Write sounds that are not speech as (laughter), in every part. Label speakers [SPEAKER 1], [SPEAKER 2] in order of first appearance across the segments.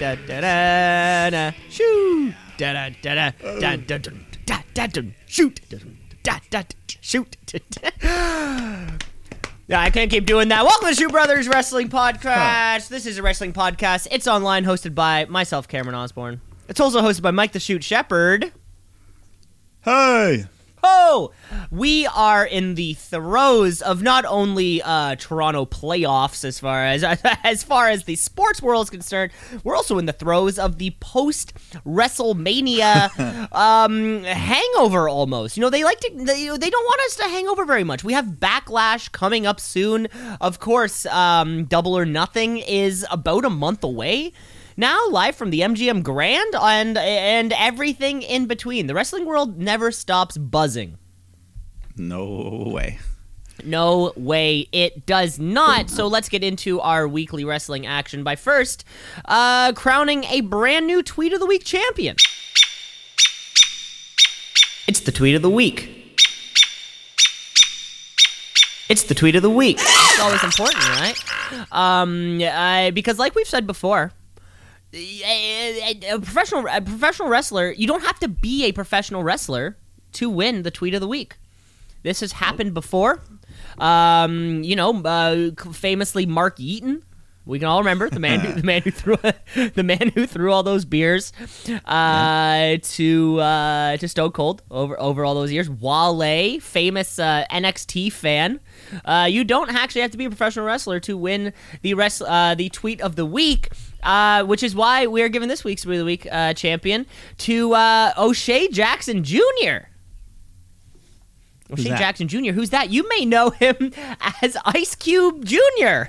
[SPEAKER 1] da da da da shoot da da da da da da da da da shoot da (laughs) da shoot. I can't keep doing that. Welcome to Shoot Brothers Wrestling Podcast. This is a wrestling podcast. It's online, hosted by myself, Cameron Osborne. It's also hosted by Mike the Shoot Shepherd.
[SPEAKER 2] Hey.
[SPEAKER 1] Oh, we are in the throes of not only uh, Toronto playoffs as far as (laughs) as far as the sports world is concerned, we're also in the throes of the post WrestleMania (laughs) um, hangover almost. You know, they like to they, they don't want us to hang over very much. We have Backlash coming up soon. Of course, um, Double or Nothing is about a month away now live from the MGM Grand and and everything in between. The wrestling world never stops buzzing.
[SPEAKER 2] No way.
[SPEAKER 1] No way it does not. So let's get into our weekly wrestling action by first uh, crowning a brand new tweet of the week champion. It's the tweet of the week. It's the tweet of the week. It's always important, right? Um, uh, because like we've said before, a, a, professional a professional wrestler, you don't have to be a professional wrestler to win the tweet of the week. This has happened before. Um, you know, uh, famously Mark Eaton. We can all remember the man, who, (laughs) the man who threw, (laughs) the man who threw all those beers uh, to uh, to Stone Cold over over all those years. Wale, famous uh, NXT fan. Uh, you don't actually have to be a professional wrestler to win the rest uh, the tweet of the week. Uh, which is why we are giving this week's Tweet of the Week uh, champion to uh, O'Shea Jackson Jr. O'Shea Jackson Jr. Who's that? You may know him (laughs) as Ice Cube Jr.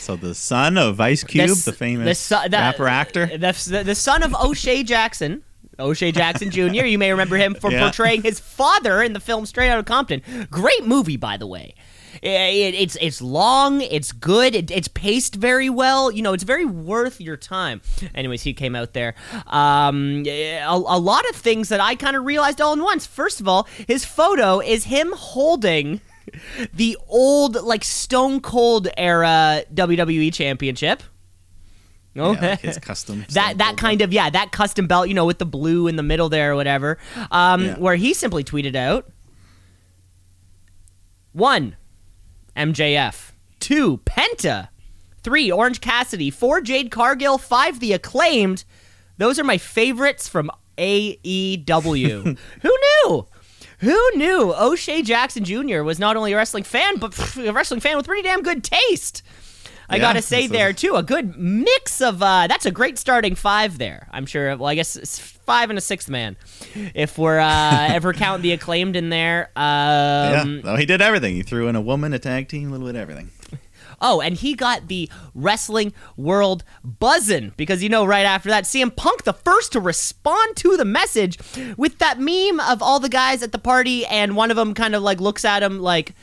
[SPEAKER 2] So the son of Ice Cube, the, the famous the the, rapper actor,
[SPEAKER 1] the, the son of O'Shea Jackson. O'Shea Jackson Jr. You may remember him for (laughs) yeah. portraying his father in the film Straight Outta Compton. Great movie, by the way. It, it's it's long, it's good, it, it's paced very well. You know, it's very worth your time. Anyways, he came out there. Um, a, a lot of things that I kind of realized all in once. First of all, his photo is him holding the old like Stone Cold era WWE Championship.
[SPEAKER 2] Oh, yeah, like his custom. (laughs)
[SPEAKER 1] that that kind belt. of yeah, that custom belt, you know, with the blue in the middle there or whatever. Um, yeah. where he simply tweeted out one MJF. Two, Penta. Three, Orange Cassidy. Four, Jade Cargill. Five, The Acclaimed. Those are my favorites from AEW. (laughs) Who knew? Who knew O'Shea Jackson Jr. was not only a wrestling fan, but (laughs) a wrestling fan with pretty damn good taste? I yeah, gotta say there too, a good mix of uh, that's a great starting five there. I'm sure. Well, I guess five and a sixth man, if we're uh, (laughs) ever counting the acclaimed in there. Um,
[SPEAKER 2] yeah, well, he did everything. He threw in a woman, a tag team, a little bit of everything.
[SPEAKER 1] Oh, and he got the wrestling world buzzing because you know right after that, CM Punk the first to respond to the message with that meme of all the guys at the party, and one of them kind of like looks at him like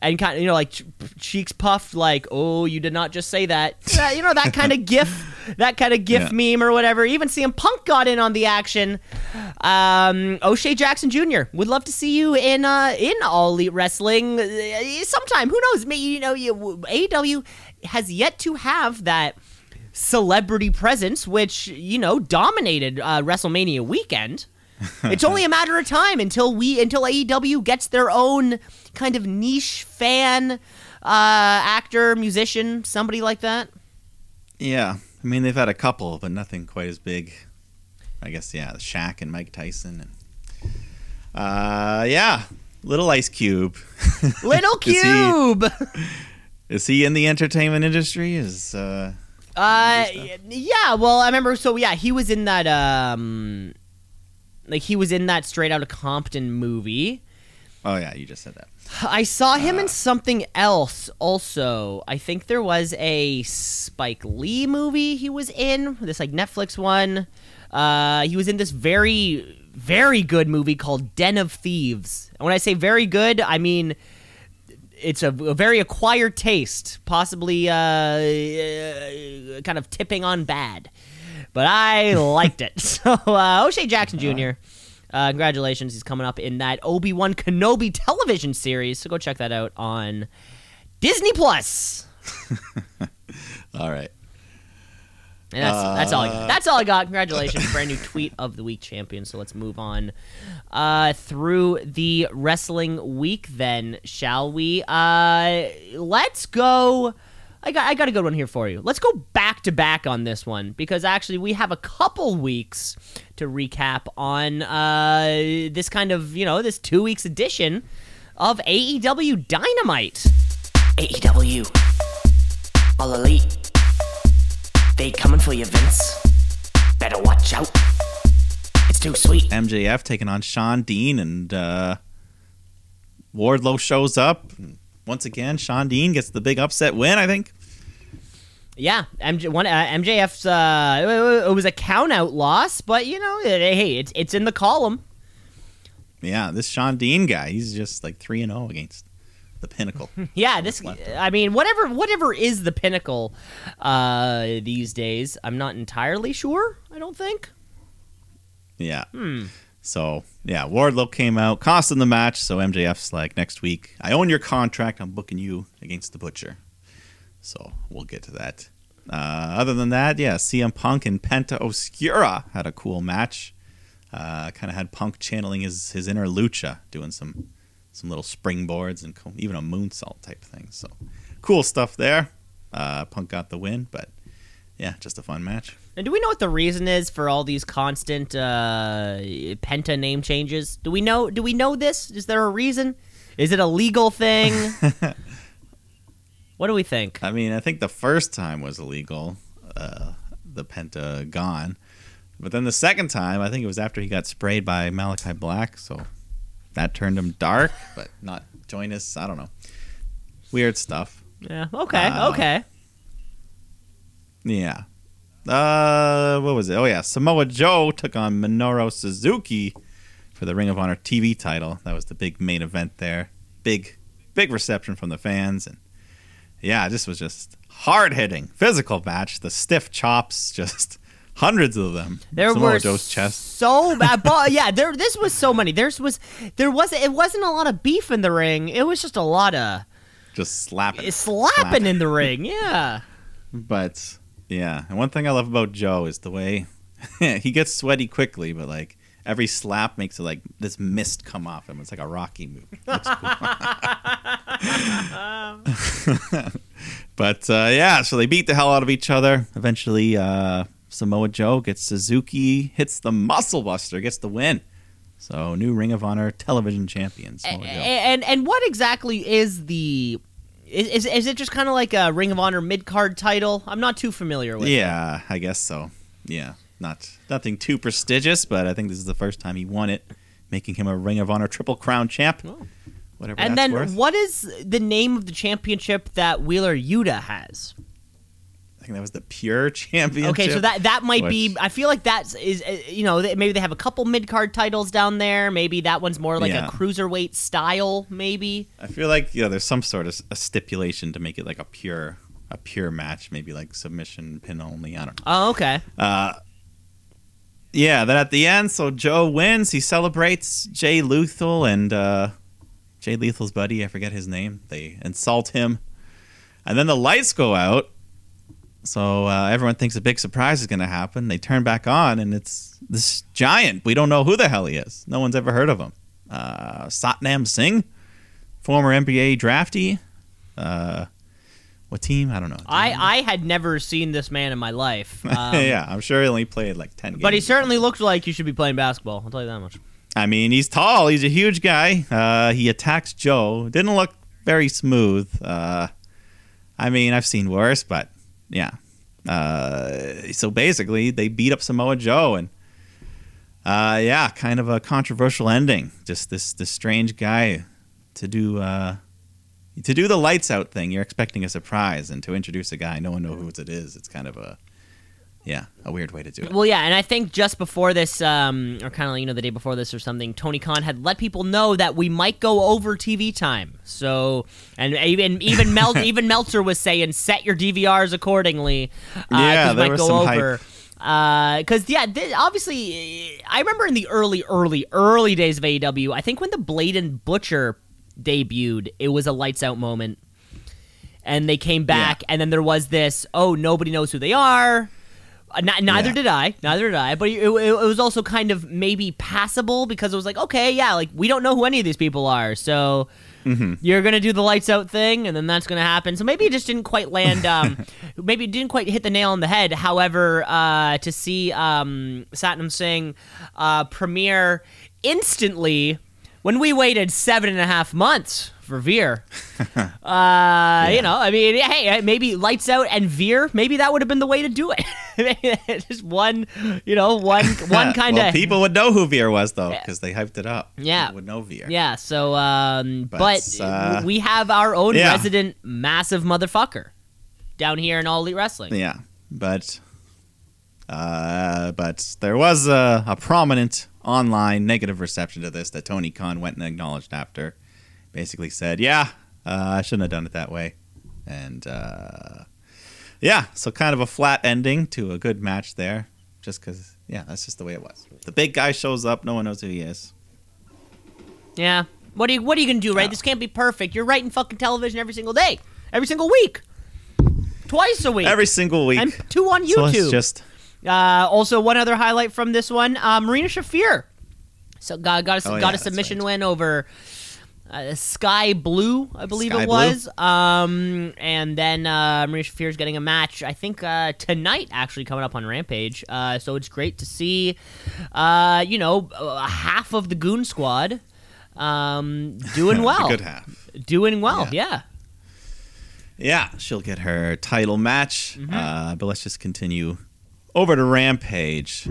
[SPEAKER 1] and kind of you know like cheeks puffed like oh you did not just say that. Uh, you know that kind of (laughs) gif that kind of gif yeah. meme or whatever. Even CM Punk got in on the action. Um, O'Shea Jackson Jr. would love to see you in uh, in all elite wrestling. Uh, sometime who knows? Maybe you know you, AEW has yet to have that celebrity presence which you know dominated uh, WrestleMania weekend. (laughs) It's only a matter of time until we until AEW gets their own kind of niche fan uh, actor, musician, somebody like that.
[SPEAKER 2] Yeah, I mean they've had a couple, but nothing quite as big. I guess yeah, Shaq and Mike Tyson and uh, yeah, little Ice Cube. (laughs)
[SPEAKER 1] Little Cube.
[SPEAKER 2] is, he, is he in the entertainment industry? Is uh,
[SPEAKER 1] uh yeah. Well, I remember. So yeah, he was in that um like he was in that Straight Outta Compton movie.
[SPEAKER 2] Oh yeah, you just said that.
[SPEAKER 1] I saw him uh, in something else also. I think there was a Spike Lee movie he was in, this like Netflix one. Uh, he was in this very, very good movie called Den of Thieves. And when I say very good, I mean it's a, a very acquired taste, possibly uh, uh, kind of tipping on bad but I (laughs) liked it. (laughs) So uh, O'Shea Jackson Jr. Uh, congratulations, he's coming up in that Obi Wan Kenobi television series. So go check that out on Disney Plus. (laughs)
[SPEAKER 2] All right.
[SPEAKER 1] And that's that's all. I got. That's all I got. Congratulations, brand new tweet of the week champion. So let's move on uh, through the wrestling week. Then shall we? Uh, let's go. I got I got a good one here for you. Let's go back to back on this one because actually we have a couple weeks to recap on uh, this kind of you know this two weeks edition of AEW Dynamite.
[SPEAKER 3] AEW. All elite. They coming for you, Vince. Better watch out. It's too sweet.
[SPEAKER 2] MJF taking on Shawn Dean, and uh, Wardlow shows up. Once again, Shawn Dean gets the big upset win. I think.
[SPEAKER 1] Yeah, MJ, one, uh, MJF's uh, it was a count out loss, but you know, hey, it's it's in the column.
[SPEAKER 2] Yeah, this Sean Dean guy, he's just like three and zero oh against the pinnacle. (laughs)
[SPEAKER 1] yeah, this. I mean, whatever whatever is the pinnacle uh, these days. I'm not entirely sure. I don't think.
[SPEAKER 2] Yeah. Hmm. So yeah, Wardlow came out, costing the match. So MJF's like, next week, I own your contract. I'm booking you against the Butcher. So we'll get to that. Uh, other than that, yeah, CM Punk and Penta Oscuro had a cool match. Uh, kind of had Punk channeling his his inner lucha, doing some some little springboards and even a moonsault type thing. So cool stuff there. Uh, Punk got the win, but yeah, just a fun match.
[SPEAKER 1] And do we know what the reason is for all these constant uh, Penta name changes? Do we know? Do we know this? Is there a reason? Is it a legal thing? (laughs) what do we think?
[SPEAKER 2] I mean, I think the first time was illegal, uh, the Pentagon, but then the second time, I think it was after he got sprayed by Malachi Black. So that turned him dark, (laughs) but not join us. I don't know. Weird stuff.
[SPEAKER 1] Yeah. Okay. Uh, okay.
[SPEAKER 2] Yeah. Uh, what was it? Oh yeah, Samoa Joe took on Minoru Suzuki for the Ring of Honor TV title. That was the big main event there. Big, big reception from the fans, and yeah, this was just hard hitting, physical match. The stiff chops, (laughs) just hundreds of them.
[SPEAKER 1] There
[SPEAKER 2] Samoa
[SPEAKER 1] were
[SPEAKER 2] Joe's chest.
[SPEAKER 1] so bad. but yeah, there. This was so many. There's was there wasn't it wasn't a lot of beef in the ring. It was just a lot of
[SPEAKER 2] just slapping,
[SPEAKER 1] slapping, slapping. in the ring. Yeah, (laughs)
[SPEAKER 2] but yeah, and one thing I love about Joe is the way (laughs) he gets sweaty quickly, but like every slap makes it like this mist come off him. It's like a Rocky movie. (laughs) but uh, yeah, so they beat the hell out of each other. Eventually, uh, Samoa Joe gets Suzuki, hits the Muscle Buster, gets the win. So new Ring of Honor television champions.
[SPEAKER 1] And, and and what exactly is the is, is, is it just kind of like a Ring of Honor mid card title? I'm not too familiar with.
[SPEAKER 2] Yeah, it. I guess so. Yeah, not nothing too prestigious, but I think this is the first time he won it, making him a Ring of Honor Triple Crown champ. Oh. Whatever.
[SPEAKER 1] And then,
[SPEAKER 2] worth.
[SPEAKER 1] what is the name of the championship that Wheeler Yuta has?
[SPEAKER 2] Think that was the pure (laughs) championship.
[SPEAKER 1] Okay, so that that might which, be. I feel like that's is uh, you know maybe they have a couple mid card titles down there. Maybe that one's more like yeah. a cruiserweight style. Maybe.
[SPEAKER 2] I feel like yeah, there's some sort of a stipulation to make it like a pure a pure match, maybe like submission pin only. I don't know.
[SPEAKER 1] Oh, okay.
[SPEAKER 2] Uh, yeah. Then at the end, so Joe wins. He celebrates Jay Lethal and uh, Jay Lethal's buddy. I forget his name. They insult him, and then the lights go out so uh, everyone thinks a big surprise is going to happen. They turn back on, and it's this giant. We don't know who the hell he is. No one's ever heard of him. Uh, Satnam Singh, former NBA draftee. Uh, what team? I don't know. Do
[SPEAKER 1] I, I had never seen this man in my life. (laughs) Um,
[SPEAKER 2] yeah, I'm sure he only played like 10 games.
[SPEAKER 1] But he certainly looked like you should be playing basketball. I'll tell you that much.
[SPEAKER 2] I mean, he's tall. He's a huge guy. Uh, he attacks Joe. Didn't look very smooth. Uh, I mean, I've seen worse, but yeah. Uh, so basically, they beat up Samoa Joe, and uh, yeah, kind of a controversial ending. Just this this strange guy to do uh, to do the lights out thing. You're expecting a surprise, and to introduce a guy no one knows who it is. It's kind of a yeah, a weird way to do it.
[SPEAKER 1] Well, yeah, and I think just before this, um, or kind of you know the day before this or something, Tony Khan had let people know that we might go over TV time. So, and even even Mel (laughs) even Meltzer was saying set your DVRs accordingly. Uh,
[SPEAKER 2] yeah, there might was go some
[SPEAKER 1] over. Because uh, yeah, obviously, I remember in the early, early, early days of AEW. I think when the Blade and Butcher debuted, it was a lights out moment, and they came back, yeah. and then there was this. Oh, nobody knows who they are Uh, n- neither
[SPEAKER 2] Yeah.
[SPEAKER 1] did I. Neither did I. But it, it, it was also kind of maybe passable because it was like, okay, yeah, like we don't know who any of these people are, so
[SPEAKER 2] Mm-hmm.
[SPEAKER 1] you're gonna do the lights out thing, and then that's gonna happen. So maybe it just didn't quite land. Um, (laughs) maybe it didn't quite hit the nail on the head. However, uh, to see um, Satnam Singh uh, premiere instantly when we waited seven and a half months for Veer. (laughs) Uh, you know, I mean, hey, maybe lights out and veer. Maybe that would have been the way to do it. (laughs) Just one, you know, one (laughs) one kind of
[SPEAKER 2] well, people would know who Veer was though, because they hyped it up.
[SPEAKER 1] Yeah.
[SPEAKER 2] People would know Veer.
[SPEAKER 1] Yeah. So, um, but,
[SPEAKER 2] But, uh,
[SPEAKER 1] we have our own
[SPEAKER 2] yeah.
[SPEAKER 1] resident massive motherfucker down here in All Elite Wrestling.
[SPEAKER 2] Yeah, but uh, but there was a, a prominent online negative reception to this that Tony Khan went and acknowledged after. Basically said, "Yeah, uh, I shouldn't have done it that way," and uh, yeah, so kind of a flat ending to a good match there, just because yeah, that's just the way it was. The big guy shows up, no one knows who he is.
[SPEAKER 1] Yeah. What are you What are you gonna do, right? This can't be perfect. You're writing fucking television every single day, every single week, twice a week,
[SPEAKER 2] Every single week,
[SPEAKER 1] and two on
[SPEAKER 2] so
[SPEAKER 1] YouTube.
[SPEAKER 2] it's just
[SPEAKER 1] Uh, also, one other highlight from this one: uh, Marina Shafir. So got got a,
[SPEAKER 2] Oh,
[SPEAKER 1] got
[SPEAKER 2] yeah,
[SPEAKER 1] a submission
[SPEAKER 2] right.
[SPEAKER 1] win over uh, Sky Blue, I believe
[SPEAKER 2] Sky
[SPEAKER 1] it was. Um, and then uh, Marina Shafir is getting a match. I think uh, tonight, actually coming up on Rampage. Uh, so it's great to see. Uh, you know, uh, half of the Goon Squad. Um, doing (laughs) well,
[SPEAKER 2] good half.
[SPEAKER 1] doing well,
[SPEAKER 2] Yeah.
[SPEAKER 1] yeah.
[SPEAKER 2] Yeah, she'll get her title match.
[SPEAKER 1] Mm-hmm.
[SPEAKER 2] Uh, but let's just continue over to Rampage.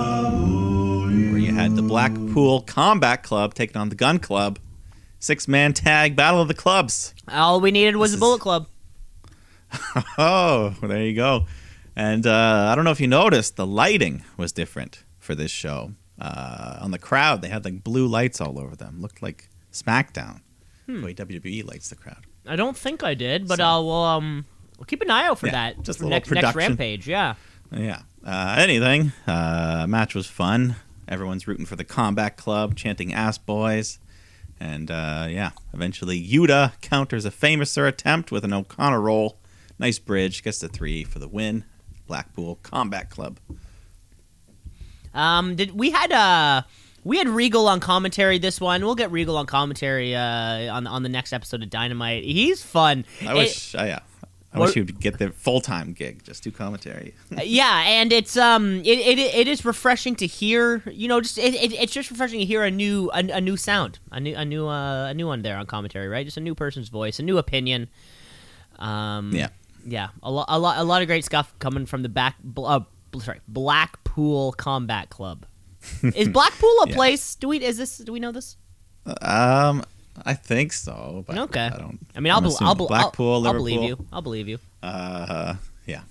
[SPEAKER 2] Where you had the Blackpool Combat Club taking on the Gunn Club. Six man tag battle of the clubs.
[SPEAKER 1] All we needed was
[SPEAKER 2] This
[SPEAKER 1] the Bullet
[SPEAKER 2] is-
[SPEAKER 1] Club. (laughs)
[SPEAKER 2] Oh, there you go. And uh, I don't know if you noticed, the lighting was different for this show. Uh, on the crowd, they had like blue lights all over them. Looked like SmackDown.
[SPEAKER 1] Hmm.
[SPEAKER 2] The way WWE lights the crowd.
[SPEAKER 1] I don't think I did, but
[SPEAKER 2] So-
[SPEAKER 1] we'll um, we'll keep an eye out for
[SPEAKER 2] Yeah,
[SPEAKER 1] that.
[SPEAKER 2] just
[SPEAKER 1] for
[SPEAKER 2] a little
[SPEAKER 1] next next. Rampage. Yeah.
[SPEAKER 2] Yeah. Uh, anything. Uh, match was fun. Everyone's rooting for the Combat Club, chanting "Ass Boys," and uh, yeah. Eventually, Yuta counters a Fameasser attempt with an O'Connor roll. Nice bridge. Gets the three for the win. Blackpool Combat Club.
[SPEAKER 1] Um, did we had uh we had Regal on commentary this one. We'll get Regal on commentary uh on on the next episode of Dynamite. He's fun.
[SPEAKER 2] I
[SPEAKER 1] It-
[SPEAKER 2] wish. uh, yeah. I
[SPEAKER 1] What-
[SPEAKER 2] wish you'd get the full time gig. Just do commentary. (laughs)
[SPEAKER 1] yeah, and it's um it, it it is refreshing to hear. You know, just it, it, it's just refreshing to hear a new a, a new sound, a new a new uh, a new one there on commentary, right? Just a new person's voice, a new opinion. Um,
[SPEAKER 2] Yeah.
[SPEAKER 1] yeah, a lot a lot a lot of great stuff coming from the back. Uh, sorry, Blackpool Combat Club. (laughs) Is Blackpool a
[SPEAKER 2] Yeah.
[SPEAKER 1] place? Do we is this? Do we know this?
[SPEAKER 2] um, I think so. But
[SPEAKER 1] Okay.
[SPEAKER 2] I don't.
[SPEAKER 1] I mean, I'll,
[SPEAKER 2] I'm
[SPEAKER 1] I'll,
[SPEAKER 2] Blackpool,
[SPEAKER 1] I'll, I'll believe you. I'll believe you.
[SPEAKER 2] Uh, yeah.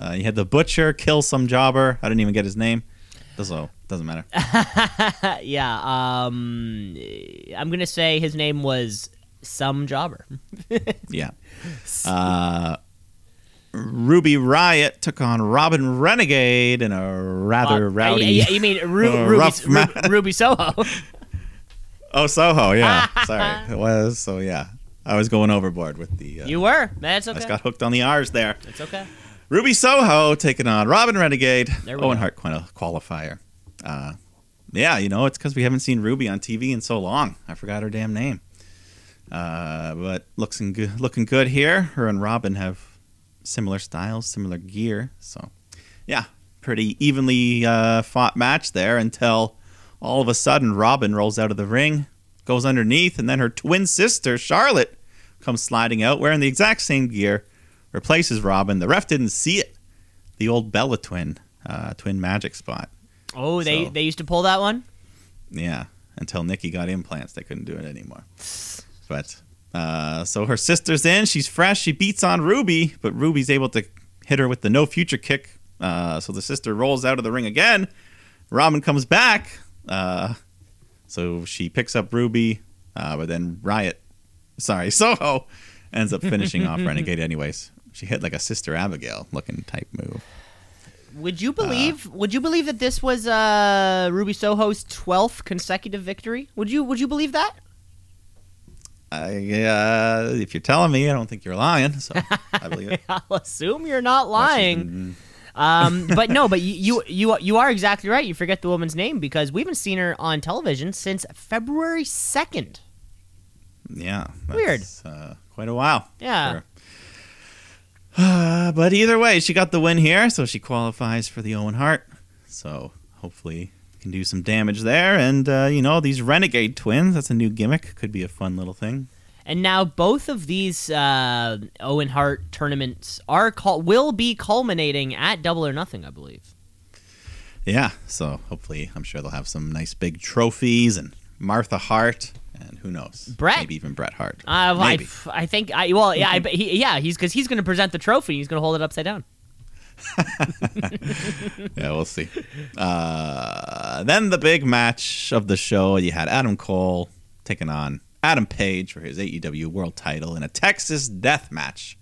[SPEAKER 2] Uh, you had the butcher kill some jobber. I didn't even get his name. So doesn't matter.
[SPEAKER 1] Uh, (laughs) yeah. Um, I'm gonna say his name was some jobber. (laughs)
[SPEAKER 2] Yeah. Uh, Ruby Riot took on Robin Renegade in a rather
[SPEAKER 1] Uh,
[SPEAKER 2] rowdy.
[SPEAKER 1] You, you mean Ru- (laughs)
[SPEAKER 2] uh,
[SPEAKER 1] Ruby, Ruby Soho?
[SPEAKER 2] Oh, Soho. Yeah. (laughs) Sorry. It was. So yeah. I was going overboard with the. Uh,
[SPEAKER 1] you were. That's okay.
[SPEAKER 2] I just got hooked on the R's there.
[SPEAKER 1] It's okay.
[SPEAKER 2] Ruby Soho taking on Robin Renegade.
[SPEAKER 1] There we
[SPEAKER 2] Owen
[SPEAKER 1] go.
[SPEAKER 2] Hart qual- qualifier. Uh, yeah, you know, it's because we haven't seen Ruby on TV in so long. I forgot her damn name. Uh, but looking good, looking good here. Her and Robin have similar styles, similar gear. So, yeah, pretty evenly uh, fought match there until all of a sudden Robin rolls out of the ring, goes underneath, and then her twin sister Charlotte comes sliding out wearing the exact same gear, replaces Robin. The ref didn't see it. The old Bella twin, uh, twin magic spot.
[SPEAKER 1] Oh, they
[SPEAKER 2] So-
[SPEAKER 1] they used to pull that one.
[SPEAKER 2] Yeah, until Nikki got implants, they couldn't do it anymore. But uh, so her sister's in. She's fresh. She beats on Ruby, but Ruby's able to hit her with the no future kick. Uh, so the sister rolls out of the ring again. Robin comes back. Uh, so she picks up Ruby, uh, but then Riot, sorry, (laughs) Soho, ends up finishing off (laughs) Renegade anyways. She hit like a Sister Abigail looking type move.
[SPEAKER 1] Would you believe? would you believe that this was uh, Ruby Soho's twelfth consecutive victory? Would you? Would you believe that?
[SPEAKER 2] I, uh, if you're telling me, I don't think you're lying. So (laughs) I believe it.
[SPEAKER 1] I'll assume you're not lying. Um, (laughs) but no, but you, you you you are exactly right. You forget the woman's name because we haven't seen her on television since February second.
[SPEAKER 2] Yeah.
[SPEAKER 1] Weird.
[SPEAKER 2] Uh, quite a while.
[SPEAKER 1] Yeah.
[SPEAKER 2] Uh, (sighs) but either way, she got the win here, so she qualifies for the Owen Hart. So hopefully can do some damage there. And uh, you know these Renegade twins. That's a new gimmick. Could be a fun little thing.
[SPEAKER 1] And now both of these uh, Owen Hart tournaments are cul- will be culminating at Double or Nothing, I believe.
[SPEAKER 2] Yeah. So hopefully, I'm sure they'll have some nice big trophies and Martha Hart and who knows,
[SPEAKER 1] Bret.
[SPEAKER 2] maybe even Bret Hart.
[SPEAKER 1] Uh, I,
[SPEAKER 2] maybe.
[SPEAKER 1] I think I well yeah I, he, yeah he's because he's going to present the trophy. He's going to hold it upside down. (laughs)
[SPEAKER 2] yeah, we'll see. Uh, then the big match of the show, you had Adam Cole taking on Adam Page for his AEW World Title in a Texas Death Match.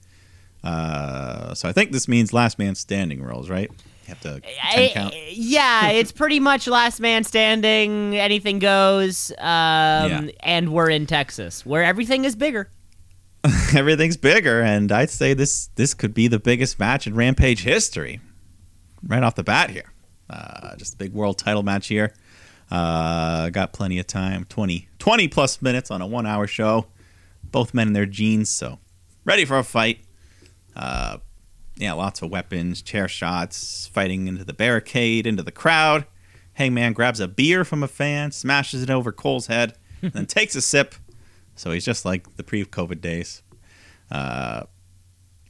[SPEAKER 2] Uh, so I think this means last man standing rules, right? You have to
[SPEAKER 1] I- yeah, (laughs) it's pretty much last man standing. Anything goes. Um,
[SPEAKER 2] Yeah.
[SPEAKER 1] And we're in Texas, where everything is bigger. (laughs)
[SPEAKER 2] Everything's bigger, and I'd say this this could be the biggest match in Rampage history, right off the bat here. Uh, just a big world title match here. Uh, got plenty of time 20, 20 plus minutes on a one hour show. Both men in their jeans, so ready for a fight. Uh, yeah, lots of weapons, chair shots, fighting into the barricade, into the crowd. Hangman grabs a beer from a fan, smashes it over Cole's head, (laughs) then takes a sip. So he's just like the pre-COVID days. Uh,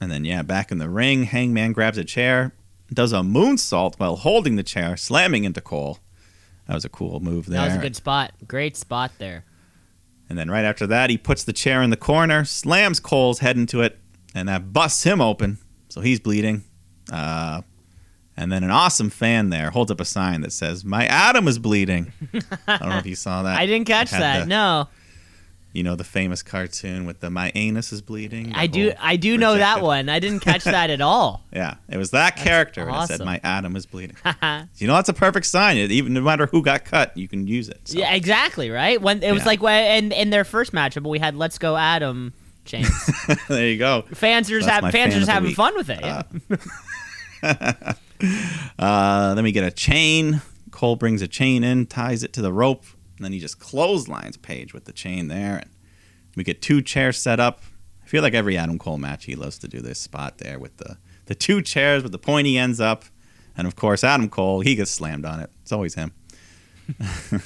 [SPEAKER 2] and then yeah, back in the ring, Hangman grabs a chair, does a moonsault while holding the chair, slamming into Cole. That was a cool move there.
[SPEAKER 1] That was a good spot. Great spot there.
[SPEAKER 2] And then right after that, he puts the chair in the corner, slams Cole's head into it, and that busts him open. So he's bleeding. Uh, and then an awesome fan there holds up a sign that says, "My Adam is bleeding." I don't know if you saw that. (laughs)
[SPEAKER 1] I didn't catch that.
[SPEAKER 2] the-
[SPEAKER 1] no,
[SPEAKER 2] You know the famous cartoon with the "My anus is bleeding."
[SPEAKER 1] I do. I do know that one. I didn't catch that at all. (laughs)
[SPEAKER 2] Yeah, it was that character, and it said, "My Adam is bleeding." (laughs) you know, that's a perfect sign. It- Even no matter who got cut, you can use it. So.
[SPEAKER 1] Yeah, exactly. Right. When it was
[SPEAKER 2] Yeah.
[SPEAKER 1] like when in, in their first matchup, we had "Let's Go Adam" chains. (laughs)
[SPEAKER 2] there you go.
[SPEAKER 1] fans are just
[SPEAKER 2] That's
[SPEAKER 1] have, fans
[SPEAKER 2] fan
[SPEAKER 1] are just having
[SPEAKER 2] week.
[SPEAKER 1] fun with it. Yeah.
[SPEAKER 2] Uh, then we get a chain. Cole brings a chain in, ties it to the rope, and then he just clotheslines Page with the chain there. And we get two chairs set up. I feel like every Adam Cole match he loves to do this spot there with the the two chairs with the pointy ends up, and of course Adam Cole he gets slammed on it. It's always him. (laughs)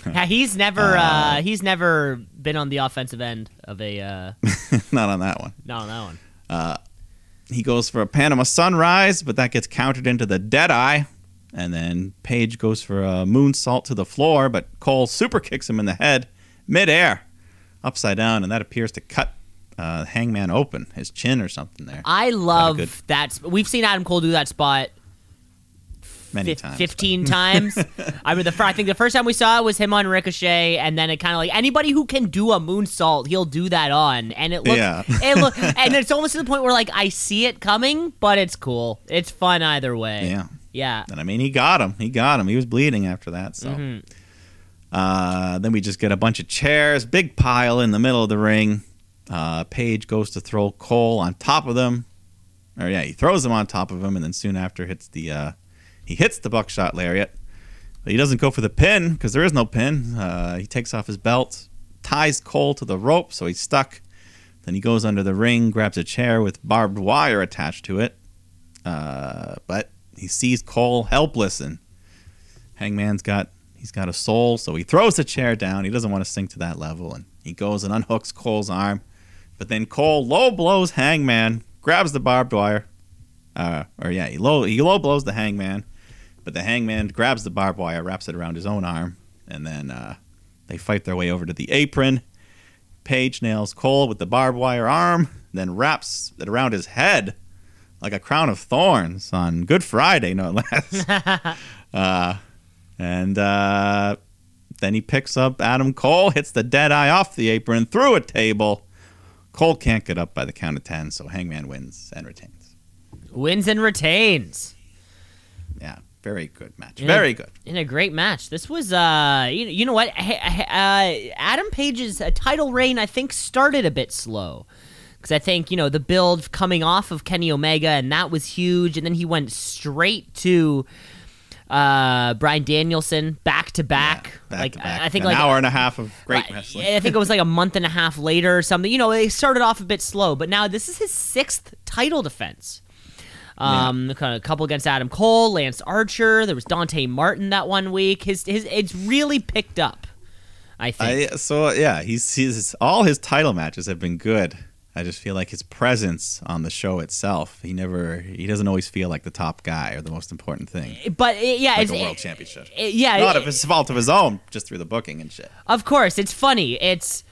[SPEAKER 1] Yeah, he's never uh, he's never been on the offensive end of a uh, (laughs)
[SPEAKER 2] Not on that one.
[SPEAKER 1] not on that one.
[SPEAKER 2] he goes for a Panama Sunrise, but that gets countered into the Dead Eye. And then Page goes for a moonsault to the floor, but Cole super kicks him in the head midair, upside down, and that appears to cut uh, Hangman open, his chin or something there.
[SPEAKER 1] I love
[SPEAKER 2] good-
[SPEAKER 1] that. sp- We've seen Adam Cole do that spot
[SPEAKER 2] Many times.
[SPEAKER 1] 15 (laughs) times. I mean, the I think the first time we saw it was him on Ricochet, and then it kind of like anybody who can do a moonsault, he'll do that on, and it looks,
[SPEAKER 2] Yeah.
[SPEAKER 1] it look, (laughs) and it's almost to the point where like I see it coming, but it's cool. It's fun either way.
[SPEAKER 2] Yeah.
[SPEAKER 1] Yeah.
[SPEAKER 2] And I mean, he got him. He got him. He was bleeding after that. So
[SPEAKER 1] Mm-hmm.
[SPEAKER 2] uh, then we just get a bunch of chairs, big pile in the middle of the ring. Uh, Page goes to throw Cole on top of them, or yeah, he throws him on top of him, and then soon after hits the uh, he hits the buckshot lariat. But he doesn't go for the pin because there is no pin. Uh, he takes off his belt, ties Cole to the rope, so he's stuck. Then he goes under the ring, grabs a chair with barbed wire attached to it. Uh, but he sees Cole helpless, and Hangman's got he's got a soul, so he throws the chair down. He doesn't want to sink to that level, and he goes and unhooks Cole's arm. But then Cole low blows Hangman, grabs the barbed wire, uh, or yeah, he low he low blows the Hangman, but the Hangman grabs the barbed wire, wraps it around his own arm, and then uh, they fight their way over to the apron. Page nails Cole with the barbed wire arm, then wraps it around his head like a crown of thorns on Good Friday, no less. (laughs) (laughs) uh, and uh, then he picks up Adam Cole, hits the dead eye off the apron through a table. Cole can't get up by the count of ten, so Hangman wins and retains.
[SPEAKER 1] Wins and retains.
[SPEAKER 2] yeah, very good match.
[SPEAKER 1] Yeah.
[SPEAKER 2] Very good.
[SPEAKER 1] in a great match. This was, uh, you, you know what? H- Uh, Adam Page's uh, title reign, I think, started a bit slow. Because I think, you know, the build coming off of Kenny Omega, and that was huge. And then he went straight to uh, Bryan Danielson back to back.
[SPEAKER 2] Back
[SPEAKER 1] like,
[SPEAKER 2] to back.
[SPEAKER 1] I I think
[SPEAKER 2] an
[SPEAKER 1] like
[SPEAKER 2] hour and a half of great
[SPEAKER 1] Right.
[SPEAKER 2] wrestling.
[SPEAKER 1] I think it was like a month and a half later or something. You know, they started off a bit slow, but now this is his sixth title defense. Um, of a couple against Adam Cole, Lance Archer. There was Dante Martin that one week. His his it's really picked up. I think.
[SPEAKER 2] I so yeah, he's he's all his title matches have been good. I just feel like his presence on the show itself, he never he doesn't always feel like the top guy or the most important thing.
[SPEAKER 1] Eh, but it, yeah,
[SPEAKER 2] Like
[SPEAKER 1] it's
[SPEAKER 2] a eh, world
[SPEAKER 1] it-
[SPEAKER 2] championship.
[SPEAKER 1] it- yeah,
[SPEAKER 2] Not of his fault of his own, just through the booking and shit.
[SPEAKER 1] Of course, it's funny. It's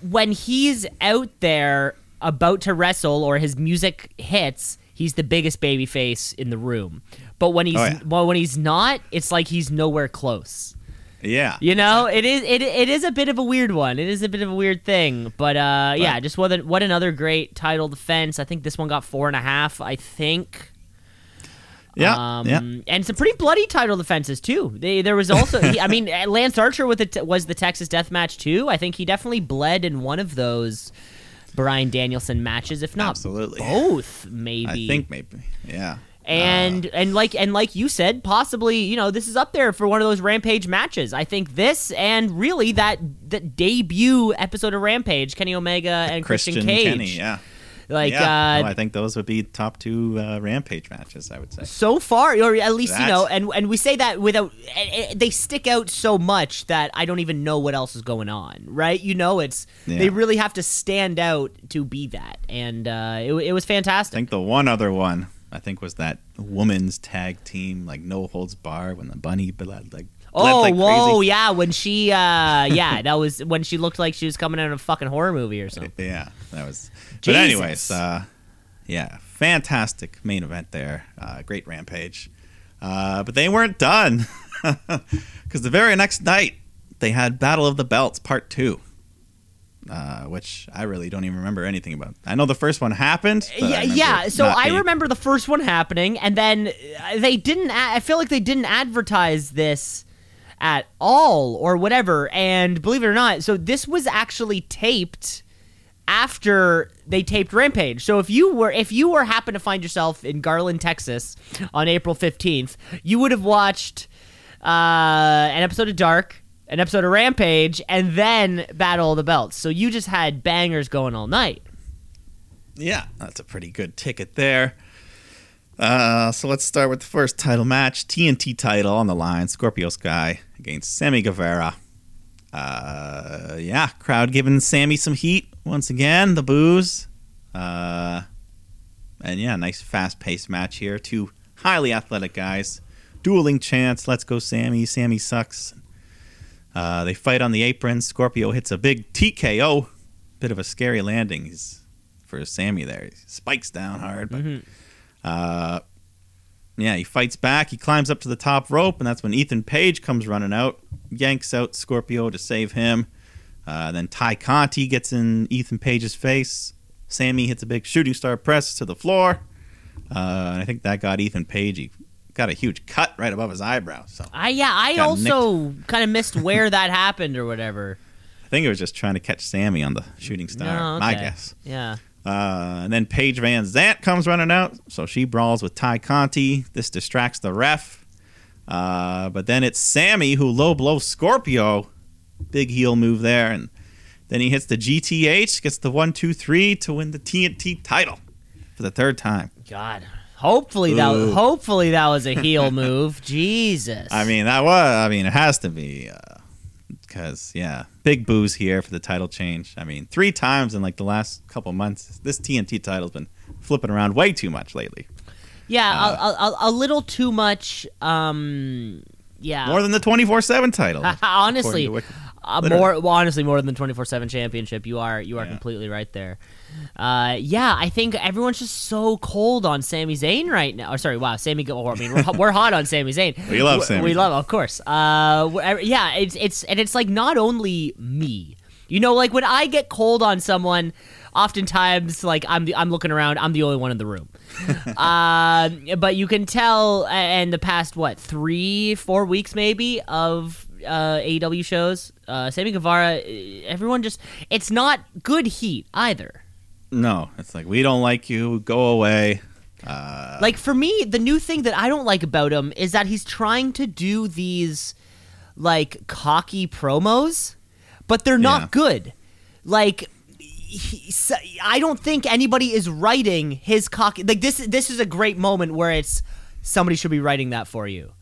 [SPEAKER 1] when he's out there about to wrestle or his music hits, he's the biggest baby face in the room. But when oh, he's
[SPEAKER 2] Oh, yeah.
[SPEAKER 1] well, when he's not, it's like he's nowhere close.
[SPEAKER 2] Yeah.
[SPEAKER 1] You know, it is it, it is a bit of a weird one. It is a bit of a weird thing, but uh, yeah, just what what another great title defense. I think this one got four and a half. I think.
[SPEAKER 2] Yeah.
[SPEAKER 1] Um,
[SPEAKER 2] yeah.
[SPEAKER 1] and some pretty bloody title defenses too. They, there was also, he, I mean, (laughs) Lance Archer with it was the Texas Death Match too. I think he definitely bled in one of those Bryan Danielson matches, if not
[SPEAKER 2] Absolutely.
[SPEAKER 1] both, maybe.
[SPEAKER 2] I think maybe. Yeah.
[SPEAKER 1] And and like and like you said, possibly you know this is up there for one of those Rampage matches. I think this and really that that debut episode of Rampage, Kenny Omega and Christian,
[SPEAKER 2] Christian
[SPEAKER 1] Cage.
[SPEAKER 2] Kenny, yeah.
[SPEAKER 1] Like
[SPEAKER 2] yeah.
[SPEAKER 1] uh,
[SPEAKER 2] No, I think those would be top two uh, Rampage matches, I would say.
[SPEAKER 1] so far, or at least you know, and and we say that without eh, eh, they stick out so much that I don't even know what else is going on, right? You know, it's they really have to stand out to be that, and uh, it, it was fantastic.
[SPEAKER 2] I think the one other one I think was that woman's tag team, like no holds bar when the bunny bled like
[SPEAKER 1] Oh,
[SPEAKER 2] like
[SPEAKER 1] whoa,
[SPEAKER 2] crazy.
[SPEAKER 1] yeah, when she, uh, yeah, (laughs) that was when she looked like she was coming out of a fucking horror movie or something.
[SPEAKER 2] Yeah, that was. But anyways, uh, yeah, fantastic main event there. Uh, great rampage. Uh, but they weren't done (laughs) because the very next night they had Battle of the Belts Part Two. Uh, which I really don't even remember anything about. I know the first one happened.
[SPEAKER 1] Yeah, yeah. So I
[SPEAKER 2] being-
[SPEAKER 1] remember the first one happening, and then uh, they didn't. I feel like they didn't advertise this at all, or whatever. And believe it or not, so this was actually taped after they taped Rampage. So if you were if you were happen to find yourself in Garland, Texas, on April fifteenth, you would have watched uh, an episode of Dark. An episode of Rampage and then Battle of the Belts. So you just had bangers going all night.
[SPEAKER 2] Yeah, that's a pretty good ticket there. Uh, so let's start with the first title match TNT title on the line Scorpio Sky against Sammy Guevara. Uh, yeah, crowd giving Sammy some heat once again, the booze. Uh, and yeah, nice fast paced match here. Two highly athletic guys, dueling chants. Let's go, Sammy. Sammy sucks. Uh, they fight on the apron. Scorpio hits a big TKO. Bit of a scary landing. He's for Sammy there. He spikes down hard, but uh, yeah, he fights back. He climbs up to the top rope, and that's when Ethan Page comes running out, yanks out Scorpio to save him. Uh, then Tay Conti gets in Ethan Page's face. Sammy hits a big shooting star press to the floor. Uh, and I think that got Ethan Page. He got a huge cut right above his eyebrow. So
[SPEAKER 1] I yeah, I
[SPEAKER 2] Got
[SPEAKER 1] also kind of missed where that (laughs) happened or whatever.
[SPEAKER 2] I think it was just trying to catch Sammy on the shooting star.
[SPEAKER 1] No,
[SPEAKER 2] My guess.
[SPEAKER 1] Yeah.
[SPEAKER 2] Uh, and then Paige VanZant comes running out, so she brawls with Tay Conti. This distracts the ref. Uh, but then it's Sammy who low blows Scorpio. Big heel move there, and then he hits the GTH, gets the one, two, three to win the TNT title for the third time.
[SPEAKER 1] God. Hopefully that
[SPEAKER 2] Ooh.
[SPEAKER 1] hopefully that was a heel (laughs) move. Jesus.
[SPEAKER 2] I mean, that was. I mean, it has to be. Because yeah, big booze here for the title change. I mean, three times in like the last couple months, this TNT title's been flipping around way too much lately.
[SPEAKER 1] yeah,
[SPEAKER 2] uh,
[SPEAKER 1] a, a, a little too much. Um, yeah.
[SPEAKER 2] More than the twenty four seven title. (laughs)
[SPEAKER 1] honestly, uh, more well, honestly more than the twenty four seven championship. You are you are
[SPEAKER 2] Yeah.
[SPEAKER 1] completely right there. Uh, yeah, I think everyone's just so cold on Sami Zayn right now. Or sorry, wow, Sami. Go- I mean, we're, we're hot on Sami Zayn.
[SPEAKER 2] We love
[SPEAKER 1] We-
[SPEAKER 2] Sami
[SPEAKER 1] We
[SPEAKER 2] Zayn.
[SPEAKER 1] love, of course. Uh, yeah, it's it's and it's like not only me. You know, like when I get cold on someone, oftentimes like I'm the I'm looking around. I'm the only one in the room. (laughs) uh, but you can tell, and the past what three, four weeks maybe of uh, AEW shows, uh, Sammy Guevara, everyone just it's not good heat either.
[SPEAKER 2] No, it's like we don't like you. Go away.
[SPEAKER 1] like for me, the new thing that I don't like about him is that he's trying to do these like cocky promos, but they're not
[SPEAKER 2] Yeah.
[SPEAKER 1] good. Like he, I don't think anybody is writing his cocky like this this is a great moment where it's somebody should be writing that for you.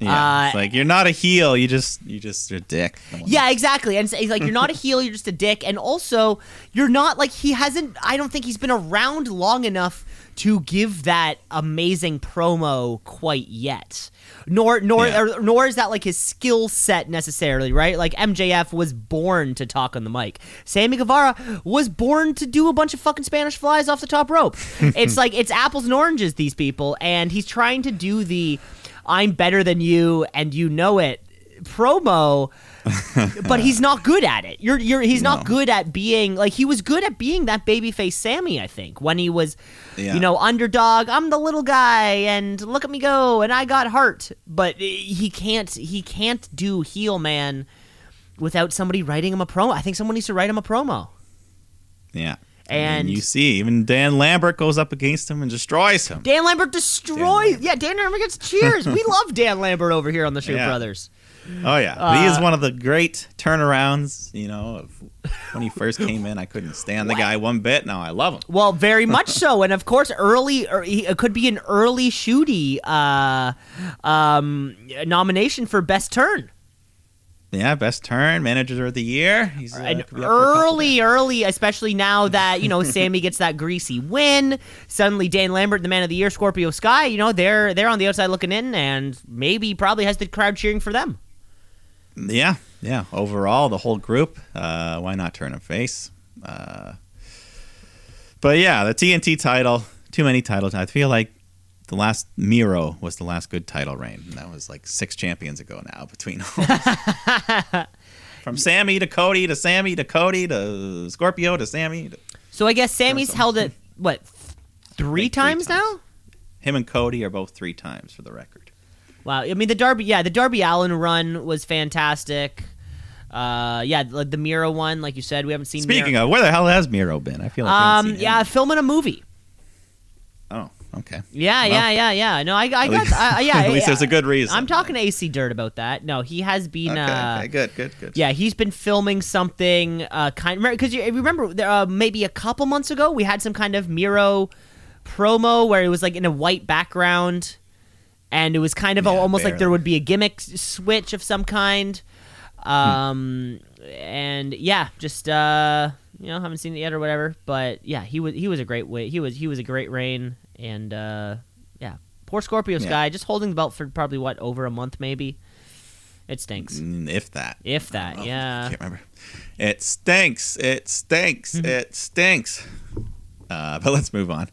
[SPEAKER 2] Yeah,
[SPEAKER 1] Uh,
[SPEAKER 2] it's like you're not a heel. You just you just a dick.
[SPEAKER 1] Yeah, exactly. And it's like you're not a heel, you're just a dick. And also, you're not like he hasn't. I don't think he's been around long enough to give that amazing promo quite yet. Nor, nor,
[SPEAKER 2] Yeah.
[SPEAKER 1] or, nor is that like his skill set necessarily, right? Like MJF was born to talk on the mic. Sammy Guevara was born to do a bunch of fucking Spanish flies off the top rope. (laughs) it's like it's apples and oranges. These people, and he's trying to do the "I'm better than you and you know it" promo (laughs) but he's not good at it. You're you're he's not good at being like he was good at being that babyface Sammy, I think, when he was
[SPEAKER 2] Yeah.
[SPEAKER 1] you know, underdog, I'm the little guy and look at me go and I got heart. But he can't he can't do heel man without somebody writing him a promo. I think someone needs to write him a promo.
[SPEAKER 2] yeah.
[SPEAKER 1] And-
[SPEAKER 2] you see, even Dan Lambert goes up against him and destroys him.
[SPEAKER 1] Dan Lambert destroys. Yeah, Dan Lambert gets cheers. we (laughs) love Dan Lambert over here on the Show
[SPEAKER 2] Yeah.
[SPEAKER 1] Brothers.
[SPEAKER 2] Oh yeah, But he is
[SPEAKER 1] Uh,
[SPEAKER 2] one of the great turnarounds. You know, of when he first came in, I couldn't stand the guy one bit. Now I love him.
[SPEAKER 1] Well, very much (laughs) so, and of course, early or he- it could be an early shooty uh, um, nomination for best turn.
[SPEAKER 2] Yeah, best turn, manager of the year. He's uh,
[SPEAKER 1] And
[SPEAKER 2] could be up for a couple
[SPEAKER 1] early, early, especially now that you know Sammy gets that greasy win. Suddenly, Dan Lambert, the man of the year, Scorpio Sky. You know they're they're on the outside looking in, and maybe probably has the crowd cheering for them.
[SPEAKER 2] Yeah, yeah. Overall, the whole group. Uh, why not turn a face? Uh, but yeah, the TNT title. Too many titles. I feel like the last Miro was the last good title reign. And that was like six champions ago now between all. (laughs) From Sammy to Cody to Sammy to Cody to Scorpio to Sammy. To,
[SPEAKER 1] So I guess Sammy's held it what three
[SPEAKER 2] Like three
[SPEAKER 1] times now.
[SPEAKER 2] him and Cody are both three times for the record.
[SPEAKER 1] Wow. I mean, the Darby, yeah, the Darby Allin run was fantastic. Uh, yeah, the, the Miro one, like you said, we haven't seen.
[SPEAKER 2] Speaking
[SPEAKER 1] Miro.
[SPEAKER 2] of, where the hell has Miro been? I feel like I
[SPEAKER 1] um,
[SPEAKER 2] seen
[SPEAKER 1] yeah, filming a movie.
[SPEAKER 2] Oh, okay.
[SPEAKER 1] Yeah,
[SPEAKER 2] Well,
[SPEAKER 1] yeah, yeah, yeah. No, I, I got,
[SPEAKER 2] least-
[SPEAKER 1] uh, yeah. (laughs)
[SPEAKER 2] at least
[SPEAKER 1] yeah.
[SPEAKER 2] there's a good reason.
[SPEAKER 1] I'm talking to AC Dirt about that. No, he has been.
[SPEAKER 2] Okay,
[SPEAKER 1] uh,
[SPEAKER 2] okay, good, good, good.
[SPEAKER 1] Yeah, he's been filming something uh, kind because you remember there, uh, maybe a couple months ago we had some kind of Miro promo where it was like in a white background, and it was kind of
[SPEAKER 2] Yeah,
[SPEAKER 1] almost like there would be a gimmick switch of some kind. Um, and yeah, just uh, you know, haven't seen it yet or whatever. But yeah, he was he was a great way. He was he was a great reign, and uh, yeah, poor Scorpio
[SPEAKER 2] Yeah.
[SPEAKER 1] Sky just holding the belt for probably what over a month maybe. It stinks.
[SPEAKER 2] Mm, If that.
[SPEAKER 1] If that,
[SPEAKER 2] Oh,
[SPEAKER 1] yeah.
[SPEAKER 2] Can't remember. It stinks. It stinks.
[SPEAKER 1] Mm-hmm.
[SPEAKER 2] It stinks. Uh, but let's move on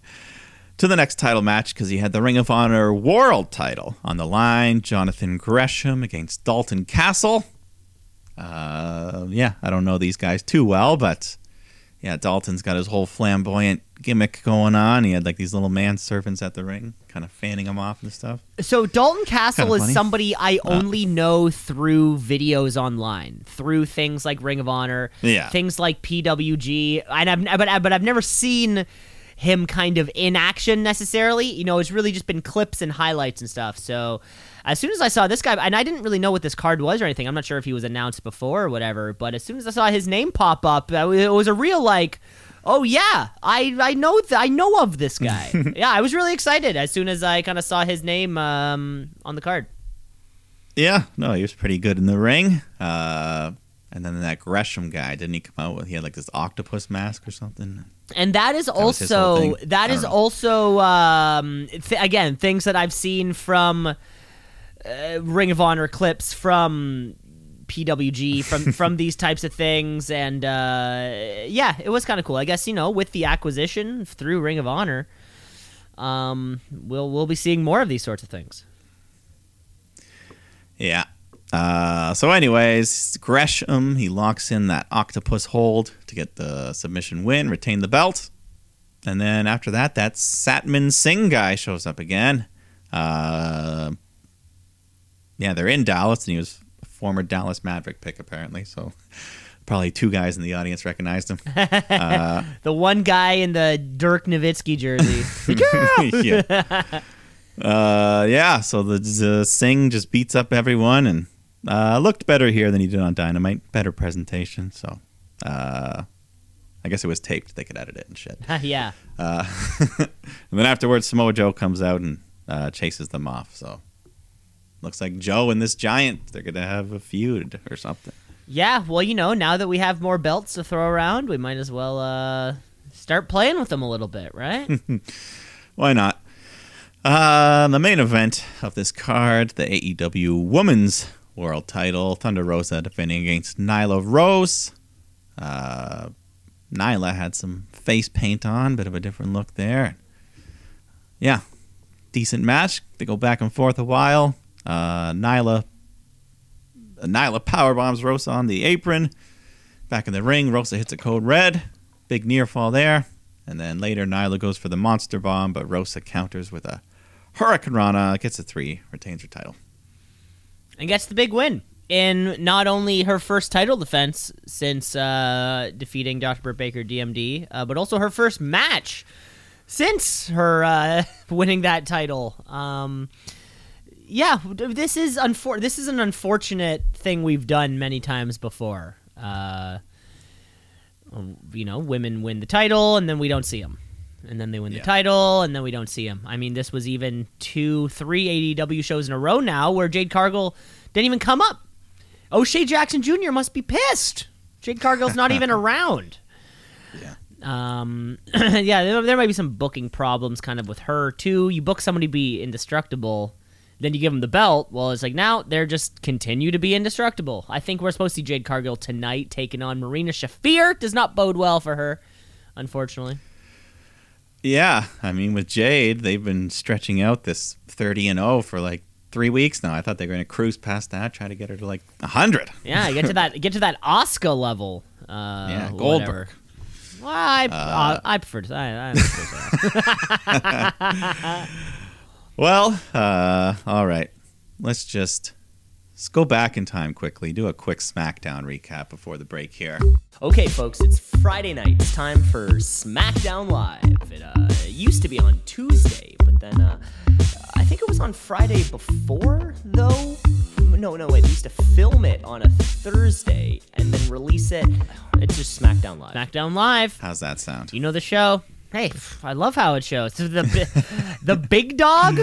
[SPEAKER 2] to the next title match because he had the Ring of Honor World title on the line. Jonathan Gresham against Dalton Castle. Uh, yeah, I don't know these guys too well, but yeah, Dalton's got his whole flamboyant gimmick going on. He had like these little manservants at the ring, kind of fanning him off and stuff.
[SPEAKER 1] So Dalton Castle
[SPEAKER 2] Kinda
[SPEAKER 1] is
[SPEAKER 2] funny.
[SPEAKER 1] somebody I uh, only know through videos online, through things like Ring of Honor,
[SPEAKER 2] Yeah.
[SPEAKER 1] things like PWG, and I've but but I've never seen him kind of in action necessarily. You know, it's really just been clips and highlights and stuff. So as soon as I saw this guy, and I didn't really know what this card was or anything. I'm not sure if he was announced before or whatever. But as soon as I saw his name pop up, it was a real like. Oh yeah, I I know th- I know of this (laughs) guy. yeah, I was really excited as soon as I kind of saw his name um, on the card.
[SPEAKER 2] Yeah, no, he was pretty good in the ring. Uh, and then that Gresham guy, didn't he come out with? He had like this octopus mask or something.
[SPEAKER 1] And that is
[SPEAKER 2] whole
[SPEAKER 1] also that is
[SPEAKER 2] know.
[SPEAKER 1] also um, th- again things that I've seen from uh, Ring of Honor clips from PWG from (laughs) from these types of things, and uh, yeah, it was kind of cool. I guess you know with the acquisition through Ring of Honor, um, we'll we'll be seeing more of these sorts of things.
[SPEAKER 2] Yeah. Uh, so, anyways, Gresham he locks in that octopus hold to get the submission win, retain the belt. And then after that, that Satnam Singh guy shows up again. Uh, yeah, they're in Dallas, and he was a former Dallas Maverick pick, apparently. So probably two guys in the audience recognized him. (laughs)
[SPEAKER 1] The one guy in the Dirk Nowitzki jersey. (laughs)
[SPEAKER 2] yeah. Uh, yeah, so the, the Singh just beats up everyone and uh, looked better here than he did on Dynamite. Better presentation. So uh, I guess it was taped. They could edit it and shit. (laughs)
[SPEAKER 1] yeah.
[SPEAKER 2] Uh, and then afterwards, Samoa Joe comes out and uh, chases them off. So looks like Joe and this giant, they're going to have a feud or something.
[SPEAKER 1] Yeah, well, you know, now that we have more belts to throw around, we might as well uh, start playing with them a little bit, right? (laughs)
[SPEAKER 2] Why not? Uh, the main event of this card, the AEW Women's World Title, Thunder Rosa defending against Nyla Rose. Uh, Nyla had some face paint on, bit of a different look there. Yeah, decent match. They go back and forth a while. Uh, Nyla, Nyla power bombs Rosa on the apron. Back in the ring, Rosa hits a code red. Big near fall there. And then later, Nyla goes for the monster bomb, but Rosa counters with a Hurricane Rana, gets a three, retains her title.
[SPEAKER 1] and gets the big win in not only her first title defense since uh, defeating Dr. Britt Baker DMD, uh, but also her first match since her uh, (laughs) winning that title. Um, yeah, this is unfor- This is an unfortunate thing we've done many times before. Uh, you know, women win the title and then we don't see them. And then they win
[SPEAKER 2] Yeah.
[SPEAKER 1] the title, and then we don't see them. I mean, this was even two, three AEW shows in a row now where Jade Cargill didn't even come up. O'Shea Jackson Jr. must be pissed. Jade Cargill's not even (laughs) around.
[SPEAKER 2] Yeah.
[SPEAKER 1] Um, (clears throat) yeah, there, there might be some booking problems kind of with her too. You book somebody to be indestructible, then you give them the belt. Well, it's like now they're just continue to be indestructible. I think we're supposed to see Jade Cargill tonight taking on Marina Shafir. Does not bode well for her, unfortunately.
[SPEAKER 2] Yeah, I mean, with Jade, they've been stretching out this 30 and 0 for like three weeks now. I thought they were going to cruise past that, try to get her to like 100.
[SPEAKER 1] Yeah, get to that get to that Oscar level. Uh,
[SPEAKER 2] Yeah,
[SPEAKER 1] whatever.
[SPEAKER 2] Goldberg.
[SPEAKER 1] Well, I, uh, I prefer to. I, I prefer that. (laughs) (laughs)
[SPEAKER 2] Well, uh, all right. Let's just let's go back in time quickly, do a quick SmackDown recap before the break here.
[SPEAKER 4] Okay, folks, it's Friday night. It's time for SmackDown Live. It uh, used to be on Tuesday, but then uh, I think it was on Friday before, though. No, no, wait. They used to film it on a Thursday and then release it. It's just SmackDown Live.
[SPEAKER 1] SmackDown Live.
[SPEAKER 2] How's that sound?
[SPEAKER 1] You know the show. Hey, I love how it shows. The the big dog.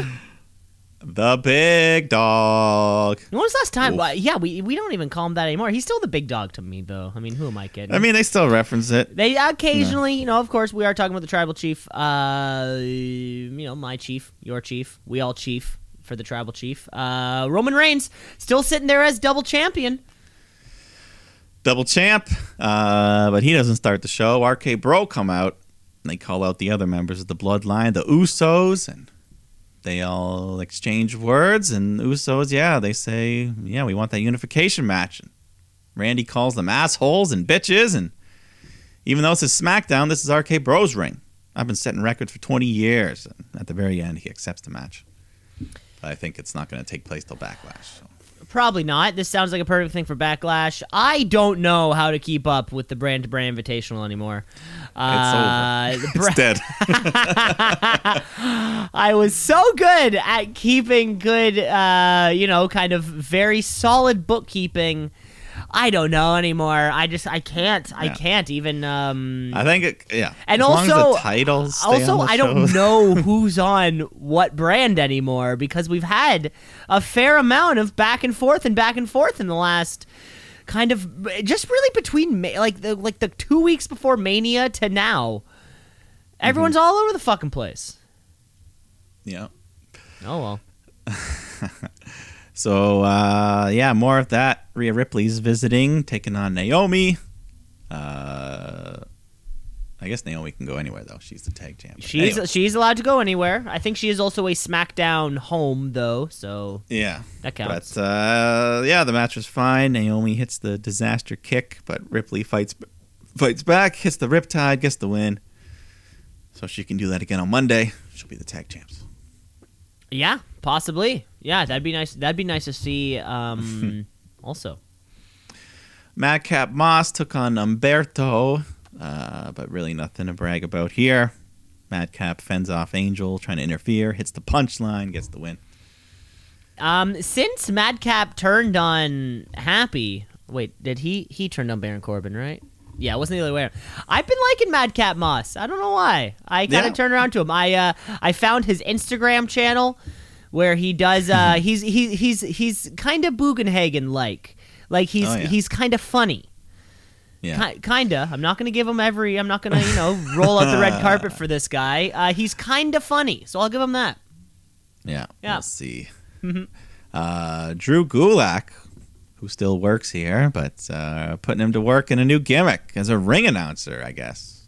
[SPEAKER 2] The big dog.
[SPEAKER 1] When was last time?
[SPEAKER 2] Oof.
[SPEAKER 1] Well, yeah, we we don't even call him that anymore. He's still the big dog to me, though. I mean, who am I kidding?
[SPEAKER 2] I mean, they still reference it.
[SPEAKER 1] They occasionally, you know, of course, we are talking about the tribal chief. Uh, you know, my chief, your chief, we all chief for the tribal chief. Uh, Roman Reigns still sitting there as double champion.
[SPEAKER 2] Double champ, uh, but he doesn't start the show. RK Bro come out and they call out the other members of the bloodline, the Usos, and they all exchange words. And Usos, yeah, they say, yeah, we want that unification match. And Randy calls them assholes and bitches. And even though it's a SmackDown, this is RK Bro's ring. I've been setting records for 20 years. And at the very end, he accepts the match. But I think it's not going to take place till Backlash. So.
[SPEAKER 1] Probably not. This sounds like a perfect thing for Backlash. I don't know how to keep up with the brand to brand invitational anymore. Uh,
[SPEAKER 2] It's over. (laughs)
[SPEAKER 1] bra-
[SPEAKER 2] It's dead. (laughs) (laughs)
[SPEAKER 1] I was so good at keeping good, uh, you know, kind of very solid bookkeeping. I don't know anymore. I just I can't. I
[SPEAKER 2] Yeah.
[SPEAKER 1] can't even. Um,
[SPEAKER 2] I think it, yeah.
[SPEAKER 1] And
[SPEAKER 2] as long as
[SPEAKER 1] also-
[SPEAKER 2] the titles stay
[SPEAKER 1] also,
[SPEAKER 2] on the
[SPEAKER 1] I don't
[SPEAKER 2] shows.
[SPEAKER 1] know (laughs) who's on what brand anymore because we've had a fair amount of back and forth and back and forth in the last kind of just really between Ma- like the like the two weeks before Mania to now. Everyone's
[SPEAKER 2] Mm-hmm.
[SPEAKER 1] all over the fucking place.
[SPEAKER 2] Yeah.
[SPEAKER 1] Oh well. (laughs)
[SPEAKER 2] So uh, yeah, more of that. Rhea Ripley's visiting, taking on Naomi. Uh, I guess Naomi can go anywhere though. She's the tag champion.
[SPEAKER 1] She's
[SPEAKER 2] Anyway,
[SPEAKER 1] she's allowed to go anywhere. I think she is also a SmackDown home though, so
[SPEAKER 2] yeah,
[SPEAKER 1] that counts.
[SPEAKER 2] but uh, yeah, the match was fine. Naomi hits the disaster kick, but Ripley fights fights back, hits the riptide, gets the win. So she can do that again on Monday. She'll be the tag champs.
[SPEAKER 1] Yeah, possibly. Yeah, that'd be nice. That'd be nice to see. Um, (laughs) also,
[SPEAKER 2] Madcap Moss took on Humberto, uh, but really nothing to brag about here. Madcap fends off Angel, trying to interfere, hits the punchline, gets the win.
[SPEAKER 1] um, since Madcap turned on Happy, wait, did he? He turned on Baron Corbin, right? Yeah, it wasn't the other way. around. I've been liking Madcap Moss. I don't know why. I kind of
[SPEAKER 2] Yeah.
[SPEAKER 1] turned around to him. I uh, I found his Instagram channel where he does. Uh, (laughs) he's he, he's he's kind of Bugenhagen like. Like he's
[SPEAKER 2] Oh, yeah.
[SPEAKER 1] he's kind of funny.
[SPEAKER 2] Yeah.
[SPEAKER 1] Ki- kinda. I'm not gonna give him every. I'm not gonna you know roll out the red (laughs) carpet for this guy. Uh, he's kind of funny, so I'll give him that.
[SPEAKER 2] Yeah.
[SPEAKER 1] Yeah.
[SPEAKER 2] We'll see. uh, Drew Gulak, who still works here, but uh, putting him to work in a new gimmick as a ring announcer, I guess.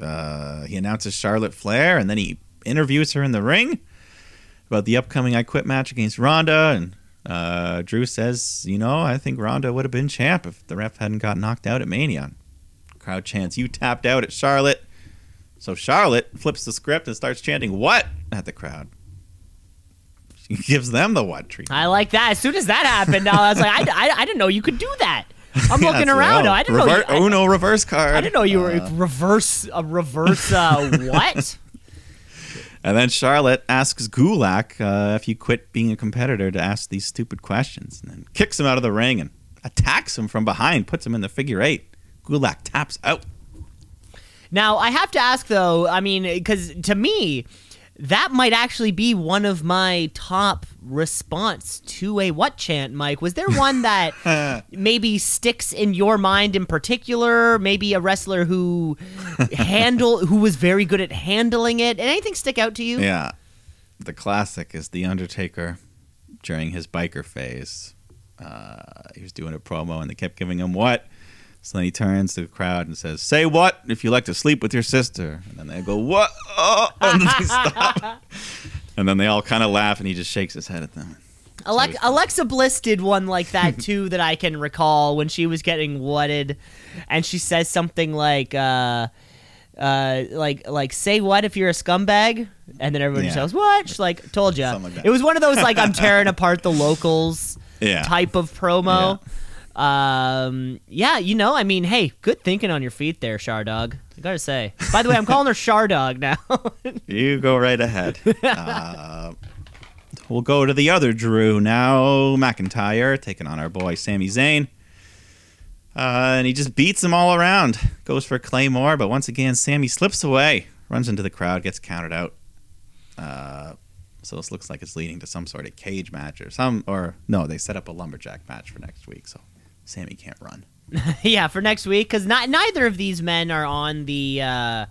[SPEAKER 2] Uh, he announces Charlotte Flair, and then he interviews her in the ring about the upcoming I Quit match against Ronda. And uh, Drew says, you know, I think Ronda would have been champ if the ref hadn't got knocked out at Mania. Crowd chants, you tapped out at Charlotte. So Charlotte flips the script and starts chanting, what? at the crowd. She (laughs) gives them the what treatment.
[SPEAKER 1] I like that. As soon as that happened, I was like, I, I, I didn't know you could do that. I'm (laughs)
[SPEAKER 2] Yeah,
[SPEAKER 1] looking around.
[SPEAKER 2] oh,
[SPEAKER 1] I didn't
[SPEAKER 2] rever-
[SPEAKER 1] know. You, I,
[SPEAKER 2] Uno reverse card.
[SPEAKER 1] I didn't know you were
[SPEAKER 2] Uh,
[SPEAKER 1] reverse a reverse uh, what? (laughs)
[SPEAKER 2] and then Charlotte asks Gulak uh, if you quit being a competitor to ask these stupid questions, and then kicks him out of the ring and attacks him from behind, puts him in the figure eight. Gulak taps out.
[SPEAKER 1] Now I have to ask though. I mean, because to me, that might actually be one of my top response to a what chant, Mike. Was there one that (laughs) maybe sticks in your mind in particular? Maybe a wrestler who handle (laughs) who was very good at handling it. And anything stick out to you?
[SPEAKER 2] Yeah. The classic is The Undertaker during his biker phase. Uh, he was doing a promo and they kept giving him what? So then he turns to the crowd and says, Say what if you like to sleep with your sister? And then they go, What? Oh, (laughs) and then they stop. (laughs) And then they all kind of laugh and he just shakes his head at them.
[SPEAKER 1] Alex- Alexa Bliss did one like that (laughs) too that I can recall when she was getting whatted, and she says something like, uh, uh, like like say what if you're a scumbag, and then everybody
[SPEAKER 2] Yeah.
[SPEAKER 1] says what? She's like, told
[SPEAKER 2] you. Like.
[SPEAKER 1] It was one of those like I'm tearing apart the locals
[SPEAKER 2] Yeah.
[SPEAKER 1] type of promo. Um, yeah, you know, I mean, hey, good thinking on your feet there, Shardog. I gotta say. By the way, I'm calling her Shardog now. (laughs)
[SPEAKER 2] You go right ahead. uh, we'll go to the other Drew now. McIntyre taking on our boy Sami Zayn. Uh, and he just beats him all around. Goes for Claymore, but once again, Sami slips away, runs into the crowd, gets counted out. Uh, so this looks like it's leading to some sort of cage match or some, or no, they set up a lumberjack match for next week, so Sami can't run. (laughs)
[SPEAKER 1] yeah, for next week because not neither of these men are on the uh,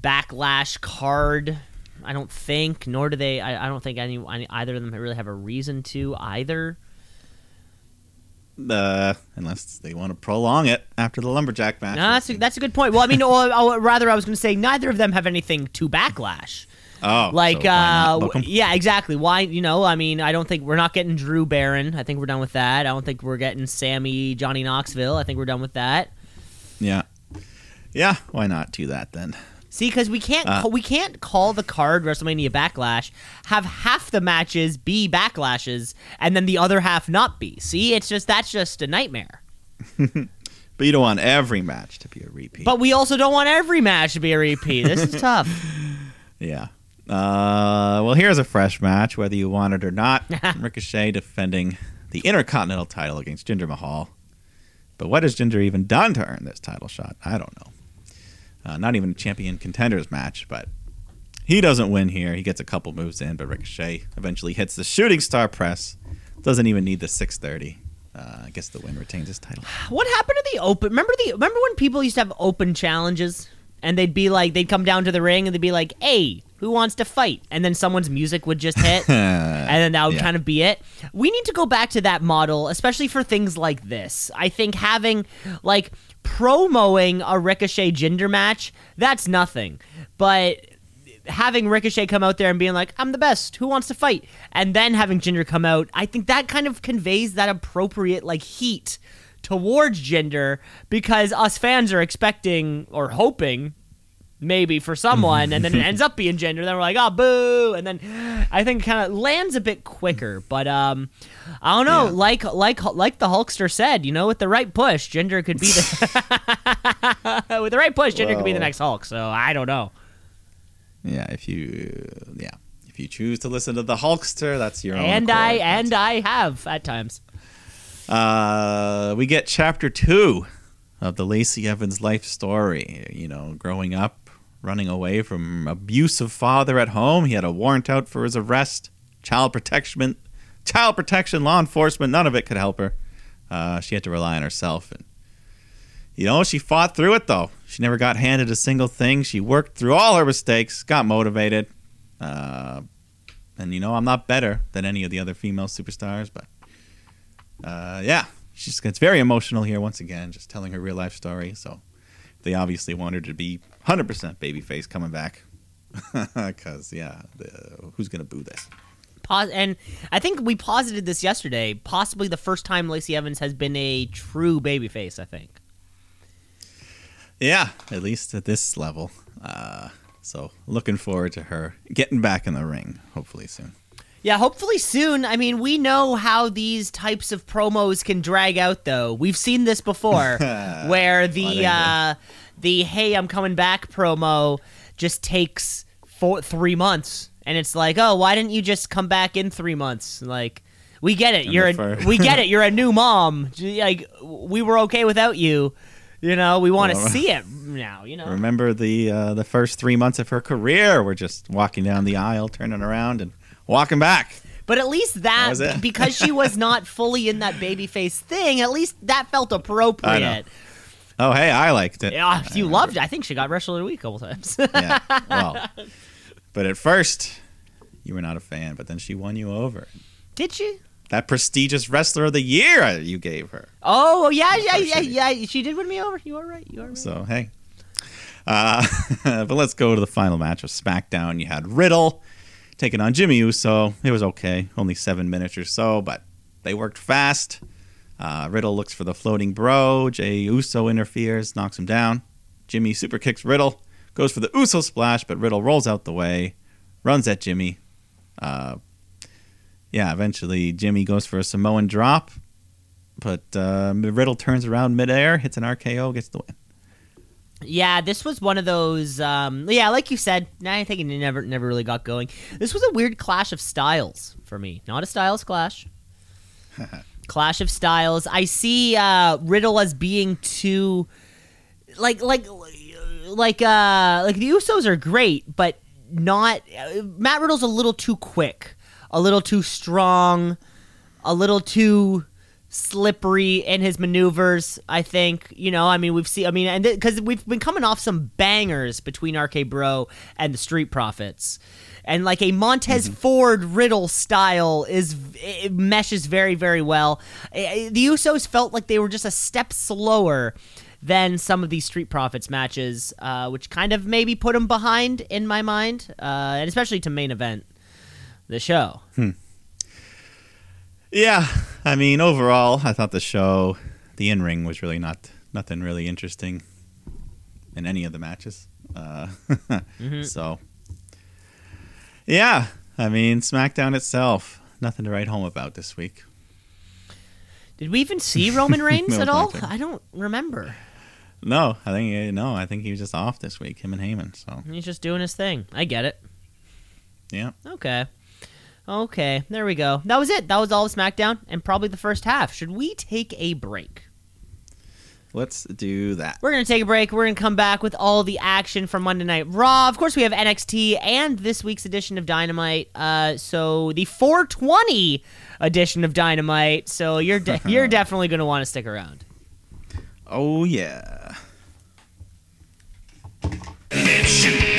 [SPEAKER 1] backlash card. I don't think, nor do they. I, I don't think any, any either of them really have a reason to either.
[SPEAKER 2] Uh, unless they want to prolong it after the lumberjack match.
[SPEAKER 1] No, that's a, that's a good point. Well, I mean, (laughs) or, or rather, I was going to say neither of them have anything to backlash.
[SPEAKER 2] Oh,
[SPEAKER 1] Like,
[SPEAKER 2] so
[SPEAKER 1] uh, yeah, exactly. Why, you know, I mean, I don't think we're not getting Drew Baron. I think we're done with that. I don't think we're getting Sami Johnny Knoxville. I think we're done with that.
[SPEAKER 2] Yeah. Yeah, why not do that then?
[SPEAKER 1] See, because we can't
[SPEAKER 2] Uh,
[SPEAKER 1] we can't call the card WrestleMania Backlash, have half the matches be backlashes, and then the other half not be. See, it's just that's just a nightmare. (laughs)
[SPEAKER 2] But you don't want every match to be a repeat.
[SPEAKER 1] But we also don't want every match to be a repeat. This is (laughs) tough.
[SPEAKER 2] yeah. Uh, well, here's a fresh match, whether you want it or not. (laughs) Ricochet defending the Intercontinental title against Jinder Mahal. But what has Jinder even done to earn this title shot? I don't know. Uh, not even a champion contenders match, but he doesn't win here. He gets a couple moves in, but Ricochet eventually hits the shooting star press. Doesn't even need the 630. Uh, I guess the win retains his title. (sighs)
[SPEAKER 1] what happened to the open? Remember the remember when people used to have open challenges, and they'd be like they'd come down to the ring and they'd be like, "Hey, who wants to fight?" And then someone's music would just hit. (laughs) and then that would
[SPEAKER 2] Yeah.
[SPEAKER 1] kind of be it. We need to go back to that model, especially for things like this. I think having like promoing a Ricochet Jinder match, that's nothing. But having Ricochet come out there and being like, I'm the best, who wants to fight? And then having Jinder come out, I think that kind of conveys that appropriate like heat towards Jinder because us fans are expecting or hoping maybe for someone, and then it (laughs) ends up being Jinder Then we're like, oh, boo, and then I think kind of lands a bit quicker. But um, I don't know.
[SPEAKER 2] Yeah.
[SPEAKER 1] Like like like the Hulkster said, you know, with the right push, Jinder could be the (laughs) with the right push, Jinder could be the next Hulk. So I don't know.
[SPEAKER 2] Yeah, if you yeah, if you choose to listen to the Hulkster, that's your own.
[SPEAKER 1] And I
[SPEAKER 2] accord.
[SPEAKER 1] and I have at times.
[SPEAKER 2] Uh, we get chapter two of the Lacey Evans life story. You know, growing up, running away from abusive father at home. He had a warrant out for his arrest. Child protection, child protection, law enforcement. None of it could help her. Uh, she had to rely on herself, and you know, she fought through it though. She never got handed a single thing. She worked through all her mistakes, got motivated. Uh, and you know, I'm not better than any of the other female superstars, but uh, yeah, she's it's very emotional here once again, just telling her real life story. So they obviously want her to be 100% babyface coming back, (laughs) because yeah, the, who's gonna boo this?
[SPEAKER 1] Pos- and I think we posited this yesterday. Possibly the first time Lacey Evans has been a true babyface. I think.
[SPEAKER 2] Yeah, at least at this level. Uh, so looking forward to her getting back in the ring, hopefully soon.
[SPEAKER 1] Yeah, hopefully soon. I mean, we know how these types of promos can drag out, though. We've seen this before, (laughs) where the uh, the "Hey, I'm coming back" promo just takes four three months, and it's like, oh, why didn't you just come back in three months? Like, we get it.
[SPEAKER 2] And
[SPEAKER 1] You're a, we get (laughs) it. You're a new mom. Like, we were okay without you. You know, we want to
[SPEAKER 2] Well,
[SPEAKER 1] see it (laughs) now. You know,
[SPEAKER 2] Remember the uh, the first three months of her career were just walking down the aisle, turning around, and walking back.
[SPEAKER 1] But at least that,
[SPEAKER 2] it.
[SPEAKER 1] because she was not (laughs) fully in that babyface thing, at least that felt appropriate.
[SPEAKER 2] Oh, hey, I liked it.
[SPEAKER 1] Yeah, you loved it. I think she got Wrestler of the Week a couple times. (laughs)
[SPEAKER 2] yeah. Well, (laughs) but at first, you were not a fan, but then she won you over.
[SPEAKER 1] Did she?
[SPEAKER 2] That prestigious wrestler of the year uh, you gave her.
[SPEAKER 1] Oh, yeah, yeah, yeah,
[SPEAKER 2] did.
[SPEAKER 1] yeah. She did win me over. You are right. You are right.
[SPEAKER 2] So hey. Uh, (laughs) but let's go to the final match of SmackDown. You had Riddle taking on Jimmy Uso. It was okay, only seven minutes or so, but they worked fast. Uh, Riddle looks for the floating bro. Jay Uso interferes, knocks him down. Jimmy super kicks Riddle, goes for the Uso splash, but Riddle rolls out the way, runs at Jimmy. Uh, yeah, eventually Jimmy goes for a Samoan drop, but uh, Riddle turns around midair, hits an RKO, gets the win.
[SPEAKER 1] Yeah, this was one of those. Um, yeah, like you said, I think it never, never really got going. This was a weird clash of styles for me. Not a styles clash. (laughs) clash of styles. I see uh, Riddle as being too, like, like, like, uh, like the Usos are great, but not. Uh, Matt Riddle's a little too quick, a little too strong, a little too slippery in his maneuvers. I think you know. I mean, we've seen. I mean, and because we've been coming off some bangers between RK Bro and the Street Profits, and like a Montez Ford Riddle style is it meshes very very well. The Usos felt like they were just a step slower than some of these Street Profits matches, uh, which kind of maybe put them behind in my mind, uh, and especially to main event the show.
[SPEAKER 2] Yeah, I mean, overall, I thought the show, the in ring, was really not nothing really interesting in any of the matches. Uh, (laughs) So, yeah, I mean, SmackDown itself, nothing to write home about this week.
[SPEAKER 1] Did we even see Roman (laughs) Reigns
[SPEAKER 2] No,
[SPEAKER 1] at all? I don't remember.
[SPEAKER 2] No, I think eh, no, I think he was just off this week, him and Heyman. So,
[SPEAKER 1] He's just doing his thing. I get it.
[SPEAKER 2] yeah,
[SPEAKER 1] Okay. Okay, there we go. That was it. That was all of SmackDown and probably the first half. Should we take a break?
[SPEAKER 2] let's do that.
[SPEAKER 1] We're going to take a break. We're going to come back with all the action from Monday Night Raw. Of course, we have NXT and this week's edition of Dynamite. Uh, so the 420 edition of Dynamite. So you're de- (laughs) you're definitely going to want to stick around.
[SPEAKER 2] Oh yeah.
[SPEAKER 5] Let's shoot, yeah,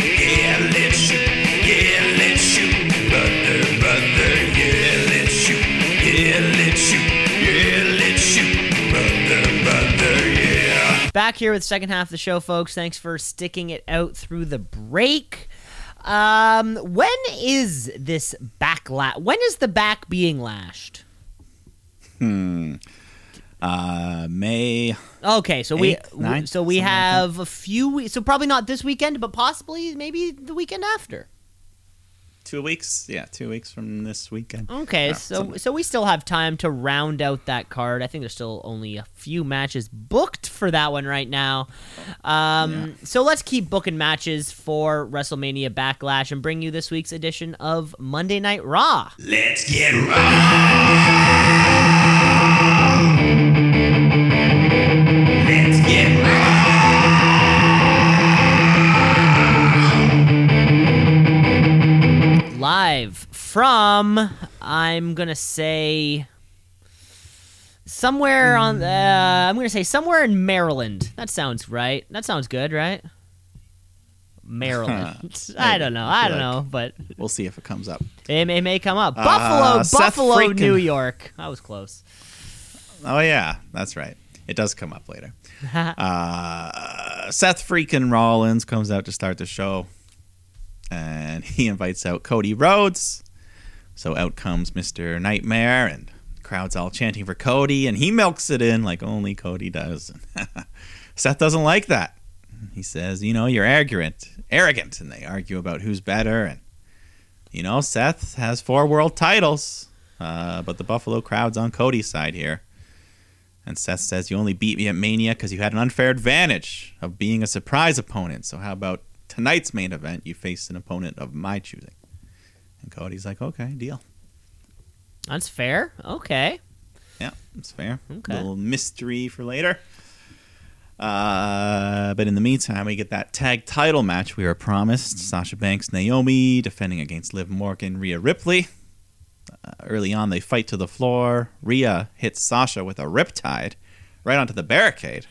[SPEAKER 1] Back here with the second half of the show, folks. Thanks for sticking it out through the break. Um, when is this back la- When is the back being lashed? Hmm.
[SPEAKER 2] Uh, May.
[SPEAKER 1] Okay, so we
[SPEAKER 2] Eighth, ninth,
[SPEAKER 1] so we
[SPEAKER 2] something like
[SPEAKER 1] have a few weeks. So probably not this weekend, but possibly maybe the weekend after.
[SPEAKER 2] Two weeks, yeah, two weeks from this weekend.
[SPEAKER 1] Okay,
[SPEAKER 2] Yeah,
[SPEAKER 1] so
[SPEAKER 2] something-
[SPEAKER 1] so we still have time to round out that card. I think there's still only a few matches booked for that one right now. Um, So let's keep booking matches for WrestleMania Backlash and bring you this week's edition of Monday Night Raw.
[SPEAKER 5] Let's get raw.
[SPEAKER 1] Live from I'm gonna say somewhere on. Uh, I'm gonna say somewhere in Maryland. That sounds right. That sounds good, right? Maryland. (laughs) I don't know. I don't
[SPEAKER 2] Like-
[SPEAKER 1] know, but
[SPEAKER 2] We'll see if it comes up.
[SPEAKER 1] It may, it may come up.
[SPEAKER 2] Uh,
[SPEAKER 1] Buffalo,
[SPEAKER 2] Seth
[SPEAKER 1] Buffalo,
[SPEAKER 2] freaking-
[SPEAKER 1] New York. That was close.
[SPEAKER 2] Oh yeah, that's right. It does come up later. (laughs) uh, Seth freaking Rollins comes out to start the show, and he (laughs) invites out Cody Rhodes. So out comes Mister Nightmare, and crowd's all chanting for Cody, and he milks it in like only Cody does. (laughs) Seth doesn't like that. He says, "You know, you're arrogant, arrogant," and they argue about who's better. And you know, Seth has four world titles, uh, but the Buffalo crowd's on Cody's side here. And Seth says, You only beat me at Mania because you had an unfair advantage of being a surprise opponent. So, how about tonight's main event? You face an opponent of my choosing. And Cody's like, Okay, deal.
[SPEAKER 1] That's fair. Okay.
[SPEAKER 2] Yeah, that's fair.
[SPEAKER 1] Okay.
[SPEAKER 2] little mystery for later. Uh, but in the meantime, we get that tag title match we were promised Sasha Banks, Naomi defending against Liv Morgan, Rhea Ripley. Uh, early on, they fight to the floor. Rhea hits Sasha with a riptide right onto the barricade.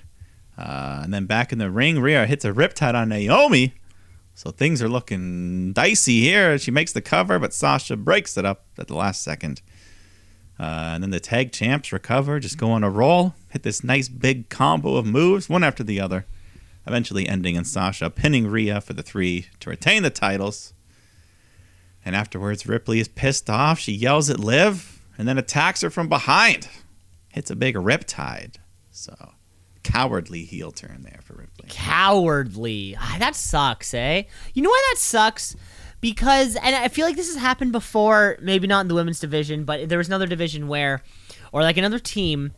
[SPEAKER 2] Uh, and then back in the ring, Rhea hits a riptide on Naomi. So things are looking dicey here. She makes the cover, but Sasha breaks it up at the last second. Uh, and then the tag champs recover, just go on a roll, hit this nice big combo of moves, one after the other, eventually ending in Sasha pinning Rhea for the three to retain the titles. And afterwards, Ripley is pissed off. She yells at Liv and then attacks her from behind. Hits a big riptide. So, cowardly heel turn there for Ripley.
[SPEAKER 1] Cowardly. Ah, that sucks, eh? You know why that sucks? Because, and I feel like this has happened before, maybe not in the women's division, but there was another division where, or like another team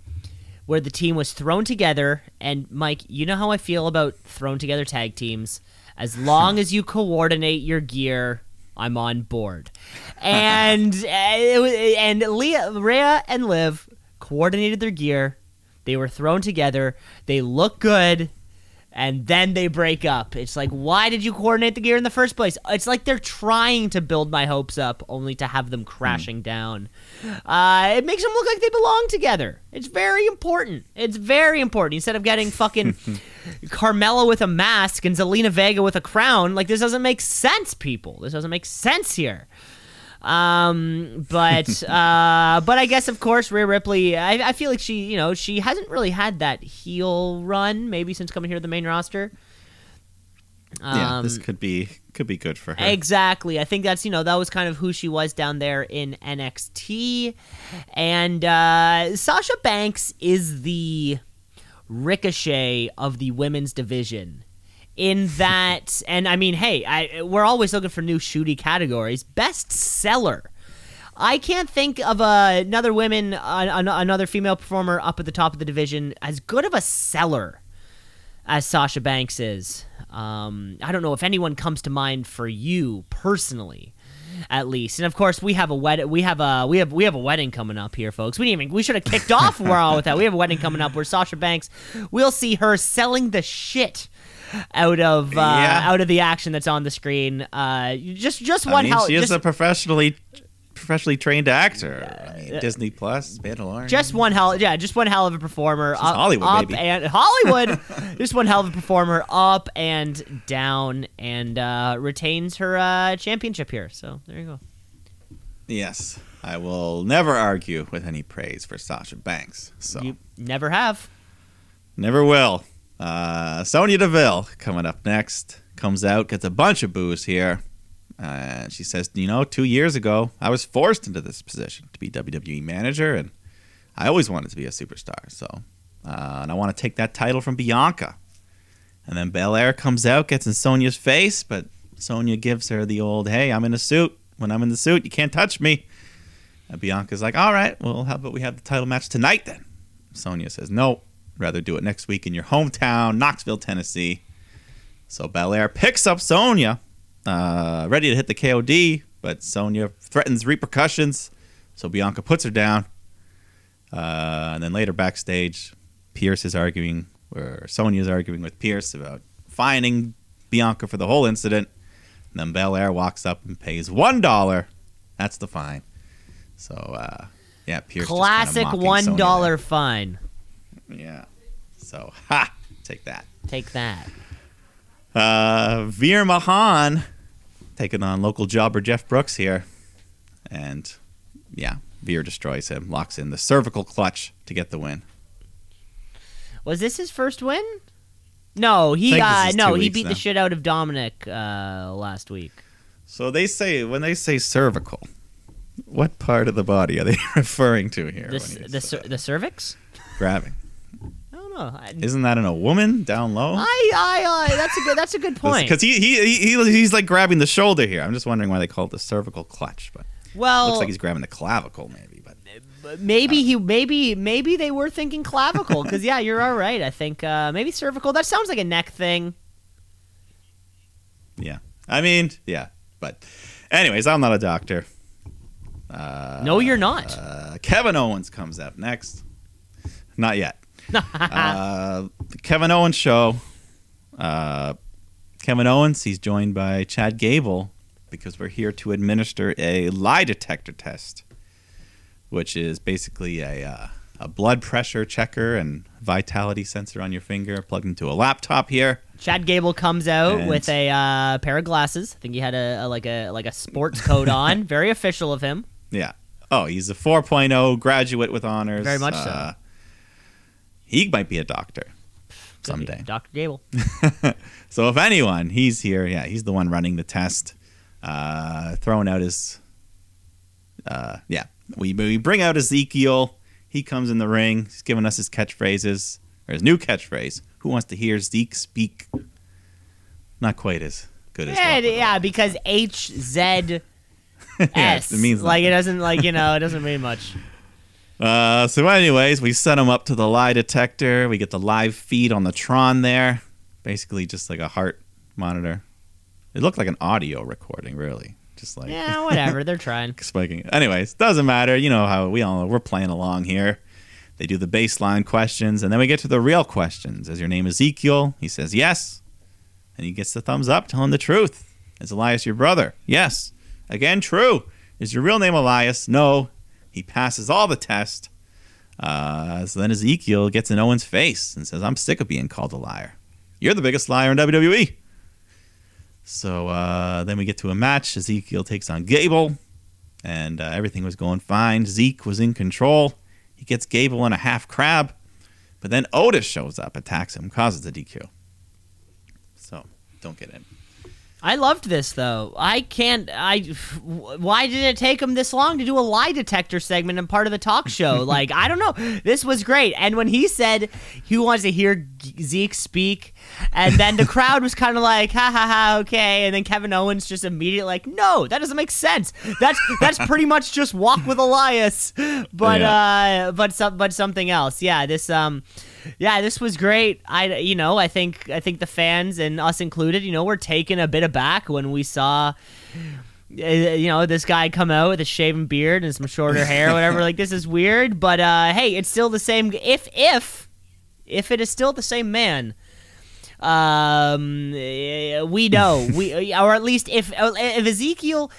[SPEAKER 1] where the team was thrown together. And Mike, you know how I feel about thrown together tag teams. As long as you coordinate your gear, I'm on board. And (laughs) was, and Leah, Rhea and Liv coordinated their gear. They were thrown together. They look good. And then they break up. It's like, why did you coordinate the gear in the first place? It's like they're trying to build my hopes up, only to have them crashing down. Uh, it makes them look like they belong together. It's very important. It's very important. Instead of getting fucking (laughs) Carmella with a mask and Zelina Vega with a crown, like this doesn't make sense, people. This doesn't make sense here. Um, but (laughs) uh, but I guess of course Rhea Ripley. I, I feel like she, you know, she hasn't really had that heel run maybe since coming here to the main roster.
[SPEAKER 2] yeah,
[SPEAKER 1] Um,
[SPEAKER 2] this could be could be good for her.
[SPEAKER 1] Exactly. I think that's, you know, that was kind of who she was down there in NXT. And uh, Sasha Banks is the ricochet of the women's division. In that, and I mean, hey, I, we're always looking for new shooty categories. Best seller. I can't think of uh, another women, uh, an- another female performer up at the top of the division as good of a seller as Sasha Banks is. Um, I don't know if anyone comes to mind for you personally, at least. And of course, we have a wedding. We have a we have we have a wedding coming up here, folks. We didn't even we should have kicked off Raw with that. We have a wedding coming up where Sasha Banks. We'll see her selling the shit out of uh,
[SPEAKER 2] Yeah.
[SPEAKER 1] out of the action that's on the screen. Uh, just just one
[SPEAKER 2] I mean,
[SPEAKER 1] hell.
[SPEAKER 2] she is
[SPEAKER 1] just,
[SPEAKER 2] a professionally professionally trained actor. I mean, Disney Plus, Mandalorian.
[SPEAKER 1] Just one hell, yeah, just one hell of a performer. up,
[SPEAKER 2] Hollywood,
[SPEAKER 1] up
[SPEAKER 2] baby.
[SPEAKER 1] and Hollywood. (laughs) just one hell of a performer, up and down, and uh, retains her uh, championship here. So there you go.
[SPEAKER 2] Yes, I will never argue with any praise for Sasha Banks. So
[SPEAKER 1] You never have.
[SPEAKER 2] never will. Uh, Sonya Deville coming up next comes out, gets a bunch of boos here. Uh, she says, you know, two years ago, I was forced into this position to be WWE manager, and I always wanted to be a superstar. So, uh, and I want to take that title from Bianca. And then Belair comes out, gets in Sonya's face, but Sonya gives her the old, "Hey, I'm in a suit. When I'm in the suit, you can't touch me." And Bianca's like, "All right, well, how about we have the title match tonight then?" Sonya says, "No, rather do it next week in your hometown, Knoxville, Tennessee." So Belair picks up Sonya, uh, ready to hit the KOD, but Sonya threatens repercussions. So Bianca puts her down. Uh, and then later backstage, Pearce is arguing, or Sonya is arguing with Pearce about fining Bianca for the whole incident. And then Belair walks up and pays one dollar. That's the fine. So uh, yeah, Pearce.
[SPEAKER 1] Classic
[SPEAKER 2] mocking
[SPEAKER 1] one
[SPEAKER 2] Sonya
[SPEAKER 1] dollar fine.
[SPEAKER 2] Yeah. So (laughs) ha, take that.
[SPEAKER 1] Take that.
[SPEAKER 2] Uh, Veer Mahaan taking on local jobber Jeff Brooks here. And yeah, Veer destroys him, locks in the cervical clutch to get the win.
[SPEAKER 1] Was this his first win? No, he uh no, he beat
[SPEAKER 2] now.
[SPEAKER 1] the shit out of Dominic uh last week.
[SPEAKER 2] So they say, when they say cervical, what part of the body are they (laughs) referring to here?
[SPEAKER 1] The
[SPEAKER 2] when
[SPEAKER 1] c-
[SPEAKER 2] he
[SPEAKER 1] the cer- the cervix?
[SPEAKER 2] grabbing.
[SPEAKER 1] I,
[SPEAKER 2] Isn't that in a woman down low?
[SPEAKER 1] I, I, I that's a good that's a good (laughs) point.
[SPEAKER 2] Because he, he, he, he, he's like grabbing the shoulder here. I'm just wondering why they call it the cervical clutch. But
[SPEAKER 1] well,
[SPEAKER 2] looks like he's grabbing the clavicle, maybe. But
[SPEAKER 1] maybe he maybe maybe they were thinking clavicle because yeah, you're all right. I think uh, maybe cervical. That sounds like a neck thing.
[SPEAKER 2] yeah, I mean, yeah. But, anyways, I'm not a doctor. Uh,
[SPEAKER 1] no, you're not.
[SPEAKER 2] Uh, Kevin Owens comes up next. Not yet. Uh, the Kevin Owens show. Uh, Kevin Owens, he's joined by Chad Gable because we're here to administer a lie detector test, which is basically a, uh, a blood pressure checker and vitality sensor on your finger plugged into a laptop here.
[SPEAKER 1] Chad Gable comes out
[SPEAKER 2] And-
[SPEAKER 1] with a uh, pair of glasses. I think he had a, a like a like a sports coat on. (laughs) Very official of him.
[SPEAKER 2] Yeah. Oh, he's a 4.0 graduate with honors.
[SPEAKER 1] Very much so.
[SPEAKER 2] He might be a doctor someday.
[SPEAKER 1] Dr. Gable. (laughs)
[SPEAKER 2] So if anyone, he's here. Yeah, he's the one running the test, uh, throwing out his. Uh, yeah, we we bring out Ezekiel. He comes in the ring. He's giving us his catchphrases or his new catchphrase. Who wants to hear Zeke speak? Not quite as good as.
[SPEAKER 1] Yeah, yeah, because H Z (laughs)
[SPEAKER 2] Yeah, it means
[SPEAKER 1] like it doesn't like you know it (laughs) doesn't mean much.
[SPEAKER 2] Uh, so, anyways, we set him up to the lie detector. We get the live feed on the Tron there. Basically, just like a heart monitor. It looked like an audio recording, really. Just like
[SPEAKER 1] Yeah, whatever. They're (laughs) trying.
[SPEAKER 2] spiking. Anyways, doesn't matter. You know how we all we're playing along here. They do the baseline questions, and then we get to the real questions. Is your name Ezekiel? He says yes, and he gets the thumbs up, telling the truth. Is Elias your brother? Yes. Again, true. Is your real name Elias? No. He passes all the tests. Uh, so then Ezekiel gets in Owen's face and says, "I'm sick of being called a liar. You're the biggest liar in WWE." So uh, then we get to a match. Ezekiel takes on Gable, and uh, everything was going fine. Zeke was in control. He gets Gable in a half crab, but then Otis shows up, attacks him, causes a DQ. So don't get in.
[SPEAKER 1] I loved this though. I can't. I. Why did it take him this long to do a lie detector segment and part of the talk show? (laughs) like I don't know. This was great. And when he said he wants to hear Zeke speak, and then the crowd was kind of like, ha ha ha, okay. And then Kevin Owens just immediately like, no, that doesn't make sense. That's that's pretty much just walk with Elias, but uh, but some but something else. Yeah, this um. Yeah, this was great. I, you know, I think I think the fans and us included, you know, were taken a bit aback when we saw, uh, you know, this guy come out with a shaven beard and some shorter hair, or whatever. like this is weird, but uh, hey, it's still the same. If if if it is still the same man, um, eh, we know (laughs) we, or at least if if Ezekiel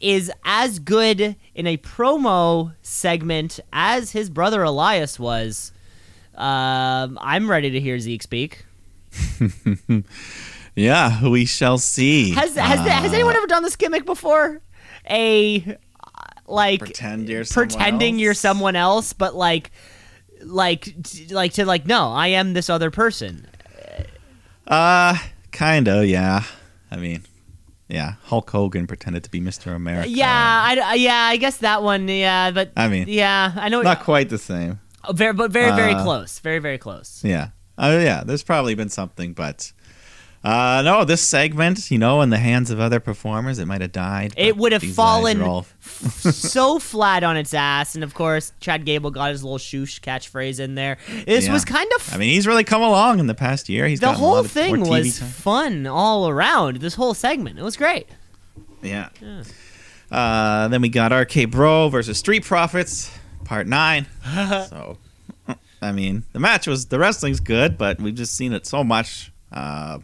[SPEAKER 1] is as good in a promo segment as his brother Elias was. Um, I'm ready to hear Zeke speak. (laughs)
[SPEAKER 2] Yeah, we shall see.
[SPEAKER 1] Has has, has anyone ever done this gimmick before? A uh, like
[SPEAKER 2] Pretend you're
[SPEAKER 1] pretending you're someone else, but like like like to like no, I am this other person.
[SPEAKER 2] Uh, kinda, yeah. I mean, yeah. Hulk Hogan pretended to be Mr. America.
[SPEAKER 1] Yeah, I, I- yeah, I guess that one. Yeah, but
[SPEAKER 2] I mean,
[SPEAKER 1] yeah, I know.
[SPEAKER 2] not quite the same.
[SPEAKER 1] Oh, very, but very, very
[SPEAKER 2] Uh,
[SPEAKER 1] close. Very, very close.
[SPEAKER 2] Yeah. Oh yeah, there's probably been something, but uh no, this segment, you know, in the hands of other performers, it might have died.
[SPEAKER 1] It would have fallen
[SPEAKER 2] all-
[SPEAKER 1] so flat on its ass, and of course, Chad Gable got his little shoosh catchphrase in there. This
[SPEAKER 2] Yeah.
[SPEAKER 1] was kind of
[SPEAKER 2] I mean, he's really come along in the past year. He's
[SPEAKER 1] the
[SPEAKER 2] gotten a lot
[SPEAKER 1] whole thing was
[SPEAKER 2] time.
[SPEAKER 1] fun all around. This whole segment, it was great.
[SPEAKER 2] Yeah. Uh, then we got RK Bro versus Street Profits, part nine. (laughs) so, I mean, the match was the wrestling's good, but we've just seen it so much. Uh,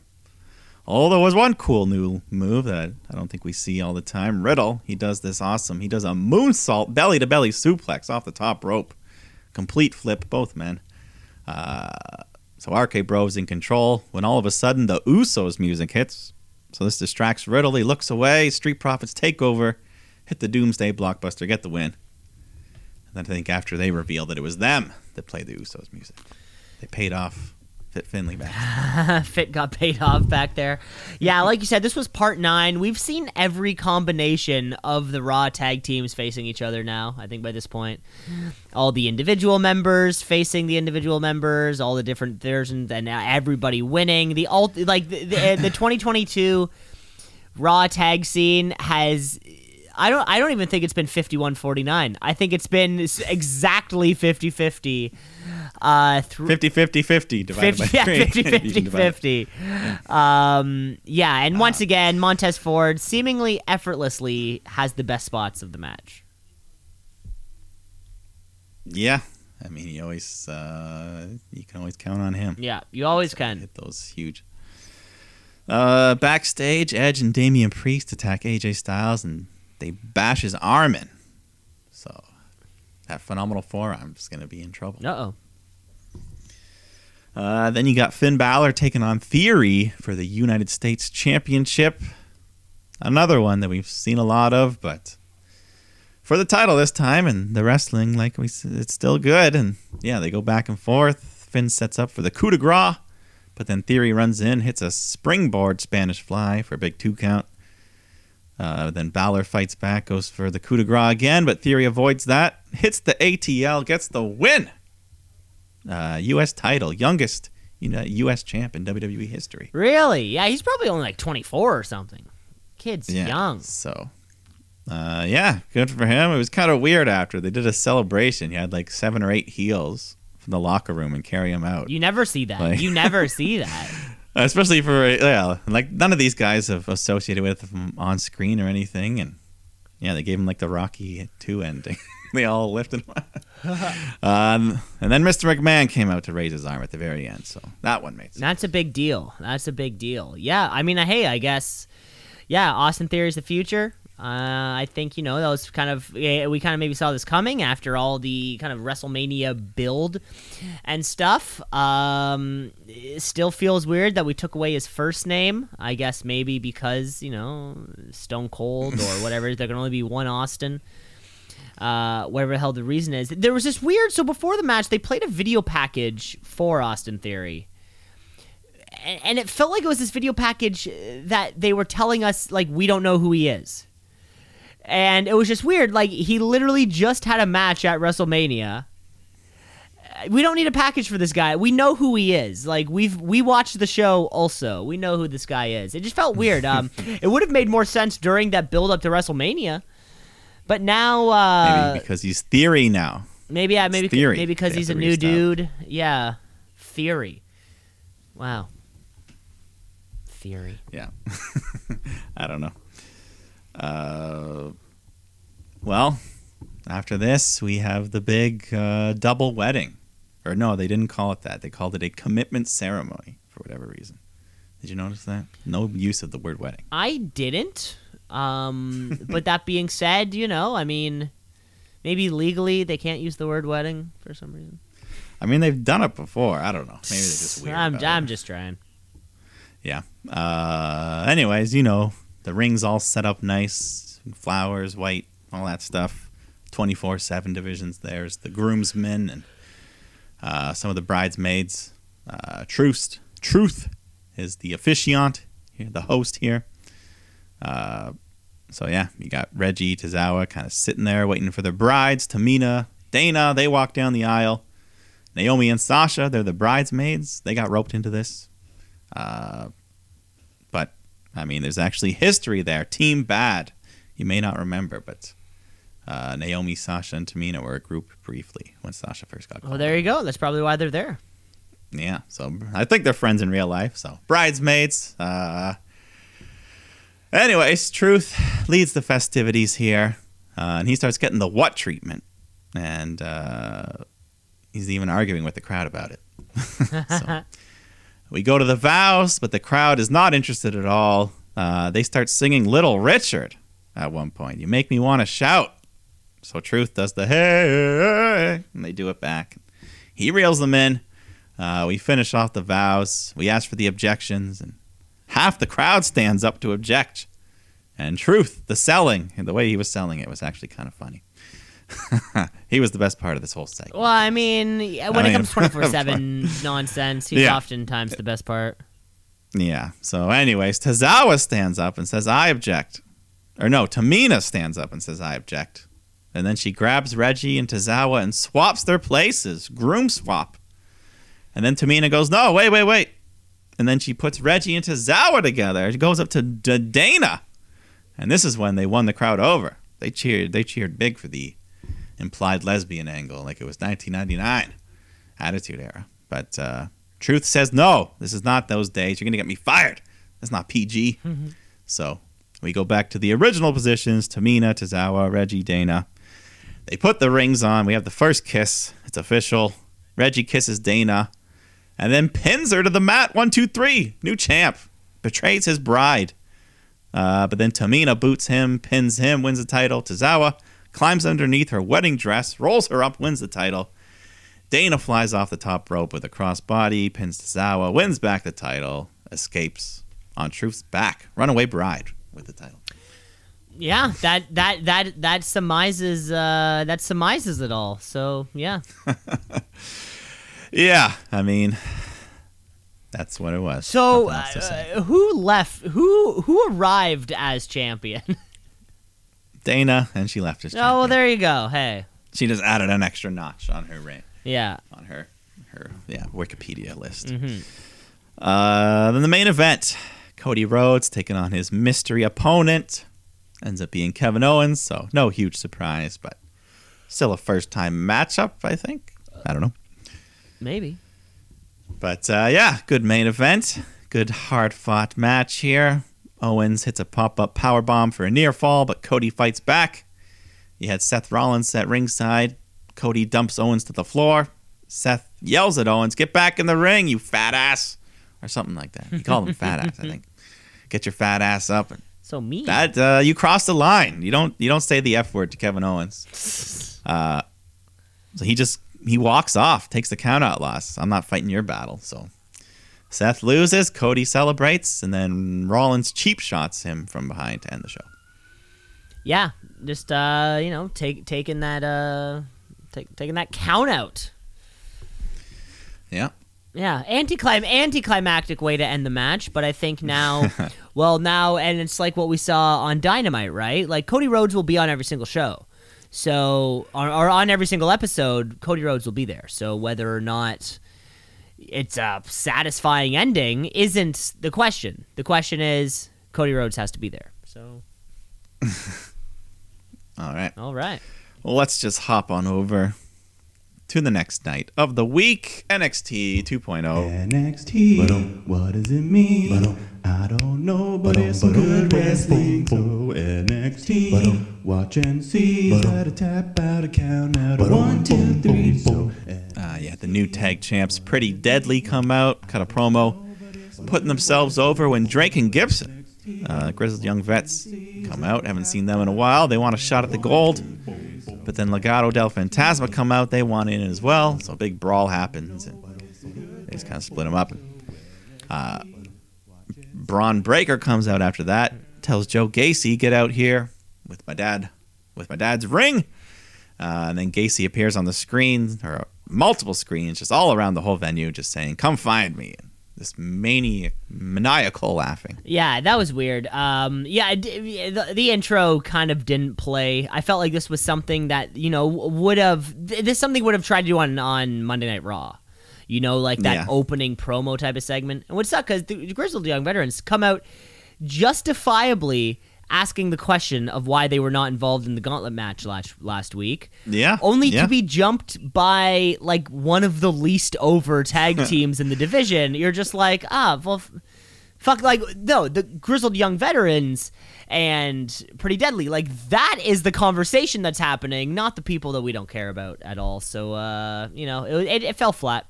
[SPEAKER 2] oh, there was one cool new move that I don't think we see all the time. Riddle, he does this awesome. He does a moonsault belly to belly suplex off the top rope, complete flip, both men. Uh, so RK Bro's in control when all of a sudden the Usos music hits. So this distracts Riddle. He looks away. Street Profits take over, hit the Doomsday Blockbuster, get the win. And then I think after they revealed that it was them that played the Usos music, they paid off Fit Finlay back. (laughs)
[SPEAKER 1] Fit got paid off back there. Yeah, like you said, this was part nine. We've seen every combination of the Raw tag teams facing each other now, I think by this point. All the individual members facing the individual members, all the different versions, and now everybody winning. The ult- like the, the, the (laughs) 2022 Raw tag scene has. I don't. I don't even think it's been 51-49. I think it's been exactly 50-50. Uh, through
[SPEAKER 2] 50 50 50 divided
[SPEAKER 1] 50,
[SPEAKER 2] by
[SPEAKER 1] yeah,
[SPEAKER 2] 3.
[SPEAKER 1] 50, (laughs)
[SPEAKER 2] You
[SPEAKER 1] 50,
[SPEAKER 2] can divide it.
[SPEAKER 1] 50. Um, yeah, and
[SPEAKER 2] Uh,
[SPEAKER 1] once again, Montez Ford seemingly effortlessly has the best spots of the match.
[SPEAKER 2] Yeah. I mean, he always, uh, you can always count on him.
[SPEAKER 1] Yeah, you always can.
[SPEAKER 2] Hit those huge. Uh, backstage, Edge and Damian Priest attack AJ Styles and they bash his arm in. So that phenomenal forearm's going to be in trouble.
[SPEAKER 1] Uh oh.
[SPEAKER 2] Uh, then you got Finn Balor taking on Theory for the United States Championship. Another one that we've seen a lot of, but for the title this time, and the wrestling, like we said, it's still good. And yeah, they go back and forth. Finn sets up for the coup de grace, but then Theory runs in, hits a springboard Spanish fly for a big two count. Uh, then Balor fights back, goes for the coup de grace again, but Theory avoids that, hits the ATL, gets the win uh, U.S. title, youngest you know, U.S. champ in WWE history.
[SPEAKER 1] Really? Yeah, he's probably only like 24 or something. Kid's young.
[SPEAKER 2] So, uh, yeah, good for him. It was kind of weird after they did a celebration. You had like seven or eight heels from the locker room and carry him out.
[SPEAKER 1] You never see that.
[SPEAKER 2] Like-
[SPEAKER 1] you never see that. (laughs)
[SPEAKER 2] Especially for yeah, like none of these guys have associated with him on screen or anything, and yeah, they gave him like the Rocky two ending. (laughs) they all lifted him. (laughs) um, and then Mr. McMahon came out to raise his arm at the very end, so that one made sense.
[SPEAKER 1] That's a big deal. That's a big deal. Yeah, I mean, hey, I guess, yeah, Austin Theory is the future. Uh, I think you know that was kind of yeah, we kind of maybe saw this coming after all the kind of WrestleMania build and stuff. Um, it still feels weird that we took away his first name. I guess maybe because you know Stone Cold or (laughs) whatever. there can only be one Austin. Uh, whatever the hell the reason is. There was this weird. So before the match, they played a video package for Austin Theory and and it felt like it was this video package that they were telling us like we don't know who he is and it was just weird like he literally just had a match at wrestlemania we don't need a package for this guy we know who he is like we've we watched the show also we know who this guy is it just felt weird (laughs) um it would have made more sense during that build up to wrestlemania but now uh
[SPEAKER 2] Maybe because he's theory now.
[SPEAKER 1] Maybe yeah, maybe
[SPEAKER 2] Theory.
[SPEAKER 1] maybe because he's a new dude. Yeah, theory. Wow. Theory.
[SPEAKER 2] Yeah. (laughs) I don't know. Uh, well, after this, we have the big uh, double wedding. Or no, they didn't call it that. They called it a commitment ceremony for whatever reason. Did you notice that? No use of the word wedding.
[SPEAKER 1] I didn't. Um, (laughs) but that being said, you know, I mean, maybe legally they can't use the word wedding for some reason.
[SPEAKER 2] I mean, they've done it before. I don't know. Maybe they're just weird.
[SPEAKER 1] I'm I'm just trying.
[SPEAKER 2] Yeah. Uh, anyways, you know, the ring's all set up nice, flowers, white, all that stuff. 24 7 divisions. There's the groomsmen and uh, some of the bridesmaids. Uh, Truth, Truth is the officiant, the host here. Uh, so, yeah, you got Reggie, Tozawa kind of sitting there waiting for the brides. Tamina, Dana, they walk down the aisle. Naomi and Sasha, they're the bridesmaids. They got roped into this. Uh, I mean, there's actually history there. Team Bad. You may not remember, but uh, Naomi, Sasha, and Tamina were a group briefly when Sasha first got called.
[SPEAKER 1] Well, there you go. That's probably why they're there.
[SPEAKER 2] Yeah, so I think they're friends in real life. So bridesmaids. Uh, anyways, Truth leads the festivities here, uh, and he starts getting the what treatment, and uh, he's even arguing with the crowd about it. (laughs) so, we go to the vows, but the crowd is not interested at all. Uh, they start singing Little Richard at one point. You make me want to shout. So Truth does the hey, and they do it back. He reels them in. Uh, we finish off the vows. We ask for the objections, and half the crowd stands up to object. And truth, the selling, and the way he was selling it was actually kind of funny. (laughs) he was the best part of this whole segment.
[SPEAKER 1] Well, I mean, when
[SPEAKER 2] I
[SPEAKER 1] it
[SPEAKER 2] mean,
[SPEAKER 1] comes (laughs) twenty four seven (laughs) nonsense, he's
[SPEAKER 2] Yeah.
[SPEAKER 1] oftentimes the best part.
[SPEAKER 2] Yeah. So, anyways, Tozawa stands up and says, I object. Or no, Tamina stands up and says, I object. And then she grabs Reggie and Tozawa and swaps their places. Groom swap. And then Tamina goes, No, wait, wait, wait. And then she puts Reggie and Tozawa together. She goes up to D- Dana. And this is when they won the crowd over. They cheered. They cheered big for the implied lesbian angle, like it was 1999 Attitude Era. But uh, Truth says no. This is not those days. You're gonna get me fired. That's not PG. So we go back to the original positions: Tamina, Tozawa, Reggie, Dana. They put the rings on. We have the first kiss. It's official. Reggie kisses Dana, and then pins her to the mat. One, two, three. New champ betrays his bride. Uh, but then Tamina boots him, pins him, wins the title. Tozawa climbs underneath her wedding dress, rolls her up, wins the title. Dana flies off the top rope with a crossbody, pins Tozawa, wins back the title, escapes on Truth's back. Runaway bride with the title.
[SPEAKER 1] Yeah, that that that that surmises uh, that surmises it all. So yeah, (laughs)
[SPEAKER 2] Yeah, I mean, that's what it was.
[SPEAKER 1] so
[SPEAKER 2] Nothing else to say.
[SPEAKER 1] uh, who left? Who who arrived as champion? (laughs)
[SPEAKER 2] Dana, and she left as
[SPEAKER 1] oh, well, there you go. Hey,
[SPEAKER 2] She just added an extra notch on her rank.
[SPEAKER 1] yeah,
[SPEAKER 2] on her her yeah Wikipedia list.
[SPEAKER 1] Mm-hmm.
[SPEAKER 2] Uh, then the main event: Cody Rhodes taking on his mystery opponent. Ends up being Kevin Owens, so no huge surprise, but still a first time matchup. I think. I don't know,
[SPEAKER 1] maybe.
[SPEAKER 2] but uh, yeah, good main event. Good hard fought match here. Owens hits a pop up power bomb for a near fall, but Cody fights back. You had Seth Rollins at ringside. Cody dumps Owens to the floor. Seth yells at Owens, "Get back in the ring, you fat ass," or something like that. He called him fat ass, I think. (laughs) Get your fat ass up. And
[SPEAKER 1] So mean.
[SPEAKER 2] that uh, you crossed the line. You don't you don't say the f word to Kevin Owens. (laughs) Uh, so he just he walks off, takes the count out loss. I'm not fighting your battle. So Seth loses, Cody celebrates, and then Rollins cheap shots him from behind to end the show.
[SPEAKER 1] yeah, just uh, you know, take taking that uh, take, taking that count out.
[SPEAKER 2] Yeah.
[SPEAKER 1] Yeah, anticlim anticlimactic way to end the match, but I think now, (laughs) well, now, and it's like what we saw on Dynamite, right? Like Cody Rhodes will be on every single show, so or, or on every single episode, Cody Rhodes will be there. So whether or not it's a satisfying ending isn't the question. The question is Cody Rhodes has to be there. So (laughs)
[SPEAKER 2] All right.
[SPEAKER 1] all right,
[SPEAKER 2] Well, let's just hop on over to the next night of the week NXT 2.0.
[SPEAKER 6] NXT. What does it mean? I don't know, but it's some good wrestling. So NXT. Watch and see. Set a tap out, a count out. a One, two, three. So
[SPEAKER 2] Uh, yeah, the new tag champs, Pretty Deadly, come out, cut a promo, putting themselves over when Drake and Gibson, uh, grizzled young vets, come out. Haven't seen them in a while. They want a shot at the gold. But then Legado del Fantasma come out. They want in as well. So a big brawl happens. And they just kind of split them up. Uh, Bron Breakker comes out after that. Tells Joe Gacy, get out here with my dad, with my dad's ring. Uh, and then Gacy appears on the screen, or multiple screens, just all around the whole venue, just saying, "Come find me." this maniac, maniacal laughing.
[SPEAKER 1] Yeah, that was weird. Um, yeah, d- the, the intro kind of didn't play. I felt like this was something that you know would have th- this something would have tried to do on on Monday Night Raw. You know, like that
[SPEAKER 2] Yeah.
[SPEAKER 1] opening promo type of segment. And what's up? Because the grizzled young veterans come out justifiably asking the question of why they were not involved in the gauntlet match last last week.
[SPEAKER 2] Yeah,
[SPEAKER 1] Only
[SPEAKER 2] yeah.
[SPEAKER 1] to be jumped by like one of the least over tag (laughs) teams in the division. You're just like, ah, well, f- fuck, like no, the grizzled young veterans and pretty deadly. Like that is the conversation that's happening, not the people that we don't care about at all. So, uh, you know, it, it, it fell flat.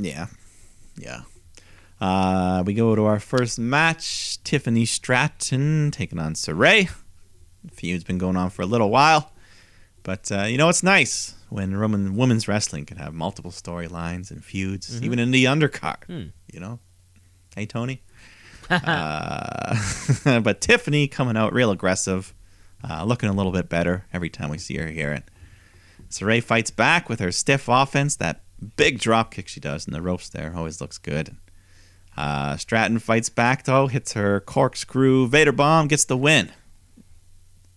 [SPEAKER 2] Yeah. Yeah. Uh, we go to our first match. Tiffany Stratton taking on Sarray. Feud's been going on for a little while. But, uh, you know, it's nice when Roman women's wrestling can have multiple storylines and feuds, even in the undercard. You know? Hey, Tony? uh, (laughs) but Tiffany coming out real aggressive, uh, looking a little bit better every time we see her here. And Sarray fights back with her stiff offense. That big drop kick she does in the ropes there always looks good. Uh, Stratton fights back though, hits her corkscrew Vader bomb, gets the win.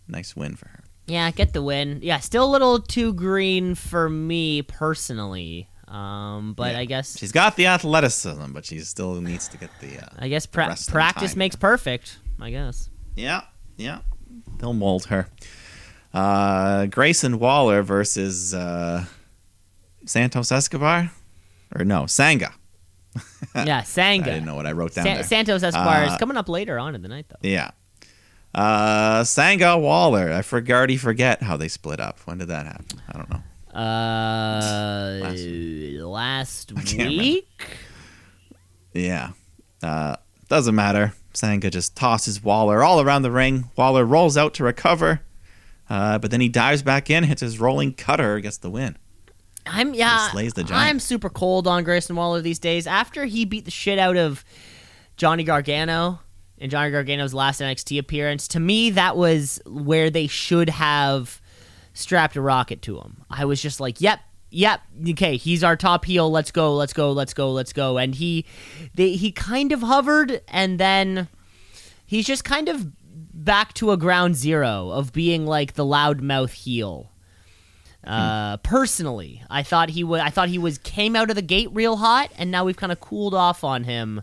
[SPEAKER 2] Nice win for her.
[SPEAKER 1] Yeah, get the win. Yeah, still a little too green for me personally. Um, but
[SPEAKER 2] Yeah.
[SPEAKER 1] I guess
[SPEAKER 2] She's got the athleticism, but she still needs to get the. Uh,
[SPEAKER 1] I guess pra-
[SPEAKER 2] wrestling
[SPEAKER 1] practice
[SPEAKER 2] time.
[SPEAKER 1] makes perfect. I guess.
[SPEAKER 2] Yeah, yeah. They'll mold her. Uh, Grayson Waller versus uh, Santos Escobar, or no Sanga.
[SPEAKER 1] Yeah, Sanga. (laughs)
[SPEAKER 2] I didn't know what I wrote down there.
[SPEAKER 1] Santos is
[SPEAKER 2] Uh,
[SPEAKER 1] coming up later on in the night, though.
[SPEAKER 2] Yeah. Uh, Sanga Waller. I forgot. Already forget how they split up. When did that happen? I don't know.
[SPEAKER 1] Uh,
[SPEAKER 2] Last- (laughs)
[SPEAKER 1] last, week.
[SPEAKER 2] Yeah. Uh, doesn't matter. Sanga just tosses Waller all around the ring. Waller rolls out to recover, uh, but then he dives back in, hits his rolling cutter, gets the win.
[SPEAKER 1] I'm yeah.
[SPEAKER 2] slays the giant.
[SPEAKER 1] I'm super cold on Grayson Waller these days. After he beat the shit out of Johnny Gargano in Johnny Gargano's last NXT appearance, to me that was where they should have strapped a rocket to him. I was just like, "Yep, yep, okay, he's our top heel. Let's go, let's go, let's go, let's go." And he, they, he kind of hovered, and then he's just kind of back to a ground zero of being like the loudmouth heel. Uh, personally, I thought he was. I thought he was came out of the gate real hot, and now we've kind of cooled off on him,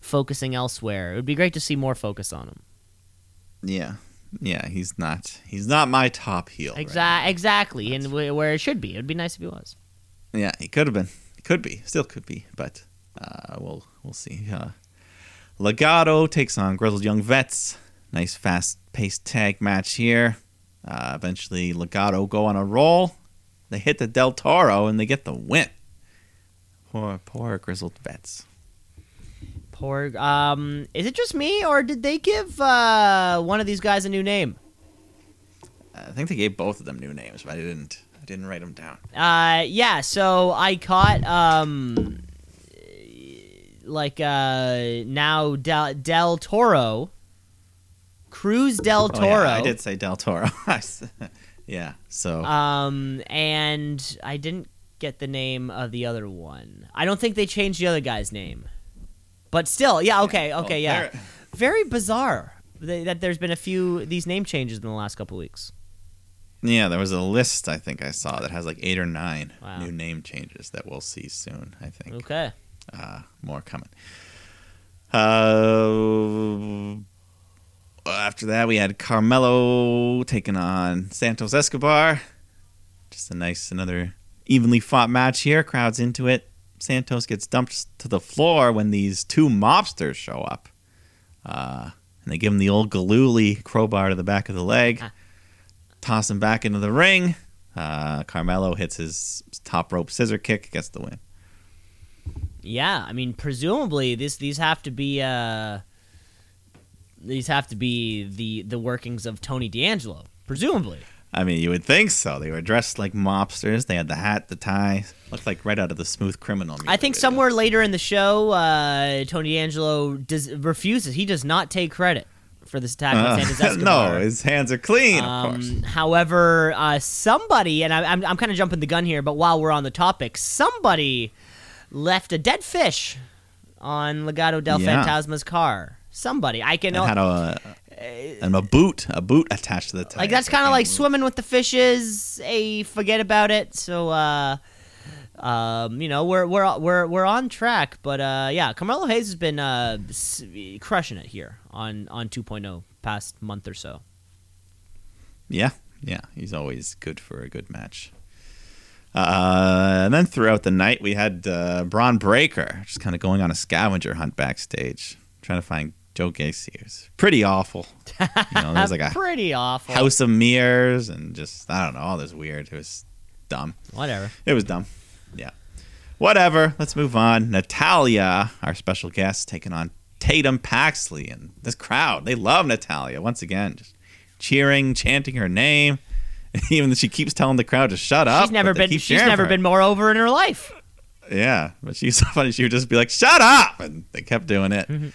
[SPEAKER 1] focusing elsewhere. It would be great to see more focus on him.
[SPEAKER 2] Yeah. Yeah, he's not. He's not my top heel. right
[SPEAKER 1] Exa- exactly, and wh- where it should be. It would be nice if he was.
[SPEAKER 2] Yeah, he could have been. He could be. Still could be. But uh, we'll we'll see. Uh, Legado takes on Grizzled Young Vets. Nice fast paced tag match here. Uh, eventually, Legado go on a roll. They hit the Del Toro and they get the win. Poor poor Grizzled Vets.
[SPEAKER 1] Poor. Um, is it just me, or did they give uh, one of these guys a new name?
[SPEAKER 2] I think they gave both of them new names, but I didn't. I didn't write them down.
[SPEAKER 1] Uh, yeah. So I caught um, like uh, now Del, Del Toro, Cruz Del Toro.
[SPEAKER 2] Oh, yeah, I did say Del Toro. (laughs) yeah. So
[SPEAKER 1] Um, and I didn't get the name of the other one. I don't think they changed the other guy's name. But still, yeah, okay, okay, yeah. Very bizarre that that there's been a few these name changes in the last couple weeks.
[SPEAKER 2] Yeah, there was a list I think I saw that has like eight or nine
[SPEAKER 1] Wow.
[SPEAKER 2] new name changes that we'll see soon. I think
[SPEAKER 1] Okay.
[SPEAKER 2] uh, more coming. Uh, after that, we had Carmelo taking on Santos Escobar. Just a nice, another evenly fought match here. Crowds into it. Santos gets dumped to the floor when these two mobsters show up. Uh, and they give him the old Galooly crowbar to the back of the leg. Toss him back into the ring. Uh, Carmelo hits his top rope scissor kick, gets the win.
[SPEAKER 1] Yeah, I mean, presumably this these have to be uh these have to be the the workings of Tony D'Angelo. Presumably.
[SPEAKER 2] I mean, you would think so. They were dressed like mobsters. They had the hat, the tie. Looked like right out of the Smooth Criminal.
[SPEAKER 1] I think somewhere later in the show, uh, Tony D'Angelo does refuses. He does not take credit for this attack on. Santos (laughs)
[SPEAKER 2] Uh,
[SPEAKER 1] Escobar.
[SPEAKER 2] no, his hands are clean, of course.
[SPEAKER 1] Um, however, uh, somebody, and I, I'm, I'm kind of jumping the gun here, but while we're on the topic, somebody left a dead fish on Legado del
[SPEAKER 2] Yeah.
[SPEAKER 1] Fantasma's car. Somebody. I can
[SPEAKER 2] It had a and a boot, a boot attached to the tire.
[SPEAKER 1] like that's kind of like
[SPEAKER 2] move.
[SPEAKER 1] swimming with the fishes. A forget about it. So uh um, you know, we're we're we're we're on track, but uh, yeah, Carmelo Hayes has been uh, crushing it here on on 2.0 past month or so.
[SPEAKER 2] Yeah, yeah, he's always good for a good match. Uh, and then throughout the night, we had uh, Bron Breakker just kind of going on a scavenger hunt backstage, trying to find Joe Gacy. Was pretty awful. You know, there's like a (laughs)
[SPEAKER 1] Pretty awful.
[SPEAKER 2] house of mirrors and just I don't know, all this weird. It was dumb.
[SPEAKER 1] Whatever.
[SPEAKER 2] It was dumb. Yeah. Whatever. Let's move on. Natalia, our special guest, taking on Tatum Paxley, and this crowd they love Natalia once again, just cheering, chanting her name. (laughs) Even though she keeps telling the crowd to shut up.
[SPEAKER 1] she's never been she's never been more over in her life.
[SPEAKER 2] Yeah, but she's (laughs) so funny. She would just be like, "Shut up," and they kept doing it.
[SPEAKER 1] Mm-hmm.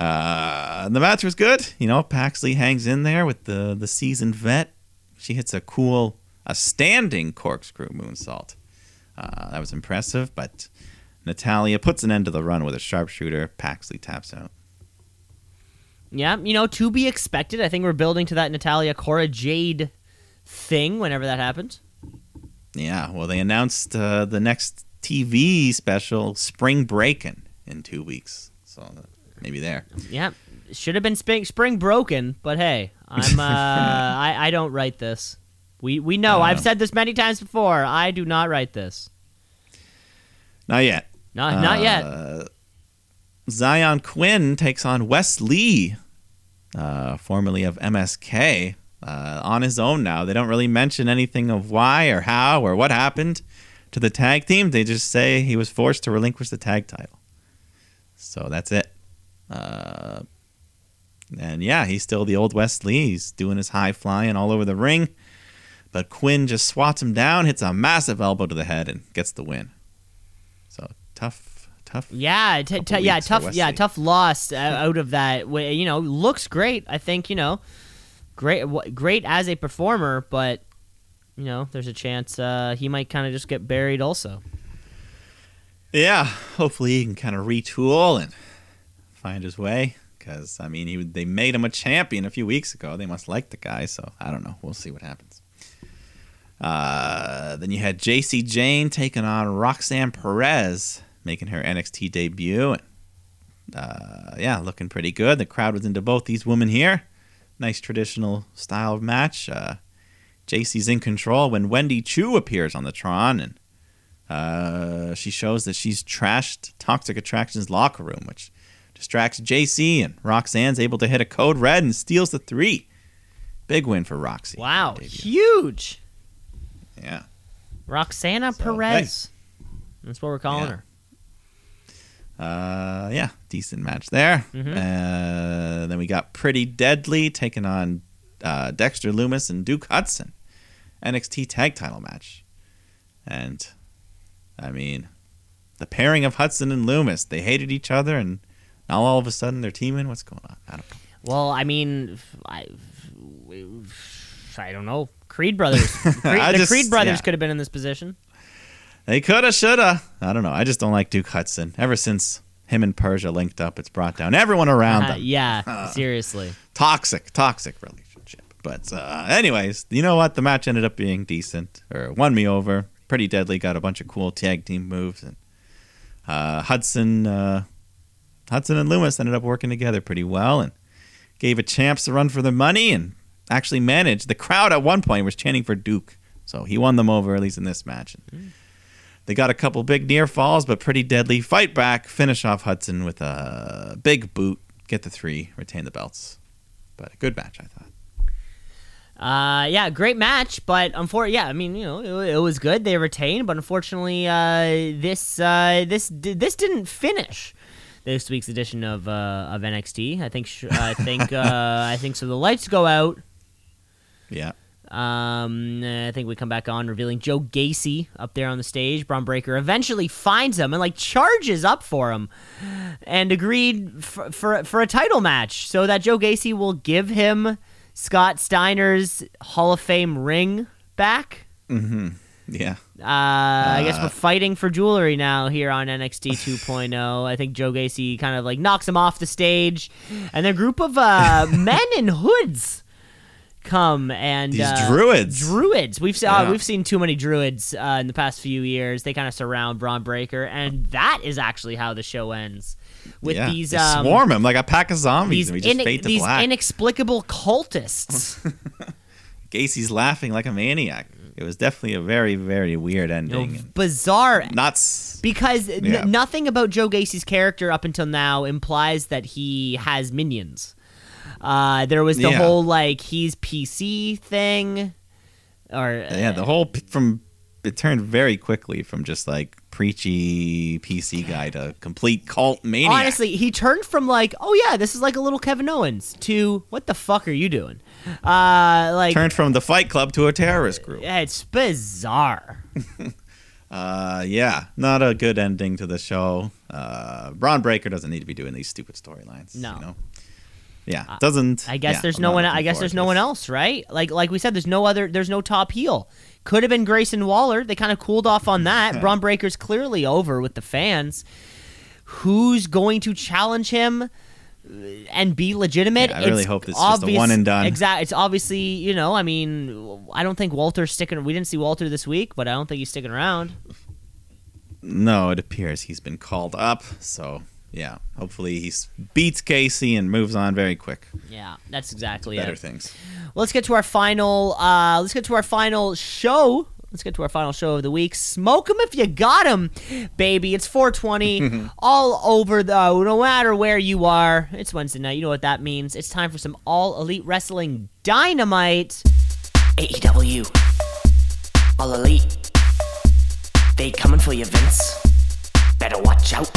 [SPEAKER 2] Uh, the match was good. You know, Paxley hangs in there with the the seasoned vet. She hits a cool, a standing corkscrew moonsault. Uh, that was impressive. But Natalia puts an end to the run with a sharpshooter. Paxley taps out.
[SPEAKER 1] Yeah, you know, to be expected. I think we're building to that Natalia Cora Jade thing whenever that happens.
[SPEAKER 2] Yeah, well, they announced uh, the next TV special, Spring Breakin', in two weeks. So maybe there.
[SPEAKER 1] Yeah, should have been spring, spring broken, but hey, I'm uh, (laughs) I I don't write this. We we know. I've said this many times before. I do not write this.
[SPEAKER 2] Not yet.
[SPEAKER 1] Not not yet.
[SPEAKER 2] Uh, Xyon Quinn takes on Wes Lee, uh, formerly of MSK, uh, on his own now. They don't really mention anything of why or how or what happened to the tag team. They just say he was forced to relinquish the tag title. So that's it. Uh, and yeah, he's still the old Wes Lee. He's doing his high flying all over the ring. But Quinn just swats him down, hits a massive elbow to the head, and gets the win. So tough, tough.
[SPEAKER 1] Yeah, t- t- yeah, tough. Yeah, tough loss uh, out of that. You know, looks great. I think you know, great, great as a performer, but you know, there's a chance uh, he might kind of just get buried. Also,
[SPEAKER 2] Yeah, hopefully he can kind of retool and find his way. Because I mean, he they made him a champion a few weeks ago. They must like the guy, so I don't know. We'll see what happens. Uh, then you had Jacy Jayne taking on Roxanne Perez, making her NXT debut. And, uh, yeah, looking pretty good. The crowd was into both these women here. Nice traditional style of match. Uh, Jacy's in control when Wendy Choo appears on the Tron, and uh, she shows that she's trashed Toxic Attraction's locker room, which distracts Jacy, and Roxanne's able to hit a code red and steals the three. Big win for Roxy.
[SPEAKER 1] wow, huge.
[SPEAKER 2] Yeah.
[SPEAKER 1] Roxana
[SPEAKER 2] So,
[SPEAKER 1] Perez. That's what we're calling
[SPEAKER 2] Yeah.
[SPEAKER 1] her.
[SPEAKER 2] Uh, yeah, decent match there.
[SPEAKER 1] Mhm.
[SPEAKER 2] Uh, then we got Pretty Deadly taking on uh, Dexter Lumis and Duke Hudson. NXT tag title match. And, I mean, the pairing of Hudson and Lumis, they hated each other, and now all of a sudden they're teaming. What's going on? I don't know.
[SPEAKER 1] Well, I mean, I, I don't know. Creed brothers. (laughs) Creed, the
[SPEAKER 2] just-
[SPEAKER 1] Creed brothers
[SPEAKER 2] yeah.
[SPEAKER 1] could have been in this position.
[SPEAKER 2] They coulda, shoulda. I don't know. I just don't like Duke Hudson. Ever since him and Persia linked up, it's brought down everyone around
[SPEAKER 1] Uh,
[SPEAKER 2] them.
[SPEAKER 1] yeah, (laughs) seriously.
[SPEAKER 2] Toxic, toxic relationship. But uh, anyways, you know what? The match ended up being decent, or won me over. Pretty deadly. Got a bunch of cool tag team moves, and uh, Hudson, uh, Hudson and Lumis ended up working together pretty well, and gave a champs a run for the money, and actually managed. The crowd at one point was chanting for Duke, so he won them over at least in this match. They got a couple big near falls, but pretty deadly. Fight back, finish off Hudson with a big boot, get the three, retain the belts. But a good match, I thought.
[SPEAKER 1] Uh, yeah, great match, but unfortunately, yeah, I mean, you know, it, it was good. They retained, but unfortunately, uh, this uh, this this didn't finish this week's edition of uh, of NXT. I think sh- I think uh, I think so. The lights go out.
[SPEAKER 2] Yeah.
[SPEAKER 1] Um, I think we come back on revealing Joe Gacy up there on the stage. Bron Breakker eventually finds him and like charges up for him, and agreed for for, for a title match so that Joe Gacy will give him Scott Steiner's Hall of Fame ring back.
[SPEAKER 2] Yeah.
[SPEAKER 1] Uh, I guess we're fighting for jewelry now here on NXT (laughs) 2.0. I think Joe Gacy kind of like knocks him off the stage, and a group of uh, (laughs) men in hoods come and
[SPEAKER 2] These
[SPEAKER 1] uh,
[SPEAKER 2] druids.
[SPEAKER 1] Druids. We've seen
[SPEAKER 2] Yeah.
[SPEAKER 1] we've seen too many druids uh, in the past few years. They kind of surround Bron Breakker, and that is actually how the show ends with
[SPEAKER 2] yeah.
[SPEAKER 1] these um,
[SPEAKER 2] swarm him like a pack of zombies,
[SPEAKER 1] these
[SPEAKER 2] and we just
[SPEAKER 1] ine-
[SPEAKER 2] fade to
[SPEAKER 1] these
[SPEAKER 2] black.
[SPEAKER 1] inexplicable cultists. (laughs)
[SPEAKER 2] Gacy's laughing like a maniac. It was definitely a very, very weird ending.
[SPEAKER 1] bizarre
[SPEAKER 2] not s-
[SPEAKER 1] because n- nothing about Joe Gacy's character up until now implies that he has minions. Uh, there was the
[SPEAKER 2] Yeah.
[SPEAKER 1] whole like he's PC thing, or
[SPEAKER 2] yeah, the whole p- from it turned very quickly from just like preachy PC guy to complete cult maniac.
[SPEAKER 1] honestly, he turned from like, oh yeah, this is like a little Kevin Owens to what the fuck are you doing? Uh, like
[SPEAKER 2] turned from the Fight Club to a terrorist group.
[SPEAKER 1] yeah, it's bizarre. (laughs)
[SPEAKER 2] Uh, yeah, not a good ending to the show. Uh, Bron Breakker doesn't need to be doing these stupid storylines.
[SPEAKER 1] No.
[SPEAKER 2] you know? Yeah, doesn't.
[SPEAKER 1] I guess
[SPEAKER 2] yeah,
[SPEAKER 1] there's
[SPEAKER 2] I'm
[SPEAKER 1] no one. I guess there's no one else, right? Like like we said, there's no other. There's no top heel. Could have been Grayson Waller. They kind of cooled off on that. (laughs) Bron Breakker's clearly over with the fans. Who's going to challenge him uh, and be legitimate?
[SPEAKER 2] Yeah, I really hope it's just a one and done.
[SPEAKER 1] Exactly. It's obviously you know. I mean, I don't think Walter's sticking. We didn't see Walter this week, but I don't think he's sticking around.
[SPEAKER 2] No, it appears he's been called up. So yeah, hopefully he beats Gacy and moves on very quick.
[SPEAKER 1] Yeah, that's exactly
[SPEAKER 2] Better
[SPEAKER 1] it.
[SPEAKER 2] things.
[SPEAKER 1] Well, let's get to our final. Uh, let's get to our final show. Let's get to our final show of the week. Smoke 'em if you got 'em, baby. It's 420 (laughs) all over the. No matter where you are, it's Wednesday night. You know what that means. It's time for some all elite wrestling dynamite.
[SPEAKER 3] AEW. All elite. They coming for you, Vince. Better watch out.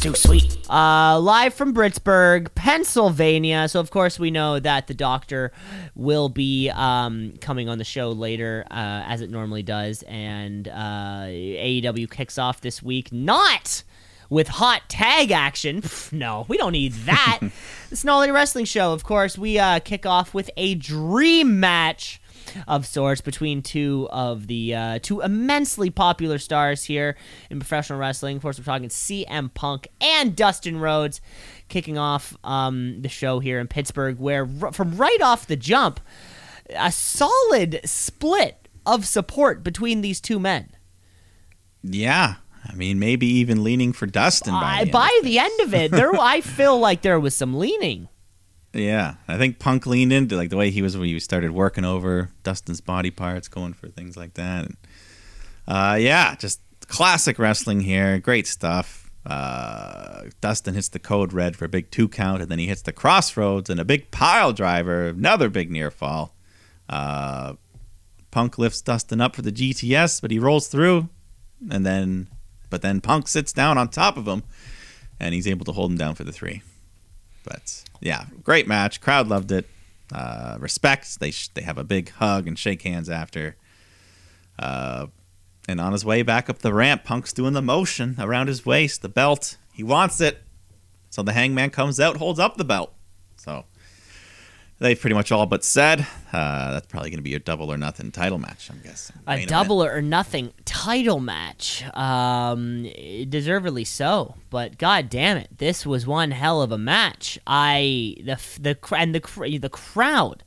[SPEAKER 3] Too sweet.
[SPEAKER 1] Uh, live from Pittsburgh, Pennsylvania. So, of course, we know that the doctor will be um, coming on the show later, uh, as it normally does. And uh, AEW kicks off this week not with hot tag action. Pff, no, we don't need that. (laughs) it's an all wrestling show. Of course, we uh, kick off with a dream match of sorts between two of the uh, two immensely popular stars here in professional wrestling. Of course, we're talking CM Punk and Dustin Rhodes kicking off um, the show here in Pittsburgh, where r- from right off the jump, a solid split of support between these two men.
[SPEAKER 2] Yeah, I mean maybe even leaning for Dustin by, the end
[SPEAKER 1] by
[SPEAKER 2] of
[SPEAKER 1] the end of it, there (laughs) I feel like there was some leaning.
[SPEAKER 2] Yeah, I think Punk leaned into like the way he was when he started working over Dustin's body parts, going for things like that. And, uh, yeah, just classic wrestling here. Great stuff. Uh, Dustin hits the code red for a big two count, and then he hits the crossroads and a big pile driver, another big near fall. Uh, Punk lifts Dustin up for the GTS, but he rolls through, and then, but then Punk sits down on top of him, and he's able to hold him down for the three. But yeah, great match. Crowd loved it. Uh, respect. They sh- they have a big hug and shake hands after. Uh, and on his way back up the ramp, Punk's doing the motion around his waist, the belt. He wants it. So the hangman comes out, holds up the belt. So they've pretty much all but said uh, that's probably going to be a double or nothing title match, I'm guessing.
[SPEAKER 1] A
[SPEAKER 2] Main event.
[SPEAKER 1] double or nothing title match. Um, deservedly so. But god damn it, this was one hell of a match. I the the and the the crowd,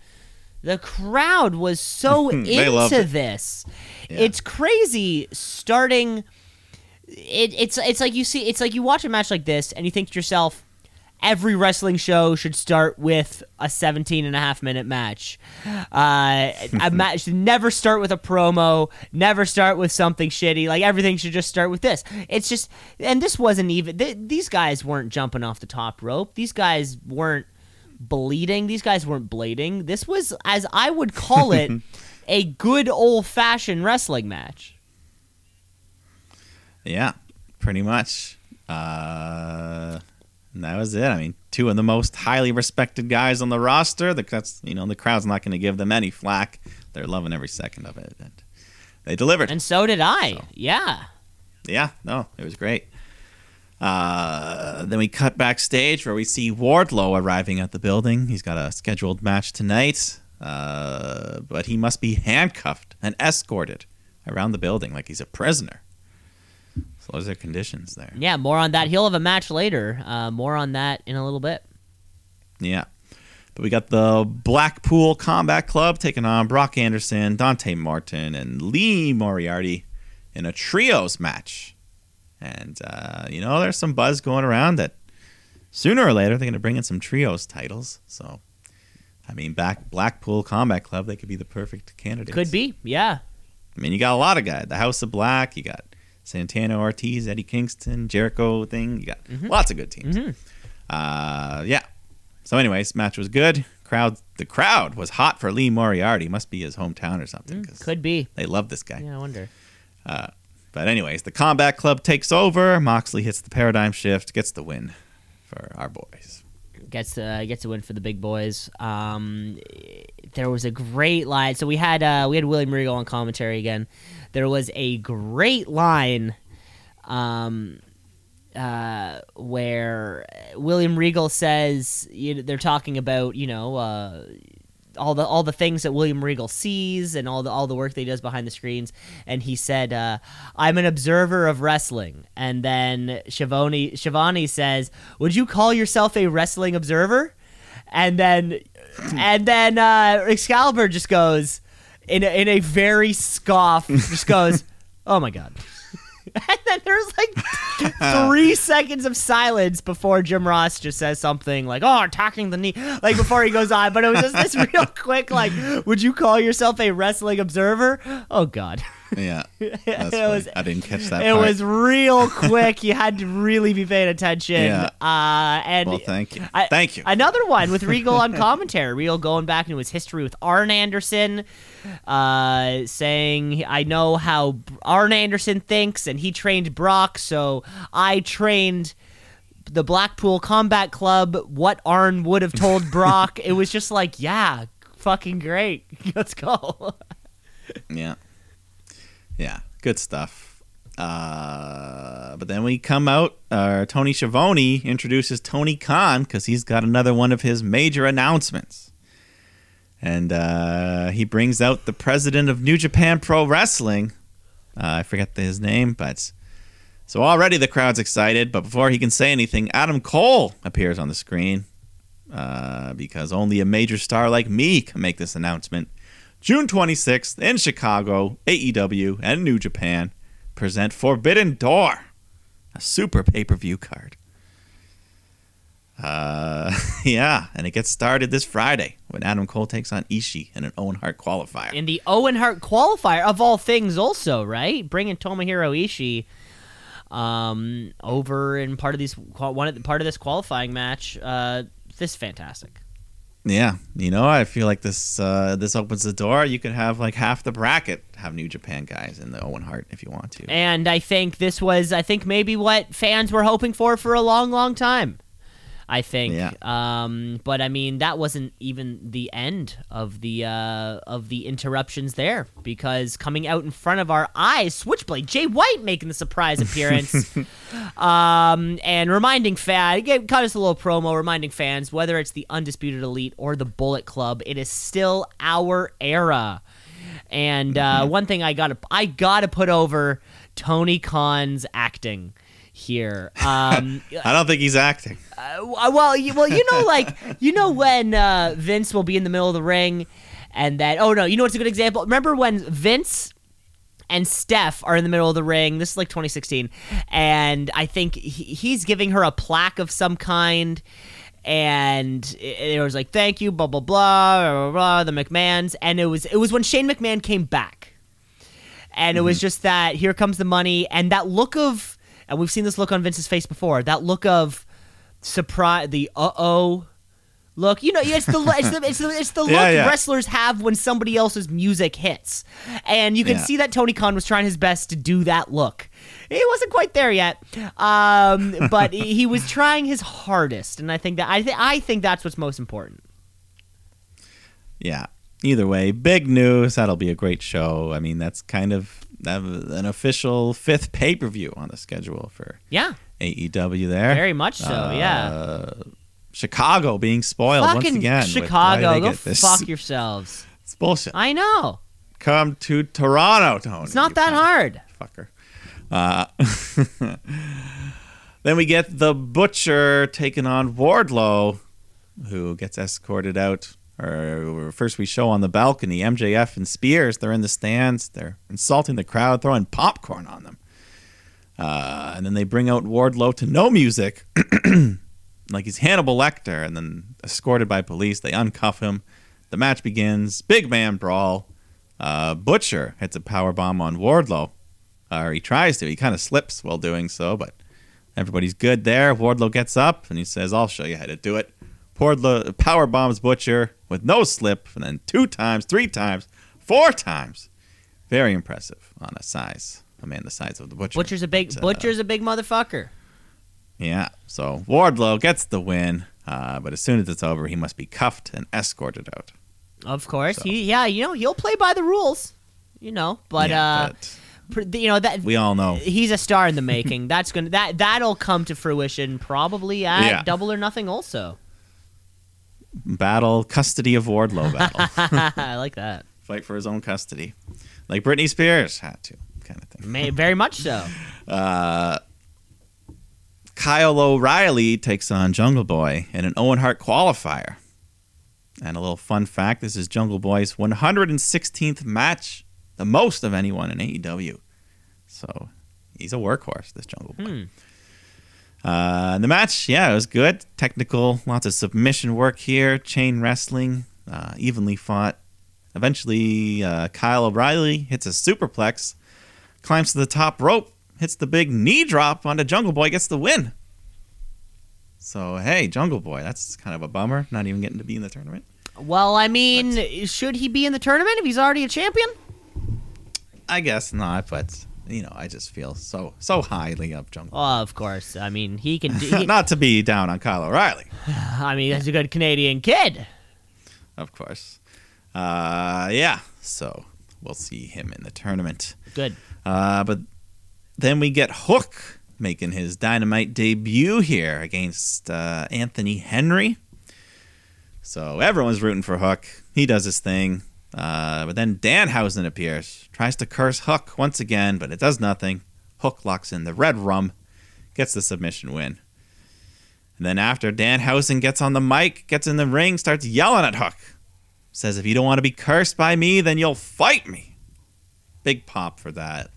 [SPEAKER 1] the crowd was so (laughs) into
[SPEAKER 2] it.
[SPEAKER 1] this.
[SPEAKER 2] Yeah.
[SPEAKER 1] It's crazy starting. It, it's it's like you see it's like you watch a match like this and you think to yourself every wrestling show should start with a 17 and a half minute match. Uh, a (laughs) match should never start with a promo never start with something shitty. Like everything should just start with this. It's just and this wasn't even th- these guys weren't jumping off the top rope. These guys weren't bleeding. These guys weren't blading. This was as i would call it (laughs) a good old fashioned wrestling match.
[SPEAKER 2] Yeah, pretty much. Uh, and that was it. I mean, two of the most highly respected guys on the roster. The, that's you know the crowd's not going to give them any flack. They're loving every second of it, and they delivered.
[SPEAKER 1] and so did i yeah
[SPEAKER 2] yeah, no, it was great. Uh, then we cut backstage where we see Wardlow arriving at the building. He's got a scheduled match tonight, uh, but he must be handcuffed and escorted around the building like he's a prisoner. So those are conditions there.
[SPEAKER 1] Yeah, more on that. He'll have a match later. Uh, more on that in a little bit.
[SPEAKER 2] Yeah. But we got the Blackpool Combat Club taking on Brock Anderson, Dante Martin, and Lee Moriarty in a trios match. And, uh, you know, there's some buzz going around that sooner or later they're going to bring in some trios titles. So, I mean, back Blackpool Combat Club, they could be the perfect candidates.
[SPEAKER 1] Could be. Yeah.
[SPEAKER 2] I mean, you got a lot of guys. The House of Black, you got Santana Ortiz, Eddie Kingston, Jericho thing. You got mm-hmm. lots of good teams. Mm-hmm. Uh, yeah. So, anyways, match was good. Crowd, the crowd was hot for Lee Moriarty. Must be his hometown or something. Mm, 'cause
[SPEAKER 1] Could be.
[SPEAKER 2] they love this guy.
[SPEAKER 1] Yeah, I wonder.
[SPEAKER 2] Uh, but anyways, the Combat Club takes over. Moxley hits the paradigm shift, gets the win for our boys.
[SPEAKER 1] Gets uh, gets a win for the big boys. Um, there was a great line. So we had uh, we had William Regal on commentary again. There was a great line, um, uh, where William Regal says you know, they're talking about you know. Uh, all the all the things that William Regal sees and all the all the work that he does behind the screens. And he said, uh, "I'm an observer of wrestling." And then Schiavone Schiavone says, "Would you call yourself a wrestling observer?" And then (clears throat) and then uh, Excalibur just goes in a, in a very scoff, just goes, (laughs) "Oh my god." (laughs) And then there's like (laughs) three seconds of silence before Jim Ross just says something like, "Oh, attacking the knee," like before he goes on. But it was just this (laughs) real quick, like, "Would you call yourself a wrestling observer?" Oh God,
[SPEAKER 2] Yeah, (laughs)
[SPEAKER 1] It was-
[SPEAKER 2] I didn't catch that.
[SPEAKER 1] it
[SPEAKER 2] part.
[SPEAKER 1] was real (laughs) quick. You had to really be paying attention.
[SPEAKER 2] Yeah.
[SPEAKER 1] Uh, and
[SPEAKER 2] Well, thank you.
[SPEAKER 1] I-
[SPEAKER 2] Thank you.
[SPEAKER 1] Another one with Regal on (laughs) commentary. Regal going back into his history with Arn Anderson, uh, saying, I know how Arn Anderson thinks, and he trained Brock, so I trained the Blackpool Combat Club what Arn would have told Brock. it was just like, yeah, fucking great. Let's go.
[SPEAKER 2] Yeah. Yeah. Good stuff. Uh, but then we come out, uh, Tony Schiavone introduces Tony Khan because he's got another one of his major announcements. And uh, he brings out the president of New Japan Pro Wrestling. Uh, I forget his name, but. So already the crowd's excited, but before he can say anything, Adam Cole appears on the screen. Uh, because only a major star like me can make this announcement. June 26th in Chicago, AEW and New Japan present Forbidden Door, a super pay per view card. Uh, (laughs) yeah, and it gets started this Friday when Adam Cole takes on Ishii in an Owen Hart qualifier.
[SPEAKER 1] in the Owen Hart qualifier of all things also right bringing Tomohiro Ishii um over in part of these one part of this qualifying match uh this is fantastic
[SPEAKER 2] yeah, you know, I feel like this uh, this opens the door. You could have like half the bracket have New Japan guys in the Owen Hart if you want to.
[SPEAKER 1] and I think this was I think maybe what fans were hoping for for a long long time I think
[SPEAKER 2] Yeah.
[SPEAKER 1] um but I mean that wasn't even the end of the uh of the interruptions there because coming out in front of our eyes Switchblade Jay White making the surprise (laughs) appearance um, and reminding fans, cut us a little promo, reminding fans whether it's the Undisputed Elite or the Bullet Club, it is still our era. And uh, one thing I gotta, I gotta put over Tony Khan's acting here. (laughs) Um,
[SPEAKER 2] I don't think he's acting.
[SPEAKER 1] uh, well, you, well, you know, like you know when uh, Vince will be in the middle of the ring, and then oh no, you know what's a good example? Remember when Vince and Steph are in the middle of the ring? This is like 2016, and I think he, he's giving her a plaque of some kind. And it, it was like, "Thank you, blah blah blah, blah blah blah." The McMahon's, and it was it was when Shane McMahon came back, and it was just that here comes the money, and that look of, and we've seen this look on Vince's face before. That look of surprise, the uh oh look. You know, it's the it's the it's the, (laughs) it's the look
[SPEAKER 2] Yeah, yeah.
[SPEAKER 1] wrestlers have when somebody else's music hits, and you can
[SPEAKER 2] Yeah.
[SPEAKER 1] see that Tony Khan was trying his best to do that look. He wasn't quite there yet, um, (laughs) but he he was trying his hardest, and I think that I think I think that's what's most important.
[SPEAKER 2] Yeah. Either way, big news. That'll be a great show. I mean, that's kind of an official fifth pay per view on the schedule for
[SPEAKER 1] Yeah,
[SPEAKER 2] AEW. There,
[SPEAKER 1] very much so. yeah,
[SPEAKER 2] Uh, Chicago being spoiled once
[SPEAKER 1] fucking
[SPEAKER 2] again. why did
[SPEAKER 1] Chicago, go fuck yourselves.
[SPEAKER 2] It's (laughs) bullshit.
[SPEAKER 1] I know.
[SPEAKER 2] come to Toronto, Tony.
[SPEAKER 1] It's not that hard.
[SPEAKER 2] Fucker. Uh, (laughs) then we get the Butcher taking on Wardlow, who gets escorted out. Or first, we show on the balcony MJF and Spears. They're in the stands. They're insulting the crowd, throwing popcorn on them. Uh, and then they bring out Wardlow to no music, (clears throat) like he's Hannibal Lecter. And then, escorted by police, they uncuff him. The match begins. Big man brawl. Uh, Butcher hits a power bomb on Wardlow, or he tries to. He kind of slips while doing so, but everybody's good there. Wardlow gets up and he says, "I'll show you how to do it." Wardlow power bombs Butcher with no slip, and then two times, three times, four times. Very impressive on a size, a man the size of the Butcher.
[SPEAKER 1] Butcher's a big
[SPEAKER 2] But, uh,
[SPEAKER 1] Butcher's a big motherfucker.
[SPEAKER 2] yeah. So Wardlow gets the win, uh, but as soon as it's over, he must be cuffed and escorted out.
[SPEAKER 1] Of course,
[SPEAKER 2] So-
[SPEAKER 1] he yeah, you know he'll play by the rules, you know. But
[SPEAKER 2] Yeah,
[SPEAKER 1] uh,
[SPEAKER 2] but
[SPEAKER 1] you know that
[SPEAKER 2] we all know.
[SPEAKER 1] he's a star in the (laughs) making. That's gonna that that'll come to fruition probably at
[SPEAKER 2] Yeah.
[SPEAKER 1] Double or Nothing. Also,
[SPEAKER 2] Battle custody of Wardlow battle. (laughs)
[SPEAKER 1] I like that.
[SPEAKER 2] Fight for his own custody, like Britney Spears had to, kind of thing.
[SPEAKER 1] May, very much so. (laughs)
[SPEAKER 2] Uh, Kyle O'Reilly takes on Jungle Boy in an Owen Hart qualifier. And a little fun fact this is Jungle Boy's 116th match, the most of anyone in AEW. So he's a workhorse, this Jungle Boy. Hmm. Uh, the match, yeah, it was good. Technical, lots of submission work here, chain wrestling, uh, evenly fought. Eventually, uh, Kyle O'Reilly hits a superplex, climbs to the top rope, hits the big knee drop onto Jungle Boy, gets the win. So hey, Jungle Boy, that's kind of a bummer, not even getting to be in the tournament.
[SPEAKER 1] Well, I mean, should he be in the tournament if he's already a champion?
[SPEAKER 2] I guess not, but you know, I just feel so so highly of Jungle.
[SPEAKER 1] Oh, of course. I mean, he can. Do, he, (laughs)
[SPEAKER 2] not to be down on Kyle O'Reilly, (sighs)
[SPEAKER 1] I mean, he's a good Canadian kid.
[SPEAKER 2] of course. Uh, yeah, so we'll see him in the tournament.
[SPEAKER 1] Good.
[SPEAKER 2] Uh, but then we get Hook making his dynamite debut here against uh, Anthony Henry. So everyone's rooting for Hook. He does his thing. Uh, but then Danhausen appears, tries to curse Hook once again, but it does nothing. Hook locks in the red rum, gets the submission win. And then after Danhausen gets on the mic, gets in the ring, starts yelling at Hook. Says, if you don't want to be cursed by me, then you'll fight me. Big pop for that.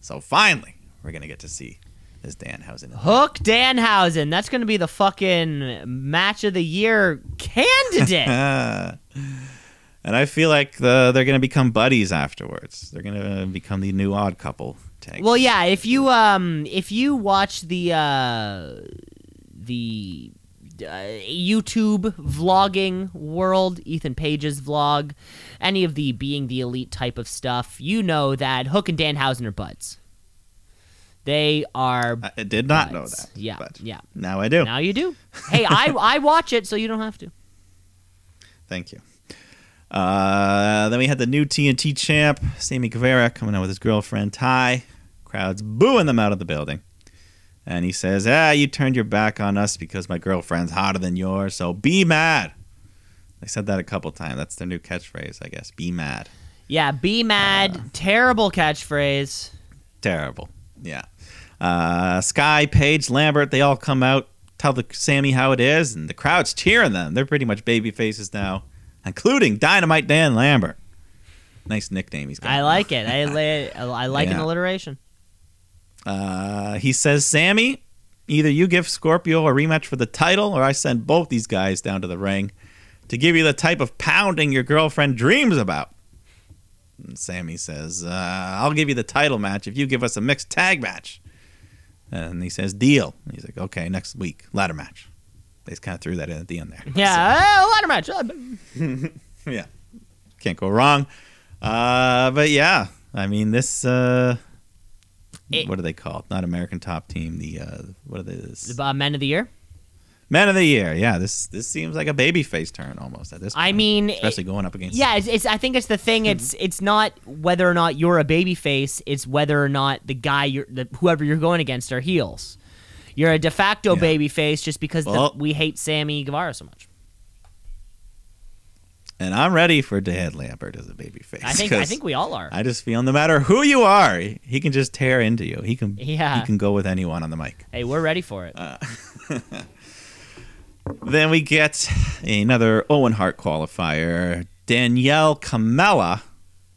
[SPEAKER 2] So finally, we're going to get to see this Danhausen.
[SPEAKER 1] Hook Danhausen. That's going to be the fucking match of the year candidate. (laughs)
[SPEAKER 2] and I feel like the, they're going to become buddies afterwards. They're going to become the new odd couple
[SPEAKER 1] well, yeah. If you um, if you watch the uh, the uh, YouTube vlogging world, Ethan Page's vlog, any of the being the elite type of stuff, you know that Hook and Danhausen are buds. They are.
[SPEAKER 2] I did not know that.
[SPEAKER 1] Yeah,
[SPEAKER 2] but
[SPEAKER 1] yeah.
[SPEAKER 2] Now I do.
[SPEAKER 1] Now you do. (laughs) Hey, I I watch it, so you don't have to.
[SPEAKER 2] Thank you. Uh, then we had the new TNT champ, Sammy Guevara, coming out with his girlfriend Ty. Crowds booing them out of the building. And he says, Ah, you turned your back on us because my girlfriend's hotter than yours, so be mad. They said that a couple times. That's their new catchphrase, I guess. Be mad.
[SPEAKER 1] Yeah, be mad. Terrible catchphrase.
[SPEAKER 2] Terrible. Yeah. Uh, Sky, Page, Lambert, they all come out, tell the Sammy how it is, and the crowd's cheering them. They're pretty much baby faces now, including Dynamite Dan Lambert. Nice nickname he's got.
[SPEAKER 1] I like it. I (laughs) I like an alliteration.
[SPEAKER 2] Uh, he says, Sammy, either you give Scorpio a rematch for the title, or I send both these guys down to the ring to give you the type of pounding your girlfriend dreams about. And Sammy says, uh, I'll give you the title match if you give us a mixed tag match. And he says, deal. And he's like, okay, next week, ladder match. They kind of threw that in at the end there.
[SPEAKER 1] Yeah, uh, ladder (laughs) match.
[SPEAKER 2] Yeah, can't go wrong. Uh, but yeah, I mean this. Uh,
[SPEAKER 1] It-
[SPEAKER 2] what are they called? Not American Top Team. The uh, what are they? This?
[SPEAKER 1] uh, men of the year.
[SPEAKER 2] Man of the Year. Yeah, this this seems like a babyface turn almost at this.
[SPEAKER 1] I mean,
[SPEAKER 2] especially going up against.
[SPEAKER 1] Yeah, it's, it's. I think it's the thing. It's (laughs) it's not whether or not you're a baby face. It's whether or not the guy you're, the, whoever you're going against are heels. You're a de facto
[SPEAKER 2] Yeah.
[SPEAKER 1] baby face just because the- we hate Sammy Guevara so much.
[SPEAKER 2] and I'm ready for Dan Lambert as a babyface.
[SPEAKER 1] I think I think we all are.
[SPEAKER 2] I just feel no matter who you are, he can just tear into you. He can
[SPEAKER 1] Yeah.
[SPEAKER 2] he can go with anyone on the mic.
[SPEAKER 1] hey, we're ready for it.
[SPEAKER 2] Uh, (laughs) Then we get another Owen Hart qualifier. Danielle Kamela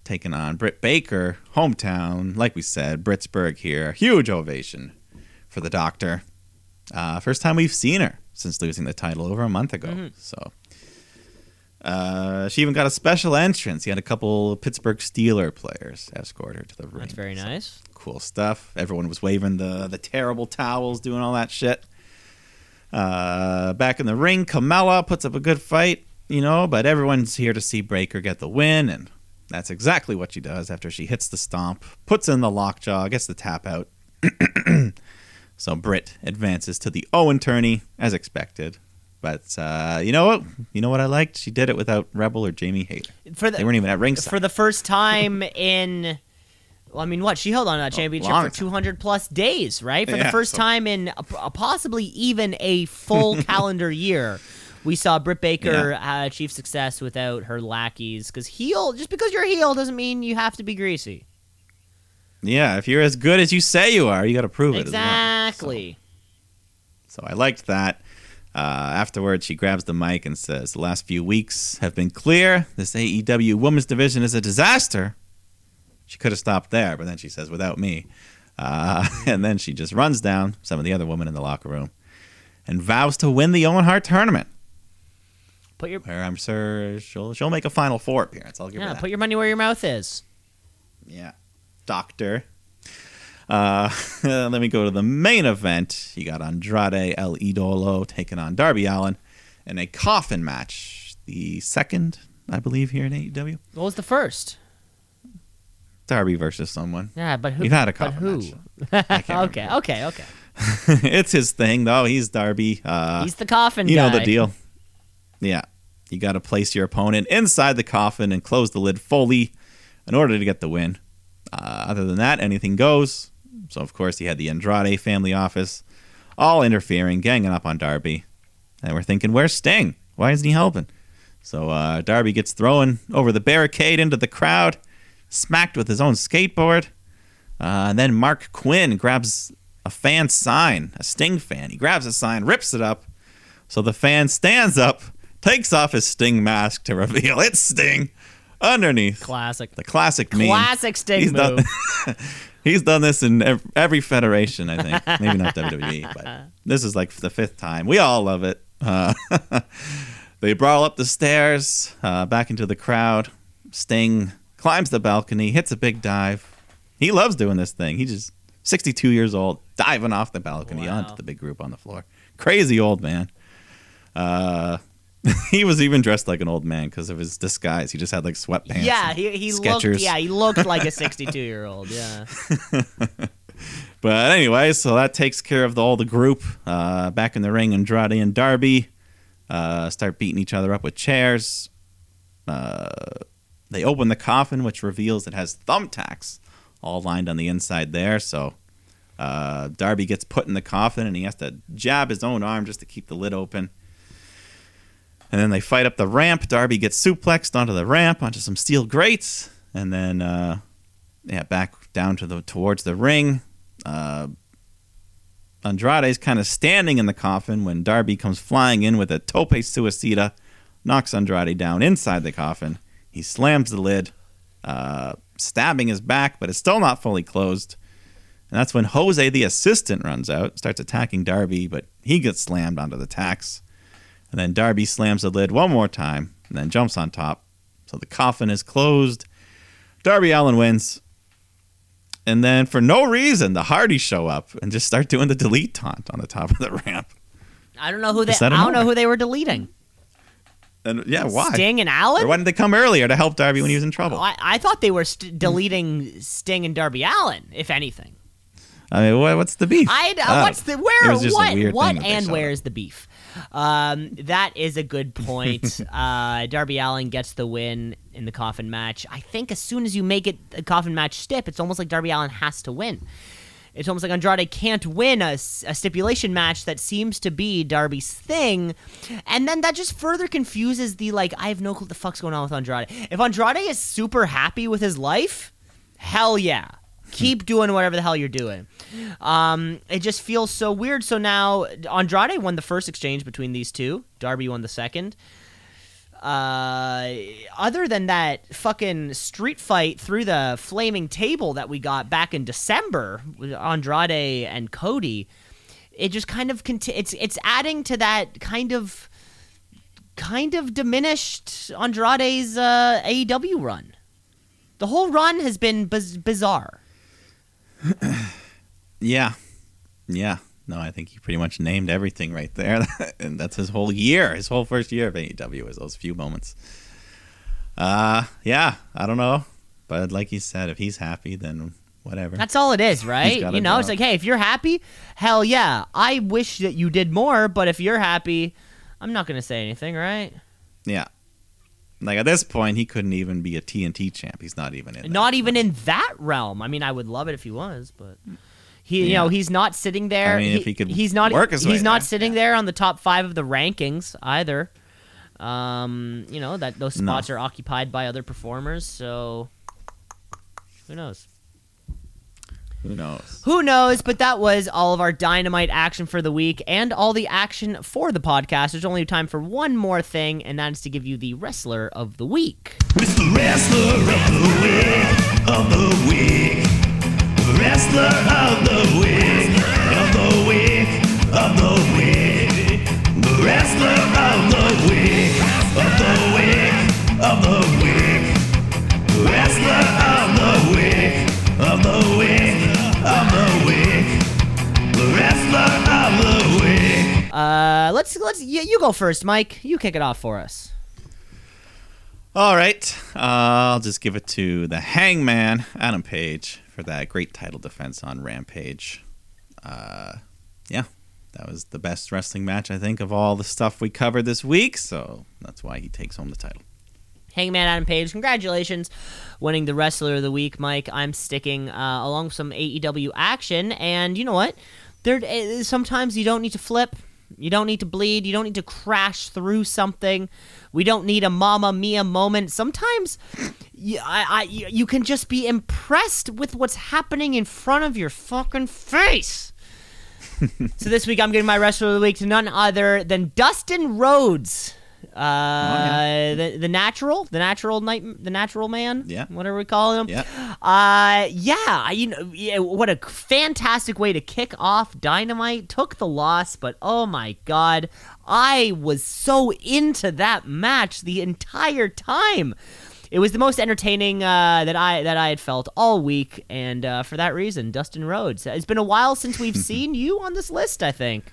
[SPEAKER 2] taking on Britt Baker, hometown. Like we said, Britsburg here. Huge ovation for the doctor. Uh, first time we've seen her since losing the title over a month ago. So uh, she even got a special entrance. He had a couple Pittsburgh Steeler players escort her to the ring.
[SPEAKER 1] That's very
[SPEAKER 2] So
[SPEAKER 1] nice.
[SPEAKER 2] cool stuff. Everyone was waving the the terrible towels, doing all that shit. Uh, back in the ring, Kamela puts up a good fight, you know, but everyone's here to see Breaker get the win, and that's exactly what she does after she hits the stomp, puts in the lockjaw, gets the tap out. (clears throat) so Britt advances to the Owen tourney as expected. But uh, you know what? You know what I liked? She did it without Rebel or Jamie Hayter.
[SPEAKER 1] For the
[SPEAKER 2] They weren't even at ringside.
[SPEAKER 1] for the first time in well, I mean, what she held on to that championship for 200 plus days, right? For the first
[SPEAKER 2] so-
[SPEAKER 1] time in a, a possibly even a full (laughs) calendar year, we saw Britt Baker uh, achieve success without her lackeys. Because heel, just because you're heel doesn't mean you have to be greasy.
[SPEAKER 2] Yeah, if you're as good as you say you are, you got to prove it.
[SPEAKER 1] Exactly.
[SPEAKER 2] So I liked that. Uh, afterwards, she grabs the mic and says, The last few weeks have been clear. This AEW women's division is a disaster. She could have stopped there, but then she says, Without me. Uh, (laughs) and then she just runs down some of the other women in the locker room and vows to win the Owen Hart tournament,
[SPEAKER 1] Put your
[SPEAKER 2] where I'm sure she'll, she'll make a Final Four appearance. I'll give her
[SPEAKER 1] yeah,
[SPEAKER 2] that.
[SPEAKER 1] put your money where your mouth is.
[SPEAKER 2] Yeah. Doctor. Uh, (laughs) let me go to the main event. You got Andrade El Idolo taking on Darby Allin in a coffin match. The second, I believe, here in AEW.
[SPEAKER 1] What was the first?
[SPEAKER 2] Darby versus someone.
[SPEAKER 1] Yeah, but who?
[SPEAKER 2] We've had a
[SPEAKER 1] but
[SPEAKER 2] coffin
[SPEAKER 1] who?
[SPEAKER 2] match. (laughs)
[SPEAKER 1] Okay, okay, okay. (laughs)
[SPEAKER 2] it's his thing, though. He's Darby. Uh,
[SPEAKER 1] He's the coffin
[SPEAKER 2] you
[SPEAKER 1] guy.
[SPEAKER 2] know the deal. Yeah. You got to place your opponent inside the coffin and close the lid fully in order to get the win. Uh, other than that, anything goes. So, of course, he had the Andrade family office all interfering, ganging up on Darby. And we're thinking, where's Sting? Why isn't he helping? So, uh, Darby gets thrown over the barricade into the crowd, smacked with his own skateboard. Uh, and then Marq Quen grabs a fan sign, a Sting fan. He grabs a sign, rips it up. So the fan stands up, takes off his Sting mask to reveal it's Sting underneath.
[SPEAKER 1] Classic.
[SPEAKER 2] The classic meme.
[SPEAKER 1] Classic Sting
[SPEAKER 2] He's done,
[SPEAKER 1] move. (laughs)
[SPEAKER 2] he's done this in ev- every federation, I think. (laughs) Maybe not WWE, but this is like the fifth time. We all love it. Uh, (laughs) they brawl up the stairs, uh, back into the crowd. Sting climbs the balcony, hits a big dive. He loves doing this thing. He just 62 years old, diving off the balcony
[SPEAKER 1] Wow.
[SPEAKER 2] onto the big group on the floor. Crazy old man. Uh, (laughs) he was even dressed like an old man because of his disguise. He just had like sweatpants.
[SPEAKER 1] Yeah, he, he looked. Yeah, he looked like a (laughs) 62 year old. Yeah. (laughs)
[SPEAKER 2] But anyway, so that takes care of the, all the group. Uh, back in the ring, Andrade and Darby uh, start beating each other up with chairs. Uh, they open the coffin, which reveals it has thumbtacks all lined on the inside there. So uh, Darby gets put in the coffin, and he has to jab his own arm just to keep the lid open. And then they fight up the ramp. Darby gets suplexed onto the ramp, onto some steel grates, and then uh, yeah, back down to the towards the ring. Uh, Andrade's kind of standing in the coffin when Darby comes flying in with a tope suicida, knocks Andrade down inside the coffin. He slams the lid, uh, stabbing his back, but it's still not fully closed. And that's when Jose, the assistant, runs out, starts attacking Darby, but he gets slammed onto the tacks. And then Darby slams the lid one more time and then jumps on top. So the coffin is closed. Darby Allin wins. And then for no reason, the Hardys show up and just start doing the delete taunt on the top of the ramp.
[SPEAKER 1] I don't know who they. I don't know who they were deleting.
[SPEAKER 2] And yeah, why?
[SPEAKER 1] Sting and
[SPEAKER 2] Allin?
[SPEAKER 1] Or
[SPEAKER 2] why didn't they come earlier to help Darby when he was in trouble?
[SPEAKER 1] I, I thought they were st- deleting Sting and Darby Allin, if anything.
[SPEAKER 2] I mean, what, what's the beef?
[SPEAKER 1] I
[SPEAKER 2] Oh,
[SPEAKER 1] what's the where
[SPEAKER 2] was just a
[SPEAKER 1] what what
[SPEAKER 2] thing that they
[SPEAKER 1] and where is the beef? Um, that is a good point. (laughs) uh, Darby Allin gets the win in the coffin match. I think as soon as you make it a coffin match stip, it's almost like Darby Allin has to win. It's almost like Andrade can't win a stipulation match that seems to be Darby's thing. And then that just further confuses the, like, I have no clue what the fuck's going on with Andrade. If Andrade is super happy with his life, hell yeah. Keep doing whatever the hell you're doing. Um, it just feels so weird. So now Andrade won the first exchange between these two. Darby won the second. Uh, other than that fucking street fight through the flaming table that we got back in December with Andrade and Cody, it just kind of conti- it's it's adding to that kind of kind of diminished Andrade's uh, AEW run. The whole run has been biz- bizarre. (clears throat)
[SPEAKER 2] Yeah. Yeah. No, I think he pretty much named everything right there. (laughs) and that's his whole year. His whole first year of AEW was those few moments. Uh yeah, I don't know. But like you said, if he's happy, then whatever.
[SPEAKER 1] That's all it is, (laughs) right? You know, it's like, hey, if you're happy, hell yeah. I wish that you did more, but if you're happy, I'm not going to say anything, right?
[SPEAKER 2] yeah. Like at this point, he couldn't even be a TNT champ. He's not even in. that.
[SPEAKER 1] Not even in that realm. I mean, I would love it if he was, but he, you know, he's not sitting there.
[SPEAKER 2] I mean, if he could
[SPEAKER 1] he's not
[SPEAKER 2] work his
[SPEAKER 1] he's not
[SPEAKER 2] there,
[SPEAKER 1] sitting there on the top five of the rankings either. Um, you know that those
[SPEAKER 2] No.
[SPEAKER 1] spots are occupied by other performers, so who knows?
[SPEAKER 2] Who knows?
[SPEAKER 1] Who knows? But that was all of our dynamite action for the week and all the action for the podcast. There's only time for one more thing, and that is to give you the wrestler of the week.
[SPEAKER 5] It's the wrestler of the week, of the week. Wrestler of the week, of the week, of the week. The wrestler of the week, of the week, of the week.
[SPEAKER 1] Uh, let's let's you, you go first, Mike. You kick it off for us.
[SPEAKER 2] All right, uh, I'll just give it to the Hangman, Adam Page, for that great title defense on Rampage. Uh, yeah, that was the best wrestling match I think of all the stuff we covered this week. So that's why he takes home the title.
[SPEAKER 1] Hangman Adam Page, congratulations, winning the Wrestler of the Week, Mike. I'm sticking uh, along with some AEW action, and you know what? There, eh, sometimes you don't need to flip, you don't need to bleed, you don't need to crash through something. We don't need a mama Mia moment. Sometimes, you, I, I, you you can just be impressed with what's happening in front of your fucking face. (laughs) so this week I'm giving my wrestler of the week to none other than Dustin Rhodes. Uh, the the natural, the natural night, the natural man,
[SPEAKER 2] Yeah.
[SPEAKER 1] whatever we call him.
[SPEAKER 2] Yeah.
[SPEAKER 1] Uh, yeah, you know, yeah, what a fantastic way to kick off Dynamite. Took the loss, but oh my god, I was so into that match the entire time. It was the most entertaining uh, that I that I had felt all week, and uh, for that reason, Dustin Rhodes. It's been a while since we've (laughs) seen you on this list. I think.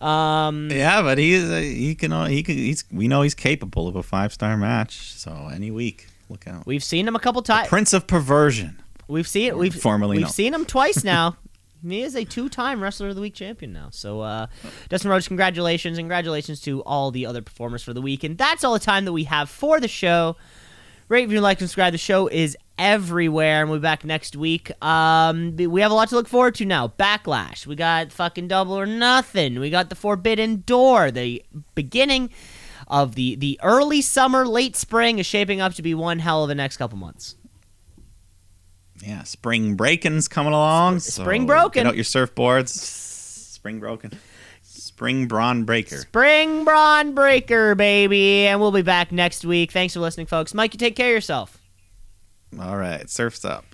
[SPEAKER 1] Um,
[SPEAKER 2] Yeah, but he's he can uh, he can he's we know he's capable of a five star match. So any week, look out.
[SPEAKER 1] we've seen him a couple times.
[SPEAKER 2] Prince of Perversion.
[SPEAKER 1] We've seen we've
[SPEAKER 2] Formerly
[SPEAKER 1] we've
[SPEAKER 2] known.
[SPEAKER 1] seen him twice now. (laughs) he is a two-time wrestler of the week champion now. So uh, Dustin Rhodes, congratulations, congratulations to all the other performers for the week, and that's all the time that we have for the show. Rate, review, like, and subscribe. The show is everywhere, and we'll be back next week. Um, we have a lot to look forward to now. Backlash. We got fucking Double or Nothing. We got the Forbidden Door. The beginning of the the early summer, late spring is shaping up to be one hell of a next couple months.
[SPEAKER 2] Yeah, spring breaking's coming along. so
[SPEAKER 1] spring broken.
[SPEAKER 2] Get out your surfboards. Spring broken. Spring brawn breaker.
[SPEAKER 1] Spring Braun Breaker, baby. And we'll be back next week. Thanks for listening, folks. Mike, you take care of yourself.
[SPEAKER 2] All right, surf's up.